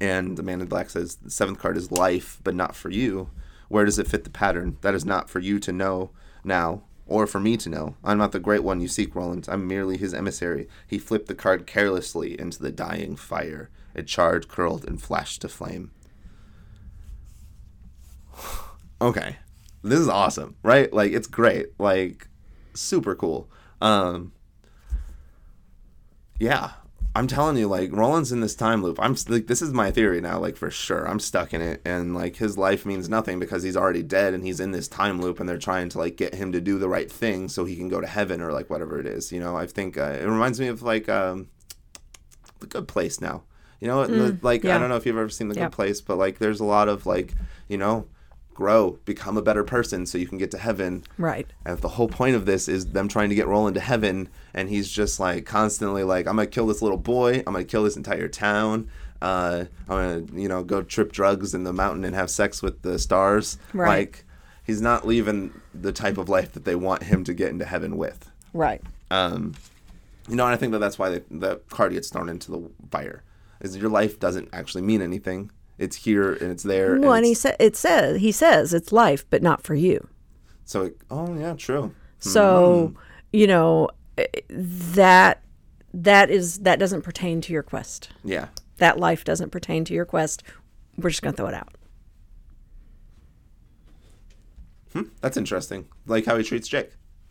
And the man in black says, the seventh card is life, but not for you. Where does it fit the pattern? That is not for you to know now, or for me to know. I'm not the great one you seek, Roland. I'm merely his emissary. He flipped the card carelessly into the dying fire. It charred, curled, and flashed to flame. okay. This is awesome, right? Like, it's great. Like, super cool. Um, yeah, I'm telling you, like Roland's in this time loop. I'm like, this is my theory now, like for sure. I'm stuck in it, and like his life means nothing because he's already dead, and he's in this time loop, and they're trying to like get him to do the right thing so he can go to heaven or like whatever it is. You know, I think uh, it reminds me of like um, the Good Place now. You know, the- like I don't know if you've ever seen the Yeah. Good Place, but like there's a lot of like you know, grow, become a better person so you can get to heaven. Right. And if the whole point of this is them trying to get Roland to heaven, and he's just like constantly like, I'm gonna kill this little boy, I'm gonna kill this entire town, uh, I'm gonna you know go trip drugs in the mountain and have sex with the stars. Right. Like he's not leaving the type of life that they want him to get into heaven with. Right. Um, you know, and I think that that's why the, the card gets thrown into the fire. Is your life doesn't actually mean anything. It's here and it's there. Well, and he it's- said it says he says it's life, but not for you. so it, oh yeah, true. So Mm-hmm. you know eh, that that is that doesn't pertain to your quest. Yeah. That life doesn't pertain to your quest. We're just gonna throw it out. Hmm, That's interesting. Like how he treats Jake.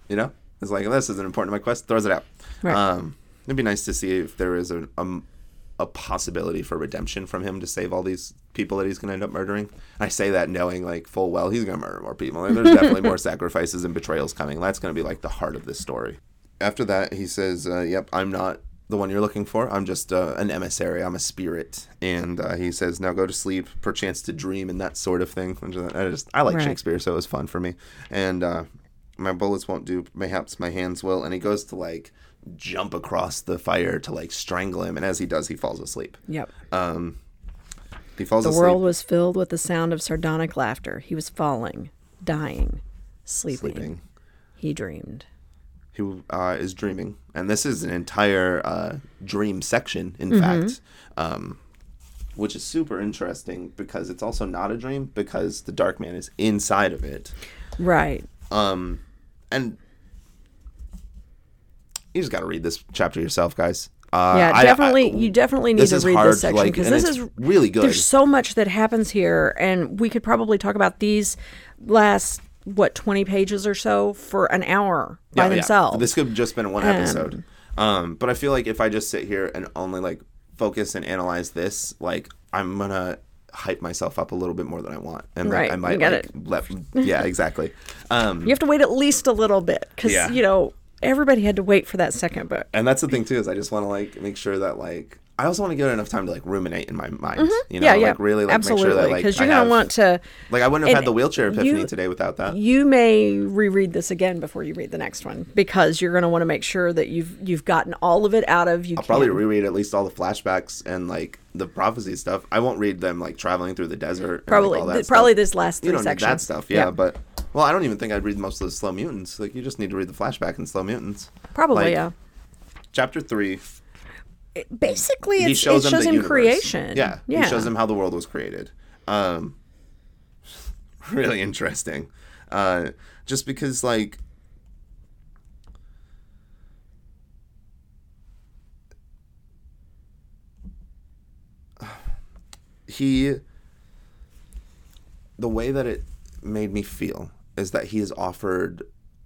You know, it's like this isn't important to my quest. Throws it out. Right. Um, it'd be nice to see if there is a, a a possibility for redemption from him to save all these people that he's going to end up murdering. I say that knowing like full well he's going to murder more people. Like, there's definitely more sacrifices and betrayals coming. That's going to be like the heart of this story. After that, he says, uh, "Yep, I'm not." The one you're looking for. I'm just uh, an emissary. I'm a spirit, and uh, he says, "Now go to sleep, perchance to dream, and that sort of thing." I just I like Right. Shakespeare, so it was fun for me. And uh, my bullets won't do. Mayhaps my hands will. And he goes to like jump across the fire to like strangle him, and as he does, he falls asleep. Yep. Um, he falls asleep. The asleep. world was filled with the sound of sardonic laughter. He was falling, dying, sleeping. sleeping. He dreamed. He uh, is dreaming, and this is an entire uh, dream section, in Mm-hmm. fact, um, which is super interesting because it's also not a dream because the Dark Man is inside of it. Right. Um, and you just got to read this chapter yourself, guys. Uh, Yeah, definitely. I- you definitely need to read hard, this section because and this is really good. There's so much that happens here, and we could probably talk about these last what 20 pages or so for an hour by Yeah, yeah. themselves. This could have just been one episode. Um, but I feel like if I just sit here and only like focus and analyze this, like I'm gonna hype myself up a little bit more than I want, and like, Right, I you might get like let yeah exactly. Um, You have to wait at least a little bit because Yeah. you know everybody had to wait for that second book. and that's the thing too is I just want to like make sure that like I also want to give it enough time to like ruminate in my mind. You know, Mm-hmm. yeah, yeah, like really like absolutely. make sure that like Because you're gonna want to. like I wouldn't have had the wheelchair epiphany you- today without that. You may reread this again before you read the next one because you're going to want to make sure that you've you've gotten all of it out of you. I'll can. probably reread at least all the flashbacks and like the prophecy stuff. I won't read them like traveling through the desert. and, probably like, all that th- stuff. probably this last you three don't sections. need that stuff. Yeah, but well, I don't even think I'd read most of the Slow Mutants. Like you just need to read the flashback in Slow Mutants. probably like, yeah. Chapter three, Basically, he shows it him shows him universe. creation. Yeah, yeah. he shows him how the world was created. Um, really interesting. Uh, just because like. He the way that it made me feel is that he is offered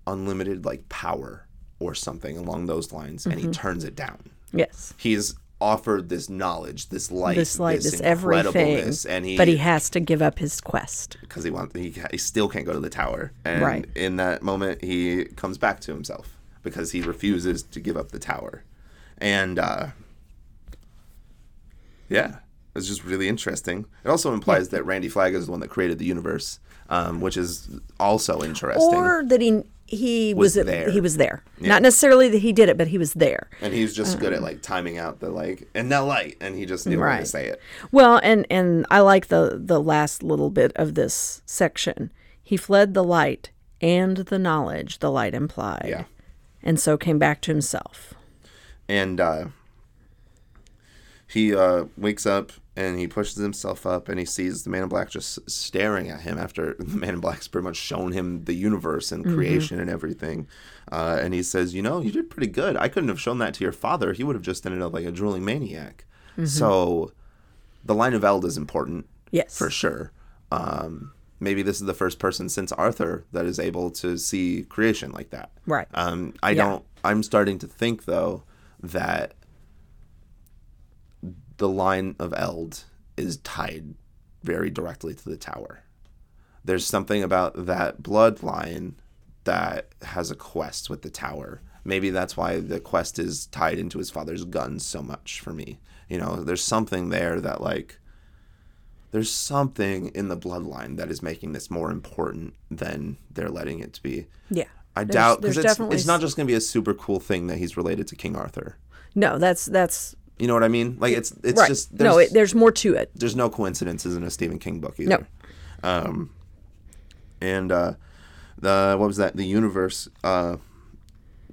unlimited like power or something along those lines and he Mm-hmm. turns it down Yes. he he's offered this knowledge, this light, This light, this, this everything, and he but he has to give up his quest. because he wants he, he still can't go to the tower, and Right. in that moment he comes back to himself because he refuses to give up the tower, and uh, yeah, it's just really interesting. It also implies that Randy Flagg is the one that created the universe, um, which is also interesting. Or that he he was, Was there. he was there. Not necessarily that he did it, but he was there. and he's just good at like timing out the like and now light, and he just knew when to Right. say it. Well, and and I like the the last little bit of this section. He fled the light and the knowledge the light implied, Yeah. and so came back to himself. and uh, he uh, wakes up and he pushes himself up and he sees the man in black just staring at him after the man in black's pretty much shown him the universe and creation and everything. Uh, and he says you know you did pretty good. I couldn't have shown that to your father. He would have just ended up like a drooling maniac. So the line of eld is important Yes, for sure. Um, maybe this is the first person since arthur that is able to see creation like that. Right. um, I Yeah. don't. I'm starting to think though that the line of Eld is tied very directly to the tower. There's something about that bloodline that has a quest with the tower. Maybe that's why the quest is tied into his father's guns so much for me. You know, there's something there that like there's something in the bloodline that is making this more important than they're letting it to be. yeah. I There's- doubt because it's, it's not just going to be a super cool thing that he's related to King Arthur. no. That's that's You know what I mean? Like it's it's right. just there's, no, it, there's more to it. there's no coincidences in a Stephen King book either. No. And uh, the what was that? The universe. Uh,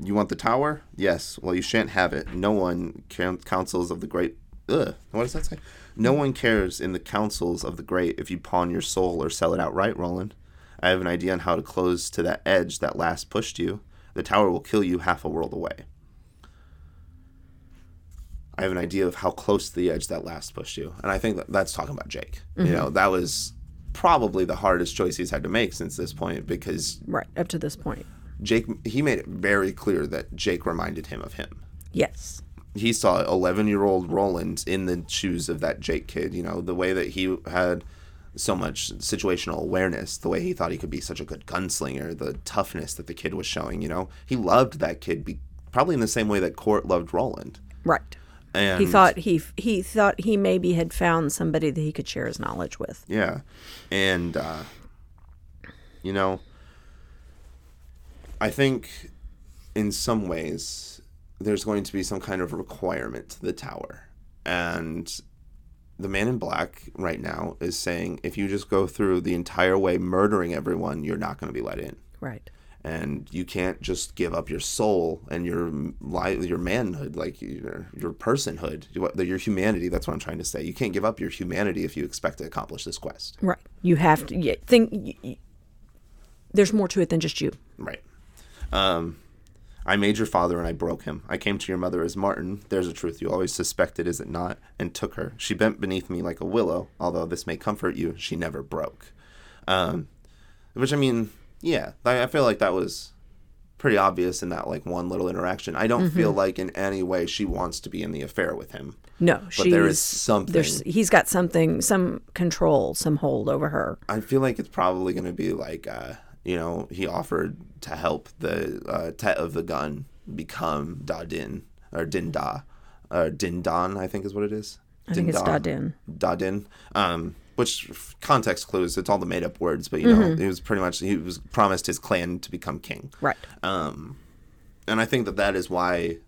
you want the tower? Yes. Well, you shan't have it. No one can, councils of the great. Ugh, what does that say? No one cares in the councils of the great if you pawn your soul or sell it outright, Roland. I have an idea on how to close to that edge that last pushed you. The tower will kill you half a world away. I have an idea of how close to the edge that last pushed you. And I think that that's talking about Jake. You mm-hmm. know, that was probably the hardest choice he's had to make since this point because Right up to this point. Jake, he made it very clear that Jake reminded him of him. Yes. He saw 11 year old Roland in the shoes of that Jake kid, you know, the way that he had so much situational awareness, the way he thought he could be such a good gunslinger, the toughness that the kid was showing, you know. He loved that kid be, probably in the same way that Cort loved Roland. Right. And He thought he he thought he maybe had found somebody that he could share his knowledge with. Yeah. And, uh, you know, I think in some ways there's going to be some kind of requirement to the tower. And the man in black right now is saying if you just go through the entire way murdering everyone, you're not going to be let in. Right. And you can't just give up your soul and your li- your manhood, like your your personhood, your your humanity. That's what I'm trying to say. You can't give up your humanity if you expect to accomplish this quest. Right. You have to yeah, think. there's more to it than just you. Right. Um, I made your father and I broke him. I came to your mother as Marten. There's a truth you always suspected, is it not? And took her. She bent beneath me like a willow. Although this may comfort you, she never broke. Um, which I mean, yeah, I, I feel like that was pretty obvious in that like one little interaction. I don't feel like in any way she wants to be in the affair with him. No, But she's there is something. there's he's got something, some control, some hold over her. I feel like it's probably going to be like, uh, you know, he offered to help the uh, Tet of the gun become Da Din or Din Da, or Din Don, I think is what it is. I think it's Dadin. Da Din. Um, which context clues? It's all the made up words, but you know, Mm-hmm. it was pretty much he was promised his clan to become king. Right. Um, and I think that that is why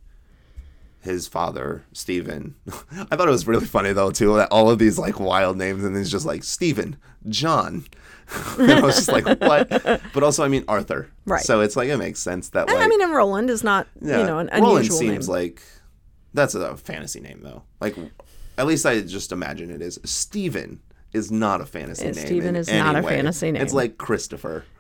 his father, Stephen. I thought it was really funny though too that all of these like wild names and he's just like Stephen, John. and I was just like, what? But also, I mean Arthur. Right. So it's like it makes sense that like I mean, and Roland is not, yeah, you know, an Roland seems name. like that's a fantasy name though. Like at least I just imagine it is. Stephen is not a fantasy name. Stephen is not a way. fantasy name. It's like Christopher.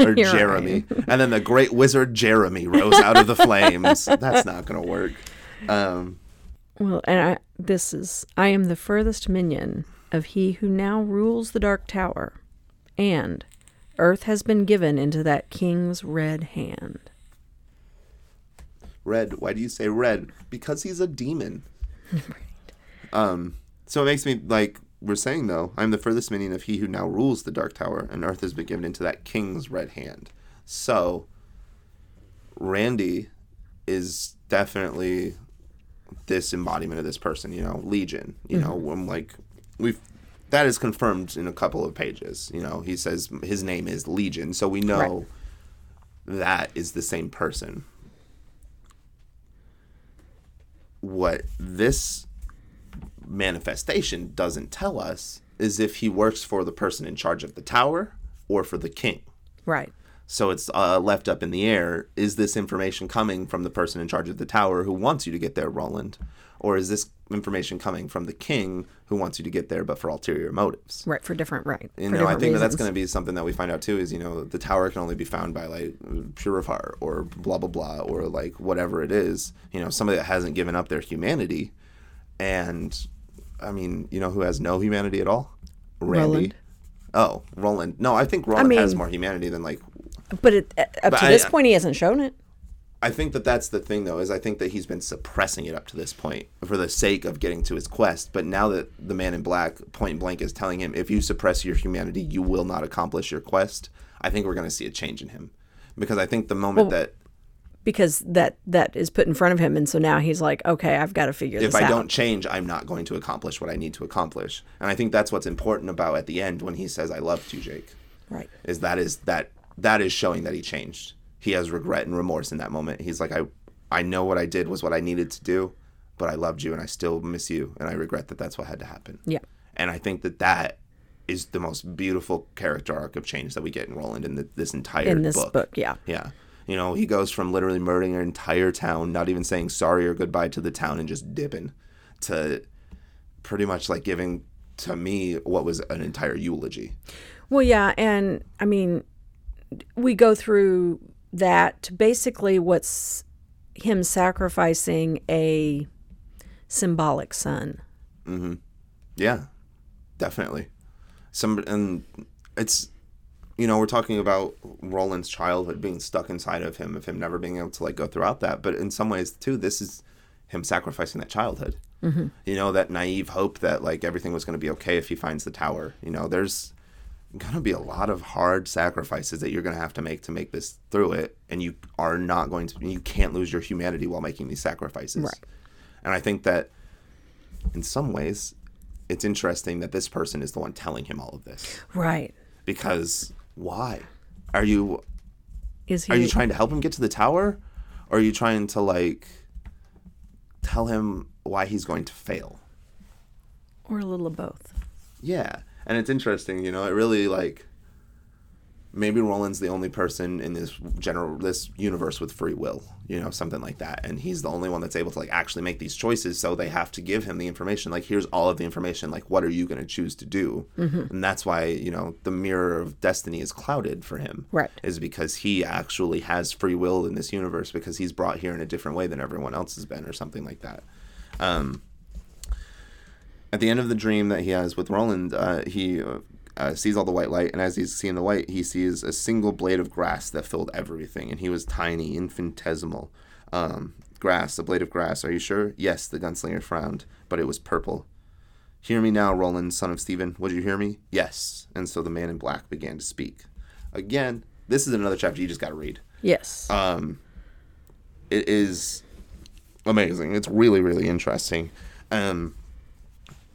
Or Jeremy. And then the great wizard Jeremy rose out of the flames. That's not gonna work. Um Well, and I, this is I am the furthest minion of he who now rules the Dark Tower, and Earth has been given into that king's red hand. red. Why do you say red? Because he's a demon. right. Um so it makes me like we're saying though, I'm the furthest minion of he who now rules the Dark Tower, and Earth has been given into that king's red hand. So Randy is definitely this embodiment of this person, you know, Legion. You know, mm-hmm. I'm like we've that is confirmed in a couple of pages. You know, he says his name is Legion, so we know that is the same person. What this manifestation doesn't tell us is if he works for the person in charge of the tower or for the king. Right. So it's uh, left up in the air. Is this information coming from the person in charge of the tower who wants you to get there, Roland? Or is this information coming from the king who wants you to get there but for ulterior motives? Right. For different right. You know, I think that that's going to be something that we find out too. Is you know the tower can only be found by like Purifar or blah blah blah or like whatever it is. You know, somebody that hasn't given up their humanity, and I mean, you know, who has no humanity at all? Randy. Roland. Oh, Roland. No, I think Roland has mean- more humanity than like But it, uh, up But to I- this point, he hasn't shown it. I think that that's the thing, though, is I think that he's been suppressing it up to this point for the sake of getting to his quest. But now that the man in black, point blank, is telling him, if you suppress your humanity, you will not accomplish your quest, I think we're going to see a change in him. Because I think the moment that because that that is put in front of him and so now he's like okay i've got to figure if this out if I don't change, I'm not going to accomplish what I need to accomplish. And I think that's what's important about at the end when he says, I loved you, Jake. right is that is that that is showing that he changed. He has regret and remorse in that moment. He's like, I I know what I did was what I needed to do, but I loved you and I still miss you and I regret that that's what had to happen. yeah And I think that that is the most beautiful character arc of change that we get in Roland in the, this entire in this book. book, yeah Yeah. You know, he goes from literally murdering an entire town, not even saying sorry or goodbye to the town and just dipping, to pretty much like giving to me what was an entire eulogy. well yeah and i mean we go through that to basically what's him sacrificing a symbolic son Mm-hmm. Yeah, definitely. Some and it's you know we're talking about Roland's childhood being stuck inside of him, of him never being able to like go throughout that. But in some ways too, this is him sacrificing that childhood. Mm-hmm. You know that naive hope that like everything was going to be okay if he finds the tower. You know, there's gonna be a lot of hard sacrifices that you're gonna have to make to make this through it, and you are not going to. You can't lose your humanity while making these sacrifices. Right. And I think that in some ways, it's interesting that this person is the one telling him all of this right because why? Are you is he are you trying to help him get to the tower, or are you trying to like tell him why he's going to fail? or a little of both Yeah, and it's interesting, you know. It really like maybe Roland's the only person in this general this universe with free will, you know, something like that, and he's the only one that's able to like actually make these choices. So they have to give him the information. Like, here's all of the information. Like, what are you going to choose to do? And that's why you know the mirror of destiny is clouded for him. Right. Is because he actually has free will in this universe because he's brought here in a different way than everyone else has been, or something like that. Um, at the end of the dream that he has with Roland, uh, he uh, sees all the white light, and as he's seeing the light, he sees a single blade of grass that filled everything, and he was tiny, infinitesimal. Um, grass, a blade of grass. Are you sure? Yes, the gunslinger frowned, but it was purple. Hear me now, Roland, son of Stephen. Would you hear me? Yes. And so the man in black began to speak. Again, this is another chapter you just got to read. Yes. Um, it is amazing. It's really, really interesting. Um,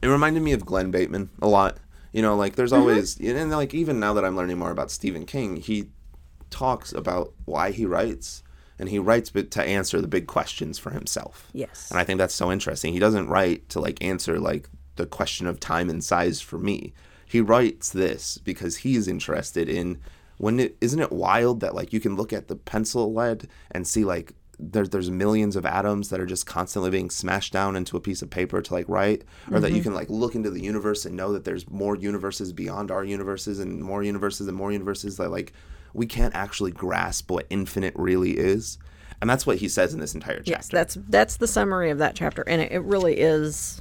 it reminded me of Glenn Bateman a lot. You know, like there's mm-hmm. always, and like even now that I'm learning more about Stephen King, he talks about why he writes, and he writes but to answer the big questions for himself. yes. And I think that's so interesting. He doesn't write to like answer like the question of time and size for me. He writes this because he's interested in when it isn't it wild that like you can look at the pencil lead and see like there's there's millions of atoms that are just constantly being smashed down into a piece of paper to like write or that you can like look into the universe and know that there's more universes beyond our universes and more universes and more universes that like we can't actually grasp what infinite really is and that's what he says in this entire chapter yes. That's that's the summary of that chapter, and it, it really is.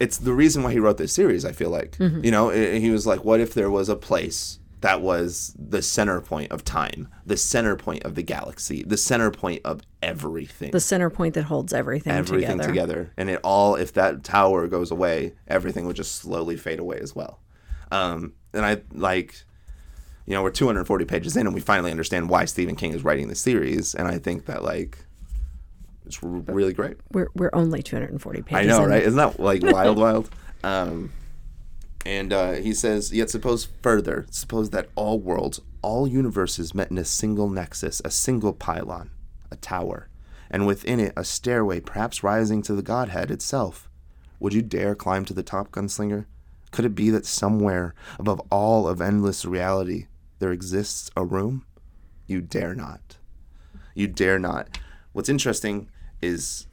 it's the reason why he wrote this series. I feel like Mm-hmm. you know i- he was like, what if there was a place that was the center point of time, the center point of the galaxy, the center point of everything, The center point that holds everything, everything together. together. and it all if that tower goes away, everything would just slowly fade away as well. Um, and I like. You know, we're 240 pages in, and we finally understand why Stephen King is writing this series, and I think that like it's r- really great. We're we're only 240 pages. I know, in. right? Isn't that like wild, wild? Um, and uh, he says, yet suppose further, suppose that all worlds, all universes met in a single nexus, a single pylon, a tower, and within it a stairway, perhaps rising to the Godhead itself. Would you dare climb to the top, gunslinger? Could it be that somewhere above all of endless reality there exists a room? You dare not. You dare not. What's interesting is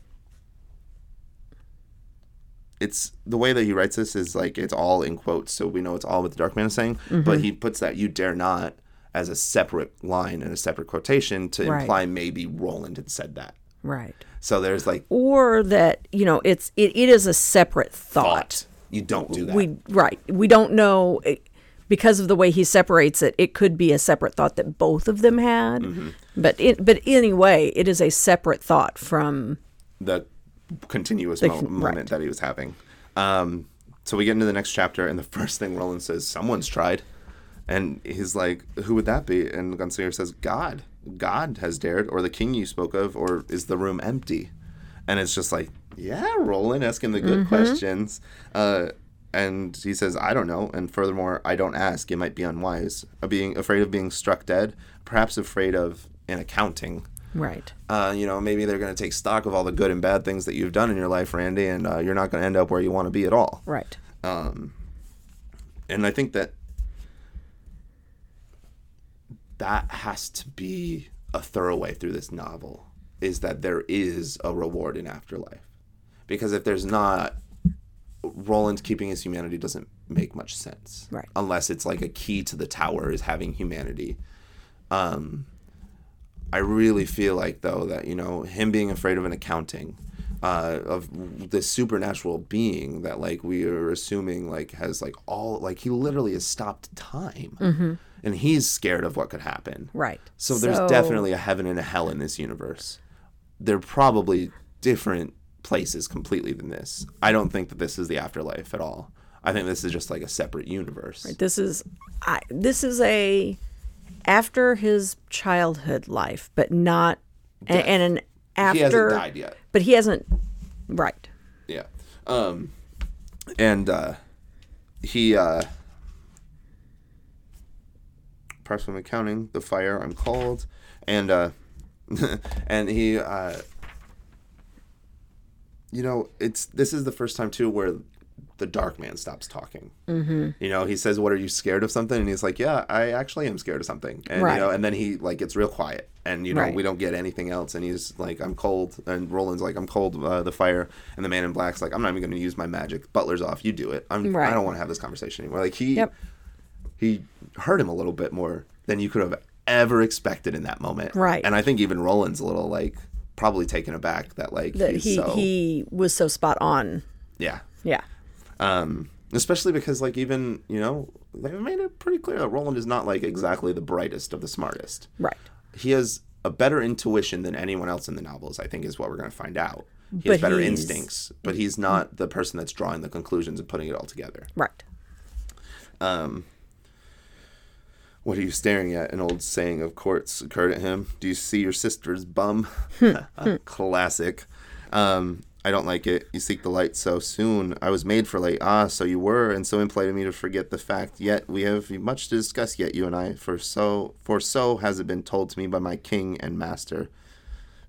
it's the way that he writes this is like it's all in quotes, so we know it's all what the Dark Man is saying. But he puts that "you dare not" as a separate line and a separate quotation to Right. imply maybe Roland had said that. Right. So there's like Or that you know it's it, it is a separate thought. thought. You don't do that. We right. We don't know because of the way he separates it. It could be a separate thought that both of them had. Mm-hmm. But it, but anyway, it is a separate thought from the continuous mo- con- moment right. that he was having. Um, so we get into the next chapter, and the first thing Roland says, "Someone's tried," and he's like, "Who would that be?" And Gunslinger says, "God. God has dared, or the king you spoke of, or is the room empty?" And it's just like, "Yeah, Roland asking the good questions." Uh, and he says, "I don't know." And furthermore, I don't ask. It might be unwise. Being afraid of being struck dead, perhaps afraid of an accounting right. uh, you know, maybe they're going to take stock of all the good and bad things that you've done in your life, Randy, and uh, you're not going to end up where you want to be at all. Right. Um, And I think that that has to be a thoroughway through this novel is that there is a reward in afterlife. Because if there's not, Roland keeping his humanity doesn't make much sense. Right. Unless it's like a key to the tower is having humanity. Um, I really feel like though that you know him being afraid of an accounting, uh, of the supernatural being that like we are assuming like has like all like he literally has stopped time, and he's scared of what could happen. Right. So there's definitely a heaven and a hell in this universe. They're probably different places completely than this. I don't think that this is the afterlife at all. I think this is just like a separate universe. This is I this is a after his childhood life, but not and, and an after he hasn't died yet. But he hasn't right. Yeah. Um and uh he uh perhaps from accounting, the fire, I'm called and uh and he uh you know, it's this is the first time too where the dark man stops talking. Mm-hmm. You know, he says, "What are you scared of something?" And he's like, "Yeah, I actually am scared of something." And Right. you know, and then he like gets real quiet, and you know, Right. we don't get anything else. And he's like, "I'm cold," and Roland's like, "I'm cold." Uh, the fire, and the man in black's like, "I'm not even going to use my magic. Butler's off. You do it. I'm. I don't want to have this conversation anymore." Like he, Yep. he hurt him a little bit more than you could have ever expected in that moment. Right. And I think even Roland's a little like probably taken aback that like That he so he was so spot on. yeah. Yeah. Um, especially because like even you know they've made it pretty clear that Roland is not like exactly the brightest of the smartest. Right. He has a better intuition than anyone else in the novels. I think is what we're going to find out. He But has better he's- instincts, but he's not the person that's drawing the conclusions and putting it all together. Right. Um. What are you staring at? An old saying of Cort's occurred at him. Do you see your sister's bum? Classic. Um, I don't like it. You seek the light so soon. I was made for late. Ah, so you were, and so impolite of me to forget the fact. Yet we have much to discuss yet, you and I. For so for so has it been told to me by my king and master.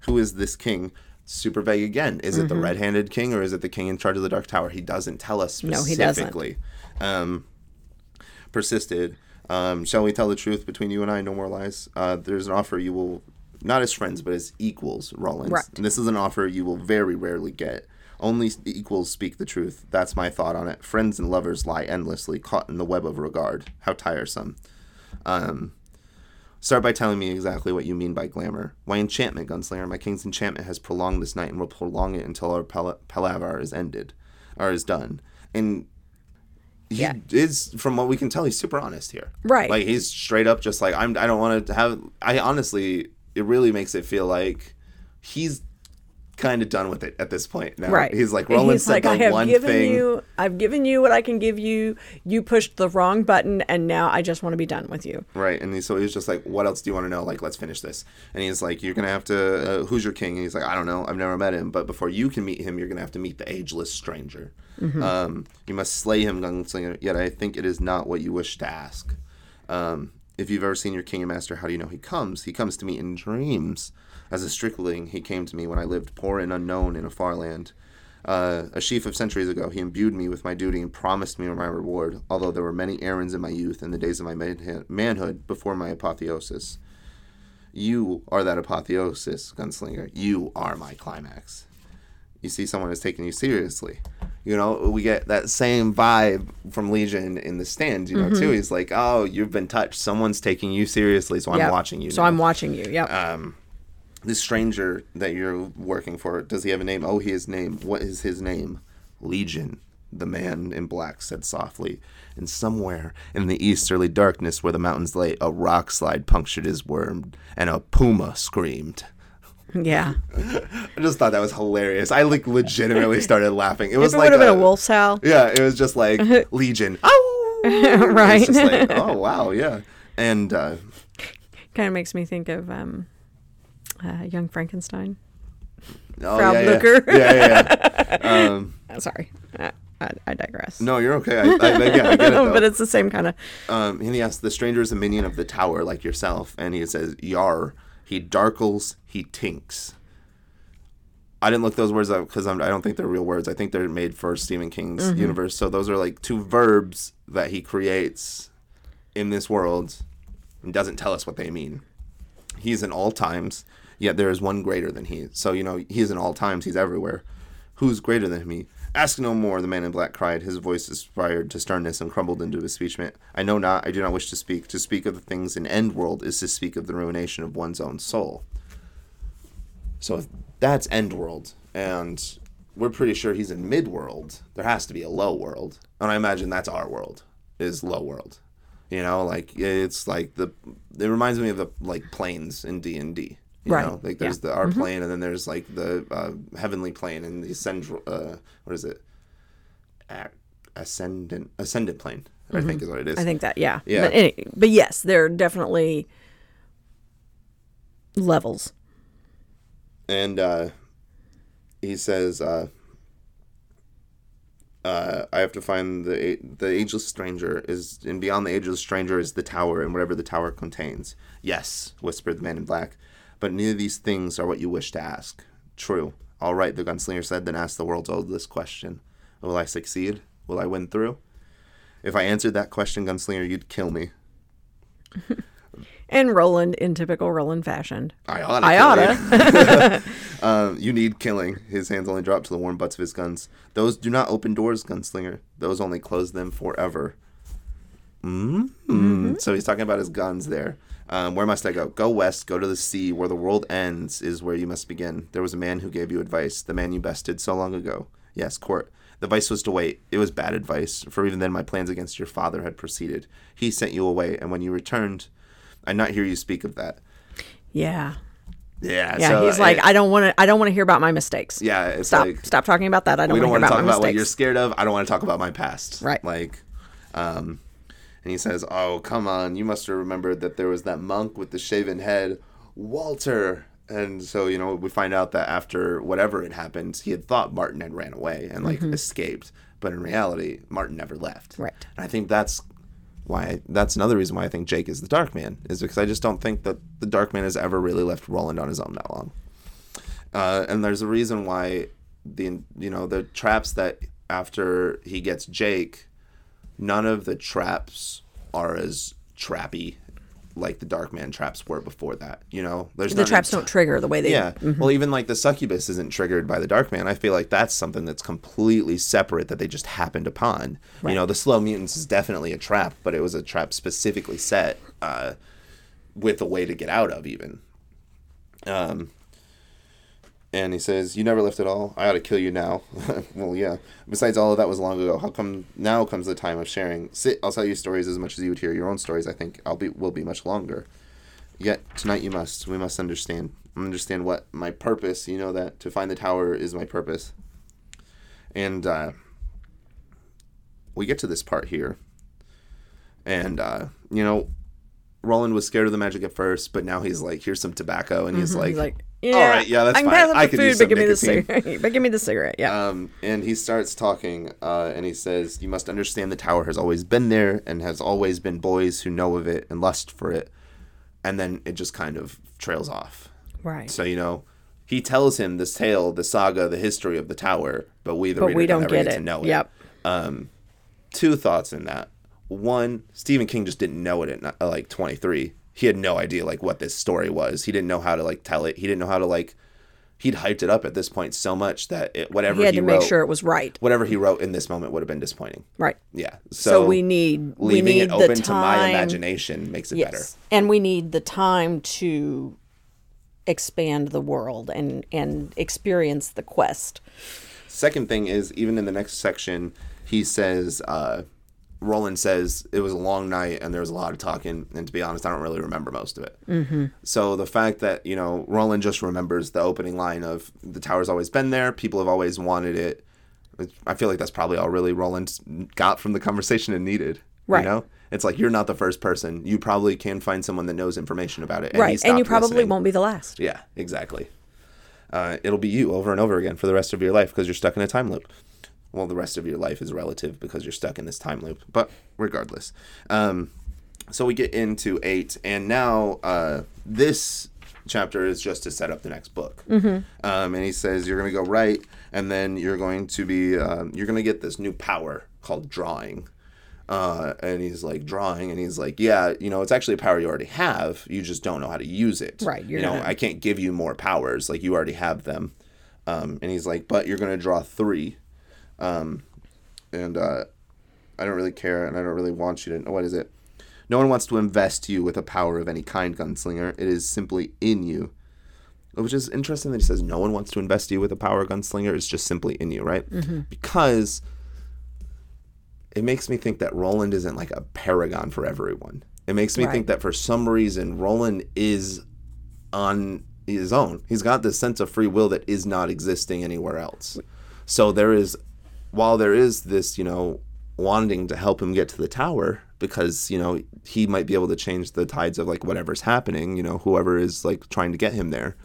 Who is this king? Super vague again. Is it the red-handed king or is it the king in charge of the Dark Tower? He doesn't tell us specifically. No, he doesn't. Um, persisted. Um, shall we tell the truth between you and I? No more lies. Uh, there's an offer you will, not as friends, but as equals, Rollins. Right. And this is an offer you will very rarely get. Only equals speak the truth. That's my thought on it. Friends and lovers lie endlessly, caught in the web of regard. How tiresome. Um, start by telling me exactly what you mean by glamour. Why enchantment, gunslinger? My king's enchantment has prolonged this night and will prolong it until our pal- palaver is ended, or is done. And he Yeah. is, from what we can tell, he's super honest here. Right. Like he's straight up, just like I'm. I don't want to have. I honestly, it really makes it feel like he's kind of done with it at this point now. Right. He's like Roland He's said like, the I have one given thing. you, I've given you what I can give you. You pushed the wrong button, and now I just want to be done with you. Right, and he, so he's just like, "What else do you want to know? Like, let's finish this." And he's like, "You're gonna have to. Uh, who's your king?" And he's like, "I don't know. I've never met him. But before you can meet him, you're gonna have to meet the ageless stranger. Um, you must slay him, gunslinger. Yet I think it is not what you wish to ask. Um, if you've ever seen your king and master, how do you know he comes? He comes to me in dreams. As a stripling, he came to me when I lived poor and unknown in a far land." Uh, a sheaf of centuries ago, he imbued me with my duty and promised me my reward, although there were many errands in my youth and the days of my manhood before my apotheosis. You are that apotheosis, gunslinger. You are my climax. You see someone is taking you seriously. You know, we get that same vibe from Legion in the stand, you know, too. He's like, oh, you've been touched. Someone's taking you seriously, so I'm watching you. So now." I'm watching you. Yep. um, this stranger that you're working for, does he have a name? Oh, he has name. What is his name? Legion. The man in black said softly. And somewhere in the easterly darkness where the mountains lay, a rock slide punctured his worm, and a puma screamed. Yeah. I just thought that was hilarious. I like legitimately started laughing. It was it like would have been a wolf's howl. Yeah, it was just like Legion. Oh, Right. Like, oh wow, yeah. And uh, Kind of makes me think of um, uh, Young Frankenstein. oh, Frau yeah, yeah. Yeah, yeah, yeah. Um, sorry, I, I, I digress. no, you're okay. I, I, I, yeah, I get it. Though. but it's the same kind of. Um, and he asks, the stranger is a minion of the tower like yourself. And he says, Yar. He darkles, he tinks. I didn't look those words up because I don't think they're real words. I think they're made for Stephen King's Mm-hmm. universe. So those are like two verbs that he creates in this world and doesn't tell us what they mean. He's in all times, yet there is one greater than he. So, you know, he's in all times, he's everywhere. Who's greater than me? Ask no more, the man in black cried. His voice aspired to sternness and crumbled into bespeechment. I know not, I do not wish to speak. To speak of the things in end world is to speak of the ruination of one's own soul. So if that's end world, and we're pretty sure he's in mid world, there has to be a low world. And I imagine that's our world, is low world. You know, like it's like the it reminds me of the like planes in D and D. You Right, know, like there's yeah. the our plane, and then there's like the uh, heavenly plane and the ascend. Uh, what is it? A- ascendant ascendant plane. I think is what it is. I think that yeah. Yeah. But, any, but yes, there are definitely levels. and uh, he says, uh, uh, "I have to find the the ageless stranger is, and beyond the ageless stranger is the tower and whatever the tower contains." Yes, whispered the man in black, but neither of these things are what you wish to ask. True. All right, the gunslinger said. Then ask the world's oldest question: Will I succeed? Will I win through? If I answered that question, gunslinger, you'd kill me. And Roland, in typical Roland fashion, I oughta. I oughta. you. um, you need killing. His hands only drop to the warm butts of his guns. Those do not open doors, gunslinger. Those only close them forever. mm So he's talking about his guns there. Um, where must I go? Go west, go to the sea. Where the world ends is where you must begin. There was a man who gave you advice, the man you bested so long ago. Yes, Cort. The advice was to wait. It was bad advice, for even then my plans against your father had proceeded. He sent you away, and when you returned, I not hear you speak of that. Yeah. Yeah, Yeah. so he's like, it- I don't want to. I don't want to hear about my mistakes. yeah, it's Stop. like stop talking about that. I don't we don't want to talk about my what you're scared of. I don't want to talk about my past. Right. Like, um, and he says, "Oh, come on! You must have remembered that there was that monk with the shaven head, Walter." And so, you know, we find out that after whatever had happened, he had thought Marten had ran away and like escaped, but in reality, Marten never left. Mm-hmm. Right. And I think that's why that's another reason why I think Jake is the Dark Man is because I just don't think that the Dark Man has ever really left Roland on his own that long. Uh, and there's a reason why the you know the traps that after he gets Jake, none of the traps are as trappy like the Dark Man traps were before that. You know, there's The traps don't trigger the way they. yeah. Well, even like the succubus isn't triggered by the dark man. I feel like that's something that's completely separate that they just happened upon. You know, the slow mutants is definitely a trap, but it was a trap specifically set uh, with a way to get out of even. Um, and he says, "You never left at all. I ought to kill you now." well, yeah. Besides, all of that was long ago. How come now comes the time of sharing? Sit. I'll tell you stories as much as you would hear your own stories. I think I'll be will be much longer. Yet tonight you must. We must understand. Understand what my purpose. You know that to find the tower is my purpose. And uh, we get to this part here, and uh, you know, Roland was scared of the magic at first, but now he's like, "Here's some tobacco," and he's like, He's like, yeah, "All right, yeah, that's I can fine. pass up I the food, but give me the cigarette. but give me the cigarette. Yeah. Um, and he starts talking, uh, and he says, "You must understand the tower has always been there, and has always been boys who know of it and lust for it." And then it just kind of trails off. right. So you know, he tells him this tale, the saga, the history of the tower, but we the but reader we don't get get it. to know it. Yep. Two thoughts in that. One, Stephen King just didn't know it at uh, like 23. He had no idea like what this story was. He didn't know how to like tell it. He didn't know how to like. He'd hyped it up at this point so much that it, whatever He had to wrote, make sure it was right. whatever he wrote in this moment would have been disappointing. Right. Yeah. So, So, we need we leaving need it open to my imagination makes it Yes. better. And we need the time to expand the world and and experience the quest. Second thing is even in the next section, he says, uh, Roland says it was a long night and there was a lot of talking, and to be honest, I don't really remember most of it. Mm-hmm. So the fact that you know Roland just remembers the opening line of the tower's always been there, people have always wanted it. I feel like that's probably all really Roland got from the conversation and needed. Right. You know, it's like you're not the first person. You probably can find someone that knows information about it. And right. And you probably listening. won't be the last. Yeah, exactly. Uh, it'll be you over and over again for the rest of your life because you're stuck in a time loop. Well, the rest of your life is relative because you're stuck in this time loop. But regardless, um, so we get into eight, and now uh, this chapter is just to set up the next book. Mm-hmm. Um, and he says you're going to go right, and then you're going to be um, you're going to get this new power called drawing. Uh, and he's like drawing, and he's like, yeah, you know, it's actually a power you already have. You just don't know how to use it. Right, You know, I can't give you more powers. Like you already have them. Um, and he's like, but you're gonna draw three. Um, and uh, I don't really care, and I don't really want you to. Know what is it? No one wants to invest you with a power of any kind, gunslinger. It is simply in you. Which is interesting that he says no one wants to invest you with a power gunslinger. It's just simply in you, right? Because it makes me think that Roland isn't like a paragon for everyone. It makes me Right. think that for some reason Roland is on his own. He's got this sense of free will that is not existing anywhere else. So there is while there is this, you know, wanting to help him get to the tower because, you know, he might be able to change the tides of like whatever's happening, you know, whoever is like trying to get him there.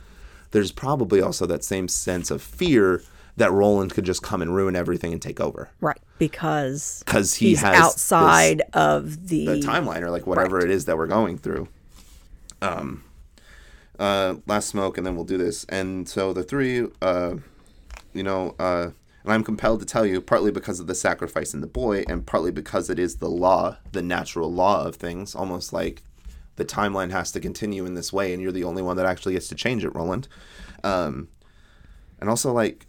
There's probably also that same sense of fear that Roland could just come and ruin everything and take over Right. Because because he he's has this- outside of the, the timeline or like whatever it is that we're going through. Um, uh, last smoke, and then we'll do this. And so the three, uh, you know, uh, and I'm compelled to tell you, partly because of the sacrifice in the boy, and partly because it is the law, the natural law of things, almost like the timeline has to continue in this way, and you're the only one that actually gets to change it, Roland. Um, and also, like,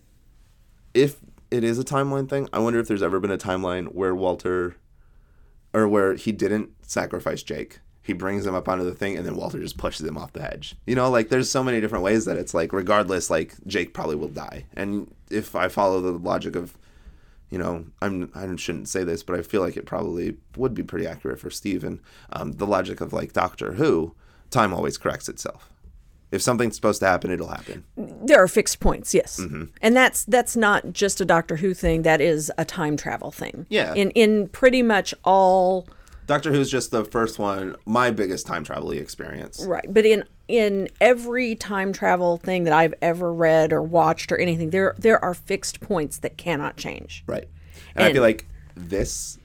if it is a timeline thing, I wonder if there's ever been a timeline where Walter or where he didn't sacrifice Jake. He brings him up onto the thing, and then Walter just pushes him off the edge. You know, like there's so many different ways that it's like, regardless, like Jake probably will die. And if I follow the logic of, you know, I'm I shouldn't say this, but I feel like it probably would be pretty accurate for Stephen. Um, the logic of like Doctor Who, time always corrects itself. If something's supposed to happen, it'll happen. There are fixed points, yes, Mm-hmm. and that's that's not just a Doctor Who thing. That is a time travel thing. Yeah. In in pretty much all Doctor Who's just the first one, my biggest time travel experience. right, but in in every time travel thing that I've ever read or watched or anything, there there are fixed points that cannot change. Right. And, I And- feel like this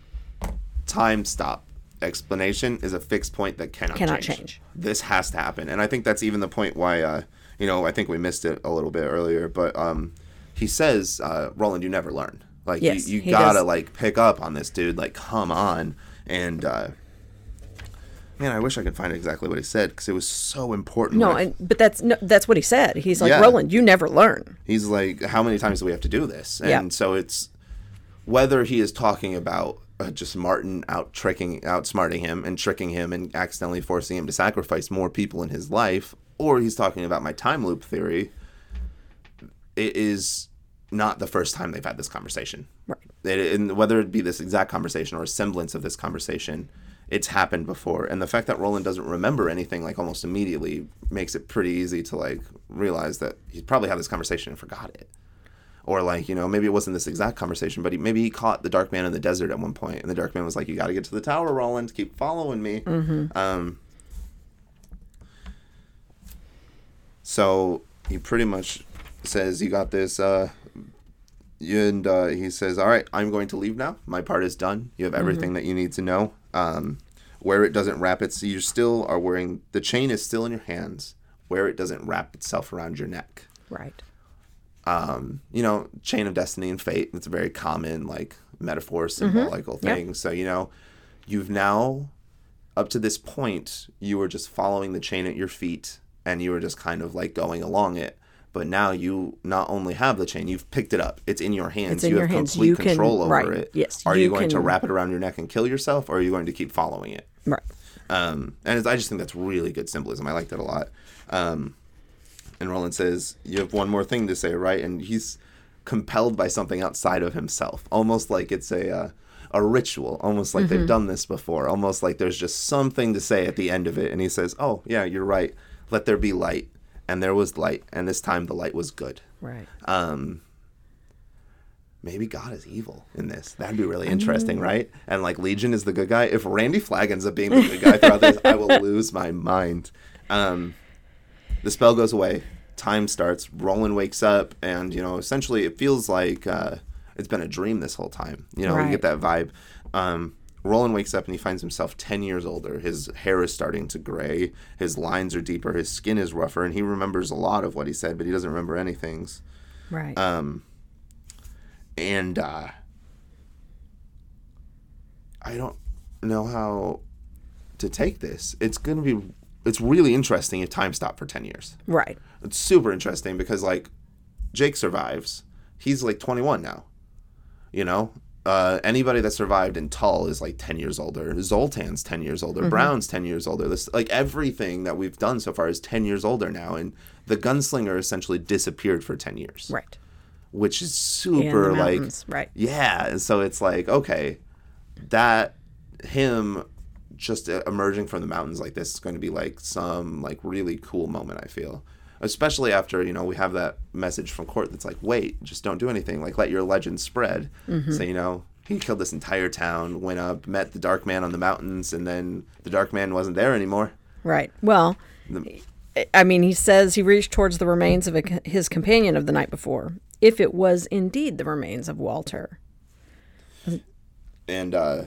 time stop explanation is a fixed point that cannot, Cannot change. change. This has to happen. And I think that's even the point why, uh, you know, I think we missed it a little bit earlier, but um, he says, uh, Roland, you never learn. Like, Yes, you, you gotta, does. like, pick up on this, dude. Like, come on. And, uh, man, I wish I could find exactly what he said because it was so important. No, and but that's no, that's what he said. He's like Yeah. Roland, you never learn. He's like, how many times do we have to do this? And Yeah. so it's whether he is talking about uh, just Marten out tricking, outsmarting him and tricking him and accidentally forcing him to sacrifice more people in his life, or he's talking about my time loop theory. It is not the first time they've had this conversation. Right. It, and whether it be this exact conversation or a semblance of this conversation, it's happened before. And the fact that Roland doesn't remember anything like almost immediately makes it pretty easy to like realize that he probably had this conversation and forgot it. Or like you know maybe it wasn't this exact conversation, but he, maybe he caught the Dark Man in the desert at one point, and the Dark Man was like, "You got to get to the tower, Roland. Keep following me." Um, so he pretty much says, "You got this." Uh, and uh, he says, "All right, I'm going to leave now. My part is done. You have everything that you need to know. Um, where it doesn't wrap its, you still are wearing the chain is still in your hands. Where it doesn't wrap itself around your neck. Right. Um, you know, chain of destiny and fate. It's a very common like metaphor, symbolical Yep. thing. So you know, you've now up to this point, you were just following the chain at your feet, and you were just kind of like going along it." But now you not only have the chain, you've picked it up. It's in your hands. It's in you your have hands. complete You can- control over right. it. Yes, Are you, you going to wrap it around your neck and kill yourself, or are you going to keep following it? Right. Um, and it's, I just think that's really good symbolism. I like that a lot. Um, and Roland says, "You have one more thing to say, right?" And he's compelled by something outside of himself, almost like it's a uh, a ritual, almost like they've done this before, almost like there's just something to say at the end of it. And he says, "Oh yeah, you're right. Let there be light." And there was light, and this time the light was good. Right. Um, maybe God is evil in this. That'd be really interesting, right? And like Legion is the good guy. If Randy Flagg ends up being the good guy throughout this, I will lose my mind. Um, the spell goes away. Time starts. Roland wakes up, and you know, essentially, it feels like uh, it's been a dream this whole time. You know, you get that vibe. Um, Roland wakes up and he finds himself 10 years older. His hair is starting to gray. His lines are deeper. His skin is rougher. And he remembers a lot of what he said, but he doesn't remember anything Right. um, and uh, I don't know how to take this. It's gonna be. It's really interesting if time stopped for ten years. right. It's super interesting because like Jake survives. He's like twenty one now. You know. Uh, anybody that survived in Tull is like 10 years older. Zoltan's 10 years older. Brown's 10 years older. This like everything that we've done so far is 10 years older now. And the gunslinger essentially disappeared for 10 years Right. which is super like right. yeah and so it's like okay that him just emerging from the mountains like this is going to be like some like really cool moment i feel especially after you know we have that message from Cort that's like wait just don't do anything like let your legend spread Mm-hmm. so you know he killed this entire town went up met the dark man on the mountains and then the dark man wasn't there anymore Right. Well, The- I mean, he says he reached towards the remains of a, his companion of the night before, if it was indeed the remains of Walter. and uh,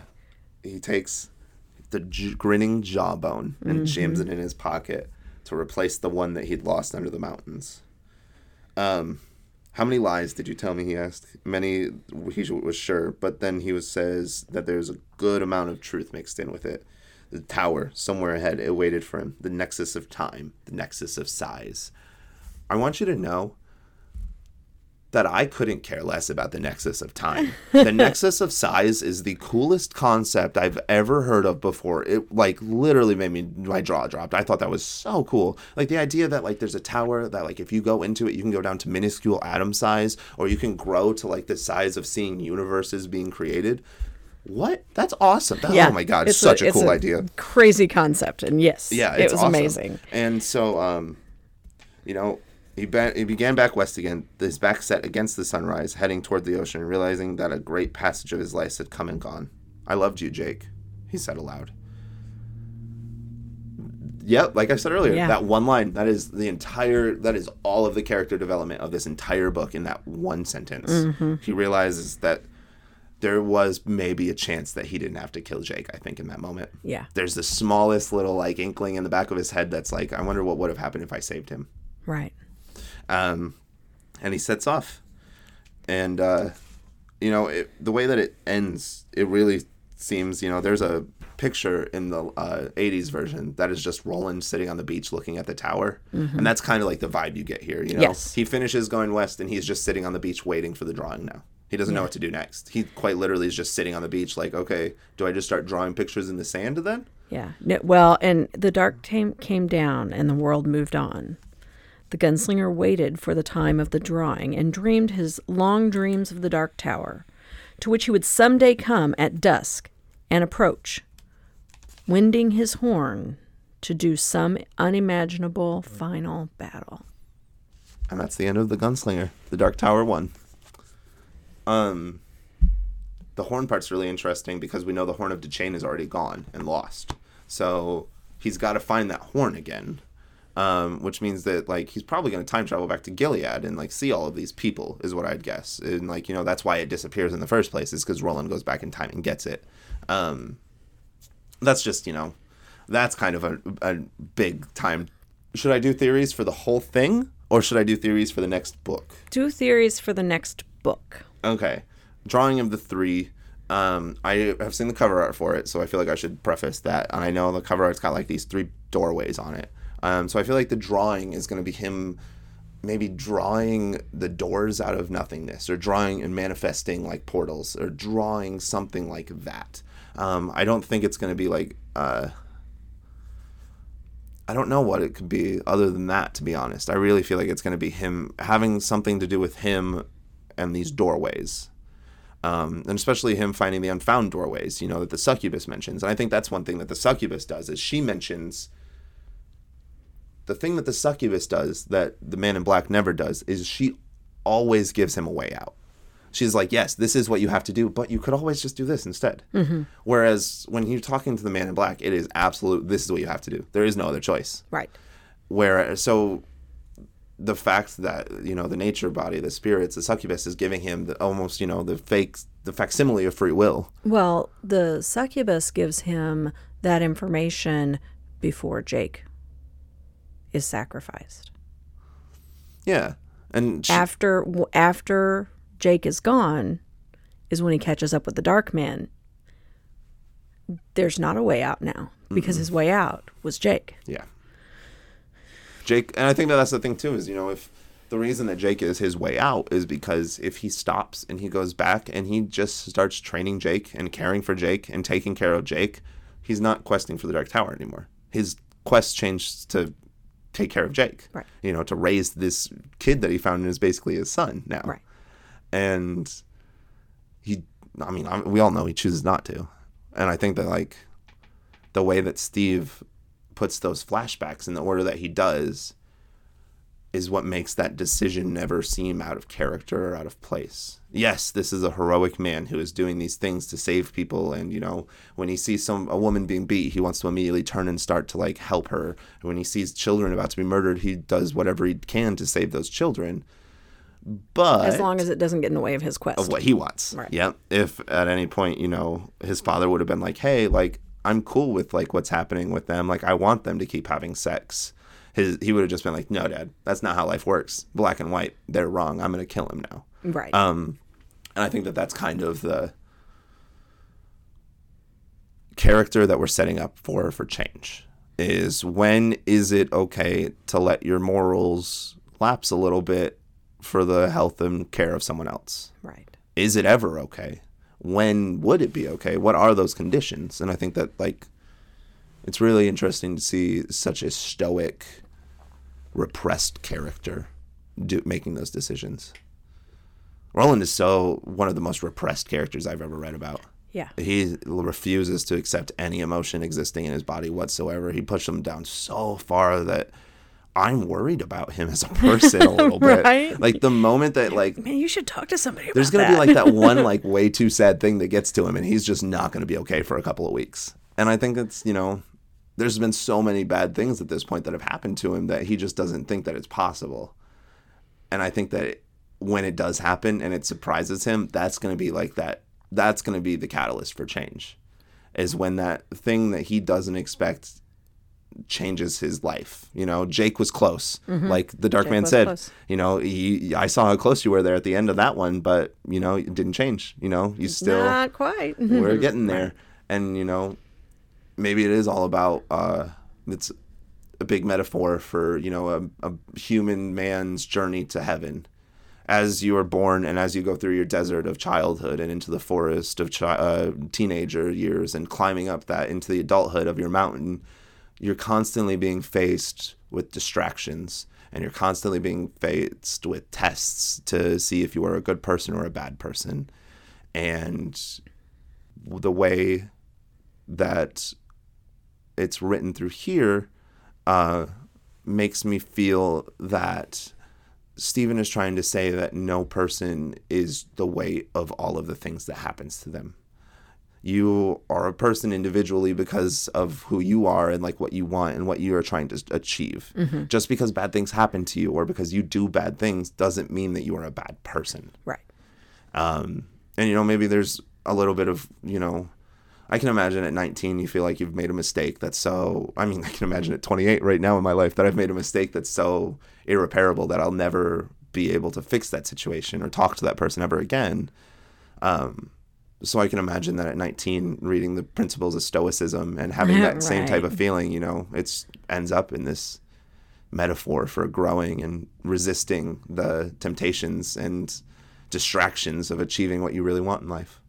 he takes the j- grinning jawbone and jams it in his pocket to replace the one that he'd lost under the mountains. Um, how many lies did you tell me? He asked. Many. He was sure, but then he was says that there's a good amount of truth mixed in with it. The tower somewhere ahead, it waited for him. The nexus of time, the nexus of size. I want you to know that I couldn't care less about the nexus of time. the nexus of size is the coolest concept I've ever heard of before. It like literally made me my jaw dropped. I thought that was so cool. Like the idea that like there's a tower that like if you go into it, you can go down to minuscule atom size, or you can grow to like the size of seeing universes being created. What? That's awesome. That- oh my god, it's such a, it's cool idea. Crazy concept, and yes, Yeah, it was awesome. amazing. And so, um, you know, he, he began back west again, his back set against the sunrise, heading toward the ocean, realizing that a great passage of his life had come and gone. I loved you, Jake, he said aloud. Yep, like I said earlier, Yeah. that one line, that is the entire, that is all of the character development of this entire book in that one sentence. Mm-hmm. He realizes that there was maybe a chance that he didn't have to kill Jake, I think, in that moment Yeah, there's the smallest little like inkling in the back of his head that's like, I wonder what would have happened if I saved him. right. Um, and he sets off, and uh, you know it, the way that it ends, it really seems you know there's a picture in the uh, 80s version that is just Roland sitting on the beach looking at the tower, and that's kind of like the vibe you get here. You know, Yes. he finishes going west, and he's just sitting on the beach waiting for the drawing now. He doesn't know what to do next. He quite literally is just sitting on the beach, like, okay, do I just start drawing pictures in the sand then? Yeah. Well, and the dark came down, and the world moved on. The gunslinger waited for the time of the drawing and dreamed his long dreams of the Dark Tower, to which he would someday come at dusk and approach, winding his horn to do some unimaginable final battle. And that's the end of the Gunslinger, the Dark Tower one. Um, the horn part's really interesting because we know the horn of Deschain is already gone and lost, so he's got to find that horn again. Um, which means that like he's probably going to time travel back to Gilead and like see all of these people is what I'd guess, and like you know that's why it disappears in the first place is because Roland goes back in time and gets it. Um, that's just you know that's kind of a, a big time. Should I do theories for the whole thing, or should I do theories for the next book? Two theories for the next book. Okay, drawing of the three. Um, I have seen the cover art for it, so I feel like I should preface that. And I know the cover art's got like these three doorways on it. Um, so I feel like the drawing is going to be him maybe drawing the doors out of nothingness or drawing and manifesting like portals or drawing something like that. Um, I don't think it's going to be like, uh, I don't know what it could be other than that, to be honest. I really feel like it's going to be him having something to do with him and these doorways. Um, and especially him finding the unfound doorways, you know, that the succubus mentions. And I think that's one thing that the succubus does is she mentions the thing that the succubus does that the man in black never does is she always gives him a way out. She's like, yes, this is what you have to do, but you could always just do this instead. Mm-hmm. Whereas when you're talking to the man in black, it is absolute. This is what you have to do. There is no other choice. Right. Where so the fact that you know the nature body, the spirits, the succubus is giving him the, almost you know the fake, the facsimile of free will. Well, the succubus gives him that information before Jake is sacrificed. Yeah, and she, After after Jake is gone is when he catches up with the dark man. There's not a way out now because his way out was Jake. Yeah. Jake, and I think that that's the thing too is you know if the reason that Jake is his way out is because if he stops and he goes back and he just starts training Jake and caring for Jake and taking care of Jake, he's not questing for the Dark Tower anymore. His quest changed to take care of Jake. Right. You know, to raise this kid that he found and is basically his son now. Right. And he, I mean, I, we all know he chooses not to. And I think that like the way that Steve puts those flashbacks in the order that he does is what makes that decision never seem out of character or out of place. Yes, this is a heroic man who is doing these things to save people and you know, when he sees some a woman being beat, he wants to immediately turn and start to like help her. And when he sees children about to be murdered, he does whatever he can to save those children. But As long as it doesn't get in the way of his quest. of what he wants. Right. Yeah. If at any point, you know, his father would have been like, "Hey, like I'm cool with like what's happening with them. Like I want them to keep having sex." His he would have just been like, "No, dad. That's not how life works. Black and white. They're wrong. I'm going to kill him now." right. Um and I think that that's kind of the character that we're setting up for for change is when is it okay to let your morals lapse a little bit for the health and care of someone else? Right. Is it ever okay? When would it be okay? What are those conditions? And I think that like it's really interesting to see such a stoic, repressed character do, making those decisions. Roland is so one of the most repressed characters I've ever read about. Yeah. He refuses to accept any emotion existing in his body whatsoever. He pushed them down so far that I'm worried about him as a person a little bit. Like the moment that like Man, you should talk to somebody about there's gonna that. be like that one like way too sad thing that gets to him and he's just not gonna be okay for a couple of weeks. And I think it's you know, there's been so many bad things at this point that have happened to him that he just doesn't think that it's possible. And I think that when it does happen and it surprises him, that's gonna be like that that's gonna be the catalyst for change. Is when that thing that he doesn't expect changes his life. You know, Jake was close. Like the Dark Mm-hmm. Jake Man said, close. you know, he, I saw how close you were there at the end of that one, but you know, it didn't change. You know, you still Not quite. we're getting there, and you know, maybe it is all about uh, it's a big metaphor for you know a, a human man's journey to heaven. As you are born and as you go through your desert of childhood and into the forest of chi- uh, teenager years and climbing up that into the adulthood of your mountain, you're constantly being faced with distractions and you're constantly being faced with tests to see if you are a good person or a bad person. And the way that it's written through here uh, makes me feel that Stephen is trying to say that no person is the weight of all of the things that happens to them you are a person individually because of who you are and like what you want and what you are trying to achieve. Just because bad things happen to you or because you do bad things doesn't mean that you are a bad person. Right. Um, and you know, maybe there's a little bit of, you know, I can imagine at 19 you feel like you've made a mistake that's so I mean, I can imagine at 28 right now in my life that I've made a mistake that's so irreparable that I'll never be able to fix that situation or talk to that person ever again. Um, so I can imagine that at 19 reading the principles of stoicism and having that same type of feeling, you know, it's ends up in this metaphor for growing and resisting the temptations and distractions of achieving what you really want in life.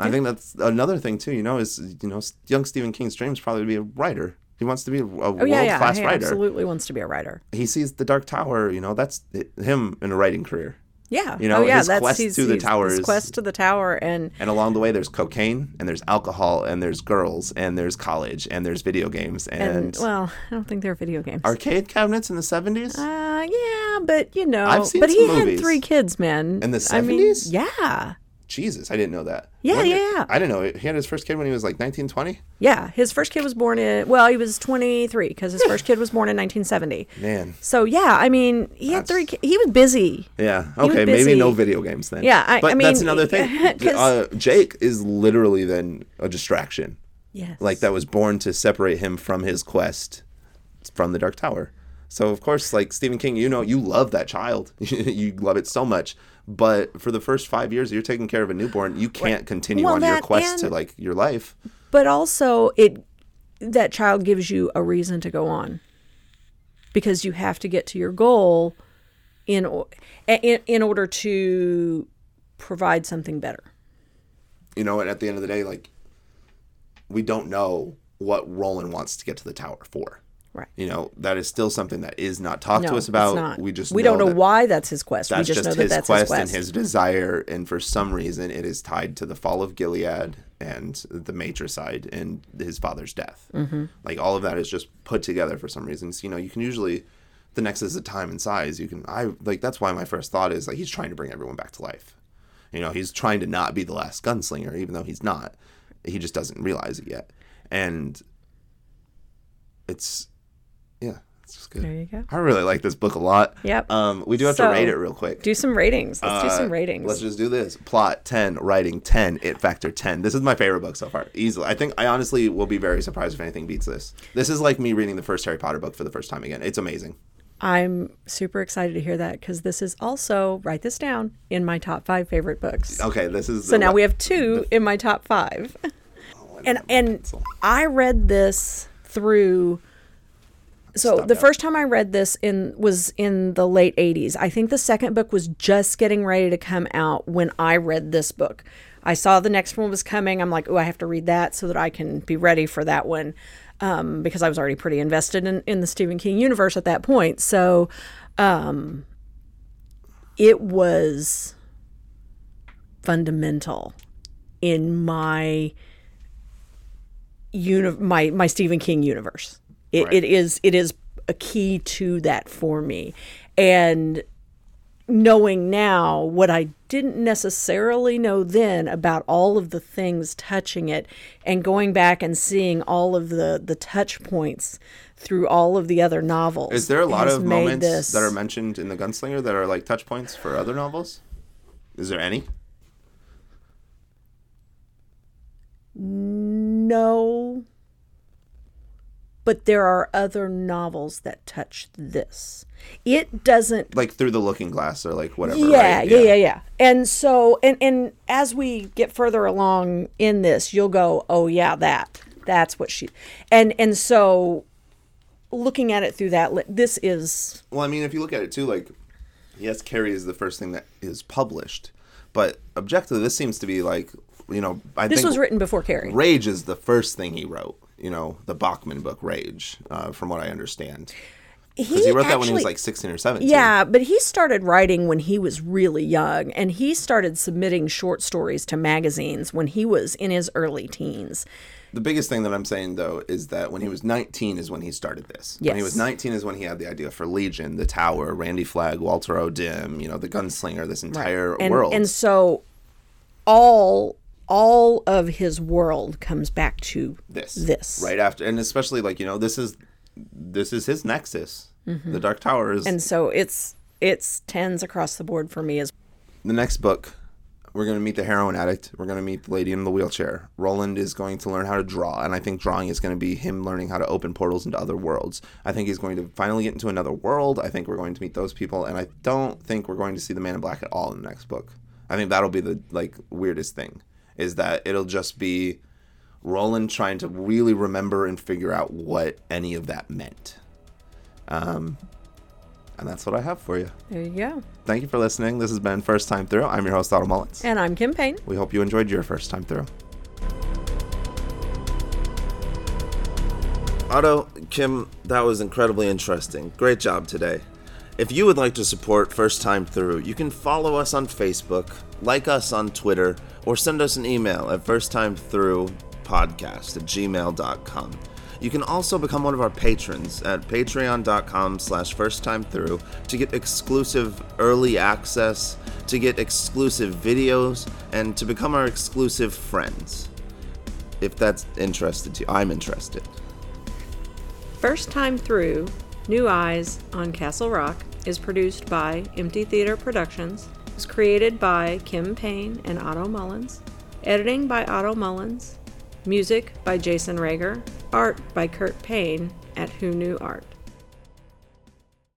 I think that's another thing too. You know, is you know, young Stephen King's dream is probably to be a writer. He wants to be a, a Oh world yeah, yeah. class He writer. absolutely wants to be a writer. He sees the Dark Tower. You know, that's him in a writing career. Yeah. You know, oh, yeah, his that's quest he's, to the tower his is- quest to the tower, and And along the way, there's cocaine and there's alcohol and there's girls and there's college and there's video games and, and well, I don't think they're video games. arcade cabinets in the 70s. uh, yeah, but you know, I've seen but he some had three kids, man. In the I mean, 70s? yeah, Jesus, I didn't know that. Yeah, When yeah, did- yeah. I didn't know. He had his first kid when he was like 19, 20. yeah. His first kid was born in well, he was 23 because his first kid was born in 1970. Man. So yeah, I mean, he had three. ki- He was busy. Yeah. Okay. Maybe no video games then. Yeah, I- but I that's another thing. Uh, Jake is literally then a distraction. Yes. Like that was born to separate him from his quest from the Dark Tower. So of course, like Stephen King, you know, you love that child. you love it so much. But for the first five years, you're taking care of a newborn. You can't continue Well, on your quest to like your life. but also it that child gives you a reason to go on because you have to get to your goal in in, in order to provide something better You know, and at the end of the day, like we don't know what Roland wants to get to the tower for. Right You know, that is still something that is not talked no to us about. it's not. We just we don't know that why that's his quest That's we just, just, know that his that's quest, his quest and his desire, and for some reason, it is tied to the fall of Gilead and the matricide and his father's death. Mm-hmm. Like all of that is just put together for some reasons. You know, you can usually the nexus of time and size. You can I like that's why my first thought is like he's trying to bring everyone back to life. You know, he's trying to not be the last gunslinger, even though he's not. He just doesn't realize it yet, and it's yeah, it's just good. There you go. I really like this book a lot. Yep. Um, we do have So, to rate it real quick. do some ratings let's do Uh, some ratings Let's just do this. Plot 10, writing 10, it factor 10. This is my favorite book so far. Easily. I think I honestly will be very surprised if anything beats this. This is like me reading the first Harry Potter book for the first time again. It's amazing. i'm super excited to hear that because this is also write this down in my top five favorite books Okay, this is So now we have two in my top five. And and I read this through so Stop the that. first time I read this in was in the late 80s. I think the second book was just getting ready to come out when I read this book. I saw the next one was coming. I'm like, oh, I have to read that so that I can be ready for that one. Um, because I was already pretty invested in, in the Stephen King universe at that point. So um, it was fundamental in my uni- my my Stephen King universe. It, Right. it is it is a key to that for me, and knowing now what I didn't necessarily know then about all of the things touching it, and going back and seeing all of the the touch points through all of the other novels. Is there a lot of moments this- that are mentioned in the Gunslinger that are like touch points for other novels? Is there any? No. But there are other novels that touch this. It doesn't Like through the Looking Glass or like whatever. yeah, right? yeah, yeah, yeah. And so and and as we get further along in this, you'll go, "Oh yeah, that. That's what she." And and so looking at it through that this is Well, I mean, if you look at it too, like, yes, Carrie is the first thing that is published, but objectively, this seems to be like, you know, I this think was written before Carrie. Rage is the first thing he wrote. You know, the Bachman book, Rage, uh, from what I understand, because he, wrote that when he was like sixteen or seventeen. Yeah, but he started writing when he was really young, and he started submitting short stories to magazines when he was in his early teens. The biggest thing that I'm saying though is that when he was 19 is when he started this. When he was 19 is when he had the idea for Legion, the Tower, Randy Flagg, Walter O'Dim, you know, the Gunslinger, this entire And world. and so all all of his world comes back to this. this. right after and especially like you know this is this is his nexus. The dark tower is Mm-hmm. And so it's it's tens across the board for me as the next book we're going to meet the heroin addict. We're going to meet the lady in the wheelchair. Roland is going to learn how to draw and i think drawing is going to be him learning how to open portals into other worlds. I think he's going to finally get into another world. I think we're going to meet those people and i don't think we're going to see the man in black at all in the next book. I think that'll be the like weirdest thing is that it'll just be Roland trying to really remember and figure out what any of that meant. Um, and that's what I have for you. there you go. Thank you for listening. This has been First Time Through. I'm your host, Otto Mullins. And I'm Kim Payne. We hope you enjoyed your first time through. Otto, Kim, that was incredibly interesting. Great job today. If you would like to support First Time Through, you can follow us on Facebook, like us on Twitter, or send us an email at firsttimethroughpodcast at gmail.com. You can also become one of our patrons at patreon.com slash firsttimethrough to get exclusive early access, to get exclusive videos, and to become our exclusive friends. If that's interested to you, I'm interested. First Time Through, New Eyes on Castle Rock is produced by Empty Theater Productions. was created by Kim Payne and Otto Mullins. Editing by Otto Mullins. Music by Jason Rager. Art by Kurt Payne at Who Knew Art.